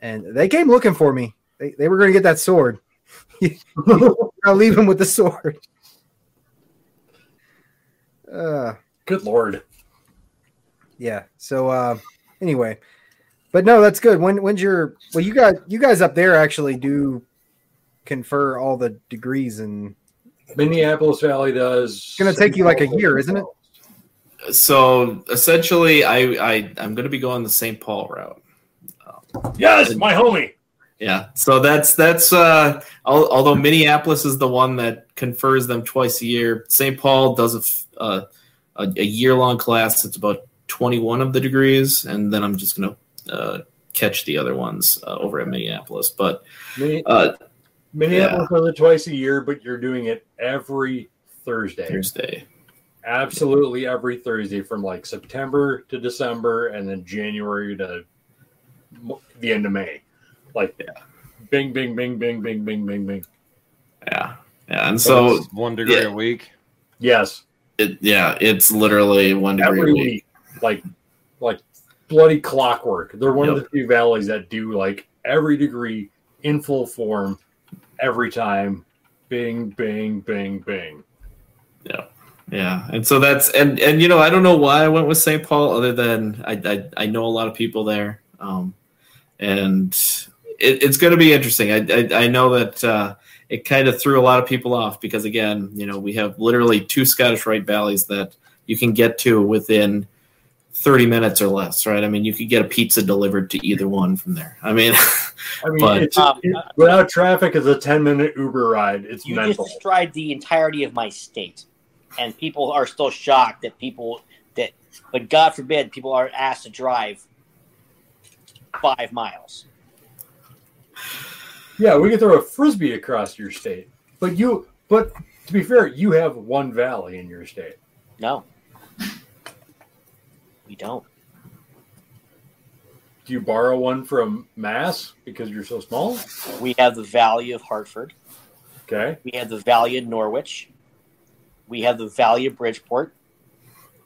And they came looking for me. They, they were going to get that sword. I'll leave him with the sword. Uh, Good lord. yeah. So uh, anyway, but no, that's good. When when's your well? You guys you guys up there actually do confer all the degrees and Minneapolis Valley does. It's gonna take you like a year, isn't it? so essentially, I, I I'm going to be going the St. Paul route. Yes, my homie. Yeah, so that's that's uh, al- although Minneapolis is the one that confers them twice a year. St. Paul does a f- uh, a, a year long class. It's about twenty one of the degrees, and then I'm just gonna uh, catch the other ones uh, over at Minneapolis. But uh, Minneapolis yeah. does it twice a year, but you're doing it every Thursday. Thursday. Absolutely yeah. every Thursday from like September to December and then January to the end of May. Like, yeah. bing, bing, bing, bing, bing, bing, bing, bing. Yeah. Yeah. And so, so one degree yeah. a week. Yes. It, yeah. It's literally one degree every a week. week. Like, like bloody clockwork. They're one yep. of the few valleys that do like every degree in full form every time. Bing, bing, bing, bing. Yeah, Yeah, and so that's and and you know I don't know why I went with St. Paul other than I I, I know a lot of people there, um, and it, it's going to be interesting. I I, I know that uh, it kind of threw a lot of people off because again, you know, we have literally two Scottish Rite valleys that you can get to within thirty minutes or less, right? I mean, you could get a pizza delivered to either one from there. I mean, I mean, But- it's, Um, it- without traffic, it's a 10 minute Uber ride. It's You mental. just described the entirety of my state, and people are still shocked that people that, but God forbid, people are asked to drive five miles. Yeah, we can throw a frisbee across your state, but you, but to be fair, you have one valley in your state. No, we don't. Do you borrow one from Mass because you're so small? We have the Valley of Hartford. Okay, We have the Valley of Norwich. We have the Valley of Bridgeport,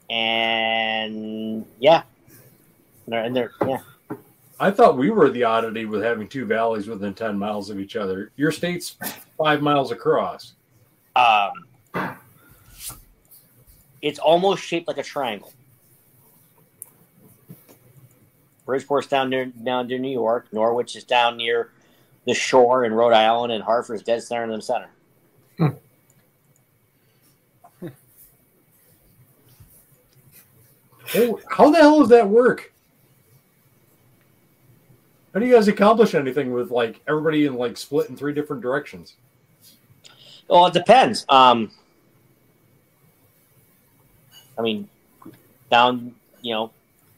and yeah, and they're, yeah. I thought we were the oddity with having two valleys within 10 miles of each other. Your state's five miles across. Um, it's almost shaped like a triangle. Bridgeport's down near down near New York. Norwich is down near the shore in Rhode Island, and Hartford's dead center in the center. Oh, how the hell does that work? How do you guys accomplish anything with like everybody in like split in three different directions? Well, it depends. Um, I mean, down you know,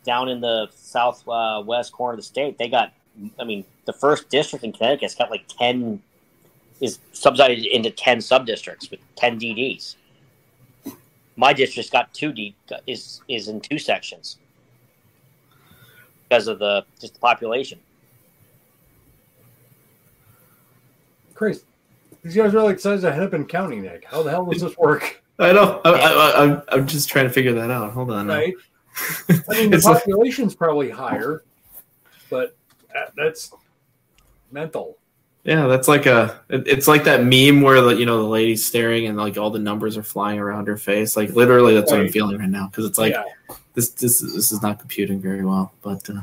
down in the southwest uh, corner of the state, they got. I mean, the first district in Connecticut's got like ten is subdivided into ten sub districts with ten DDs. My district's got two D is is in two sections because of the just the population. Crazy. These guys are like the size of Hennepin County, Nick. How the hell does this work? I know. I, I, I'm, I'm just trying to figure that out. Hold on. now. I mean, the It's like- population's probably higher, but that, that's mental. Yeah, that's like a. it- It's like that meme where the you know the lady's staring and like all the numbers are flying around her face. Like literally, that's what I'm feeling right now because it's like yeah. this this this is not computing very well. But uh,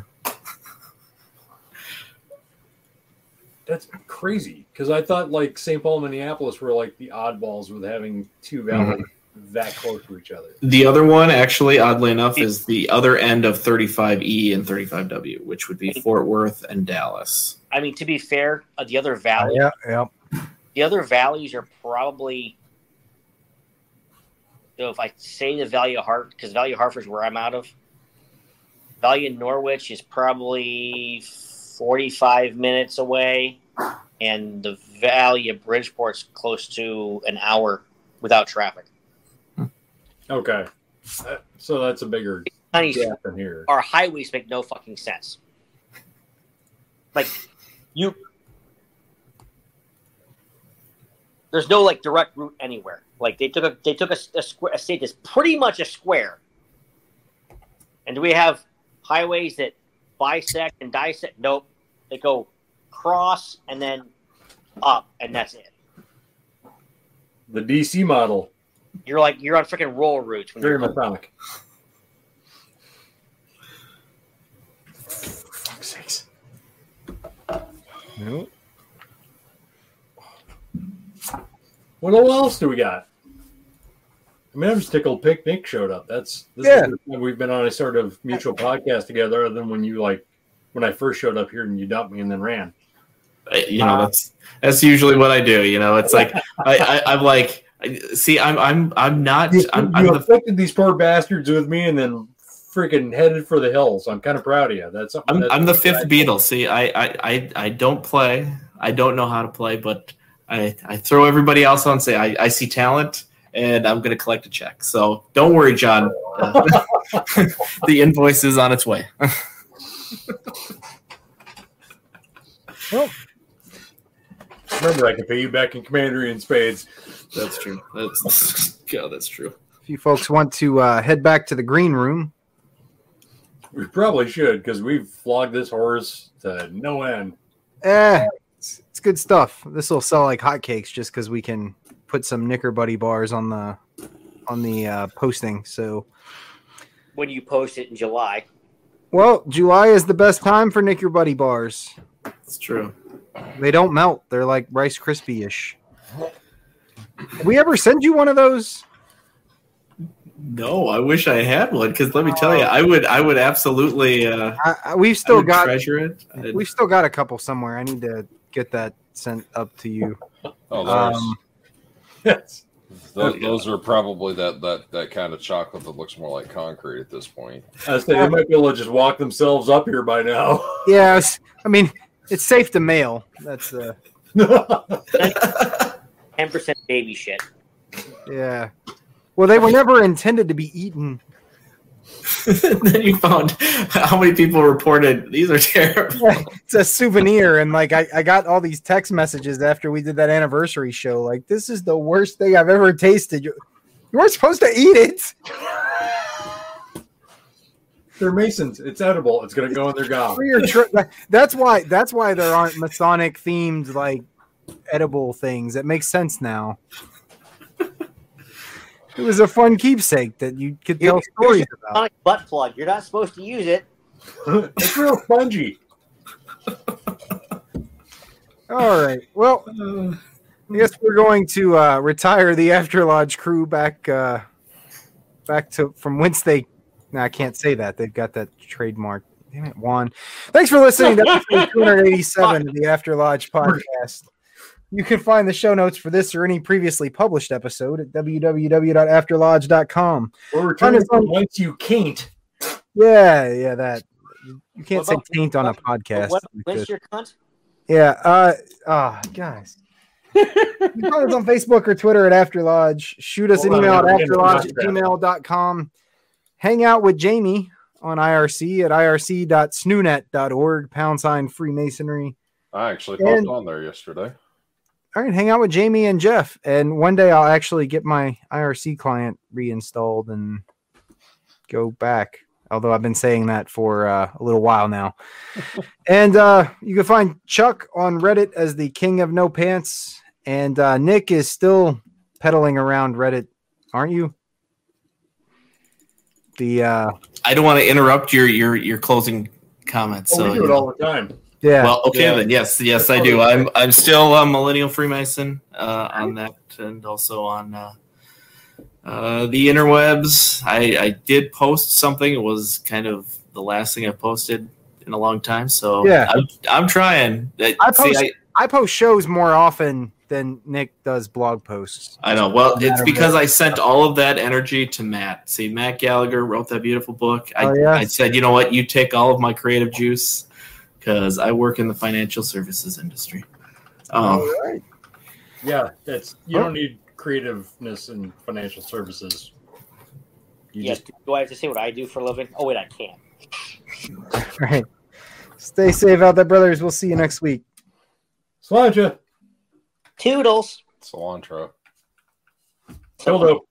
That's crazy because I thought like St. Paul, Minneapolis were like the oddballs with having two valleys that close to each other. the other one, actually, oddly enough, is the other end of 35E and 35W, which would be Fort Worth and Dallas. I mean, to be fair, uh, the other valley, Yeah, yeah. the other valleys are probably. So if I say the Valley of Hart, because Valley of Hartford is where I'm out of. Valley of Norwich is probably 45 minutes away, and the Valley of Bridgeport's close to an hour without traffic. Okay, Uh, so that's a bigger Honey, gap in here. our highways make no fucking sense. Like, you. There's no like direct route anywhere. Like they took a they took a, a square a state that's pretty much a square. And do we have highways that bisect and dissect? Nope. They go cross and then up, and that's it. The DC model, You're like you're on freaking roll routes when very you're methodic. Fuck's sakes. Nope. What else do we got? I mean, I'm just tickled. Pick Nick showed up. That's this Yeah. is the time we've been on a sort of mutual podcast together, other than when you like when I first showed up here and you dumped me and then ran. You know, that's that's usually what I do. You know, it's like I, I I'm like, see, I'm I'm I'm not. You, I'm, you I'm the these poor bastards with me and then freaking headed for the hills. I'm kind of proud of you. That's. I'm, that's I'm the fifth Beatle. See, I, I, I, I don't play. I don't know how to play, but I, I throw everybody else on. Say I, I see talent, and I'm going to collect a check. So don't worry, John. Uh, the invoice is on its way. Remember, I can pay you back in Commander in spades. That's true. That's yeah, that's true. If you folks want to uh, head back to the green room, We probably should because we've flogged this horse to no end. eh, it's, it's good stuff. This will sell like hotcakes just because we can put some Knicker Buddy bars on the on the uh, posting. So, when you post it in July. well, July is the best time for Knicker Buddy bars. It's true. They don't melt. They're like Rice Krispie ish. we ever send you one of those? No, I wish I had one because let me tell you, I would, I would absolutely. Uh, I, I, we've still would got treasure it. I'd- we've still got a couple somewhere. I need to get that sent up to you. Oh, those, Um, Yes. those, those are probably that, that, that kind of chocolate that looks more like concrete at this point. I say they might be able to just walk themselves up here by now. yes, I mean, it's safe to mail. That's uh, Ten percent baby shit. yeah. Well, they were never intended to be eaten. then you found how many people reported these are terrible. It's a souvenir, and like I, I got all these text messages after we did that anniversary show. Like, this is the worst thing I've ever tasted. You, you weren't supposed to eat it. They're Masons. It's edible. It's gonna go in their gob. Tri- that's why. That's why there aren't Masonic themed like edible things. It makes sense now. It was a fun keepsake that you could tell You're- stories you're about. Sonic butt plug. You're not supposed to use it. it's real spongy. All right. Well, I guess we're going to uh, retire the After Lodge crew back uh, back to from whence they. No, I can't say that. They've got that trademark. Damn it, Juan. Thanks for listening to episode 287 of the After Lodge podcast. You can find the show notes for this or any previously published episode at www.afterlodge.com. We're Find returning us on- once you can't. Yeah, yeah, that. You can't What say about- taint on a podcast. What, You when's your cunt? Yeah. Uh. Ah, guys. you can find us on Facebook or Twitter at After Lodge. Shoot us Hold an on, email at we're getting afterlodge at gmail.com. Hang out with Jamie on IRC at irc.snoonet.org, pound sign Freemasonry. I actually popped on there yesterday. All right, hang out with Jamie and Jeff. And one day I'll actually get my IRC client reinstalled and go back. Although I've been saying that for uh, a little while now. and uh, you can find Chuck on Reddit as the king of no pants. And uh, Nick is still peddling around Reddit, aren't you? The uh, I don't want to interrupt your your your closing comments. Oh, so we do it all the time. yeah, Well, okay Yeah. then. Yes, yes, I do. I'm I'm still a millennial Freemason uh, on that, and also on uh, uh, the interwebs. I I did post something. It was kind of the last thing I posted in a long time. So Yeah. I'm, I'm trying. I, I see, post- I, I post shows more often than Nick does blog posts. I know. Well, it's Matter because I sent all of that energy to Matt. See, Matt Gallagher wrote that beautiful book. I, Oh, yeah? I said, you know what? You take all of my creative juice because I work in the financial services industry. Um, right. Yeah, that's you Huh? don't need creativeness in financial services. You Yes. just Do I have to say what I do for a living? Oh wait, I can't. All right. Stay safe out there, brothers. We'll see you next week. Sláinte. Toodles. Cilantro. Dildo.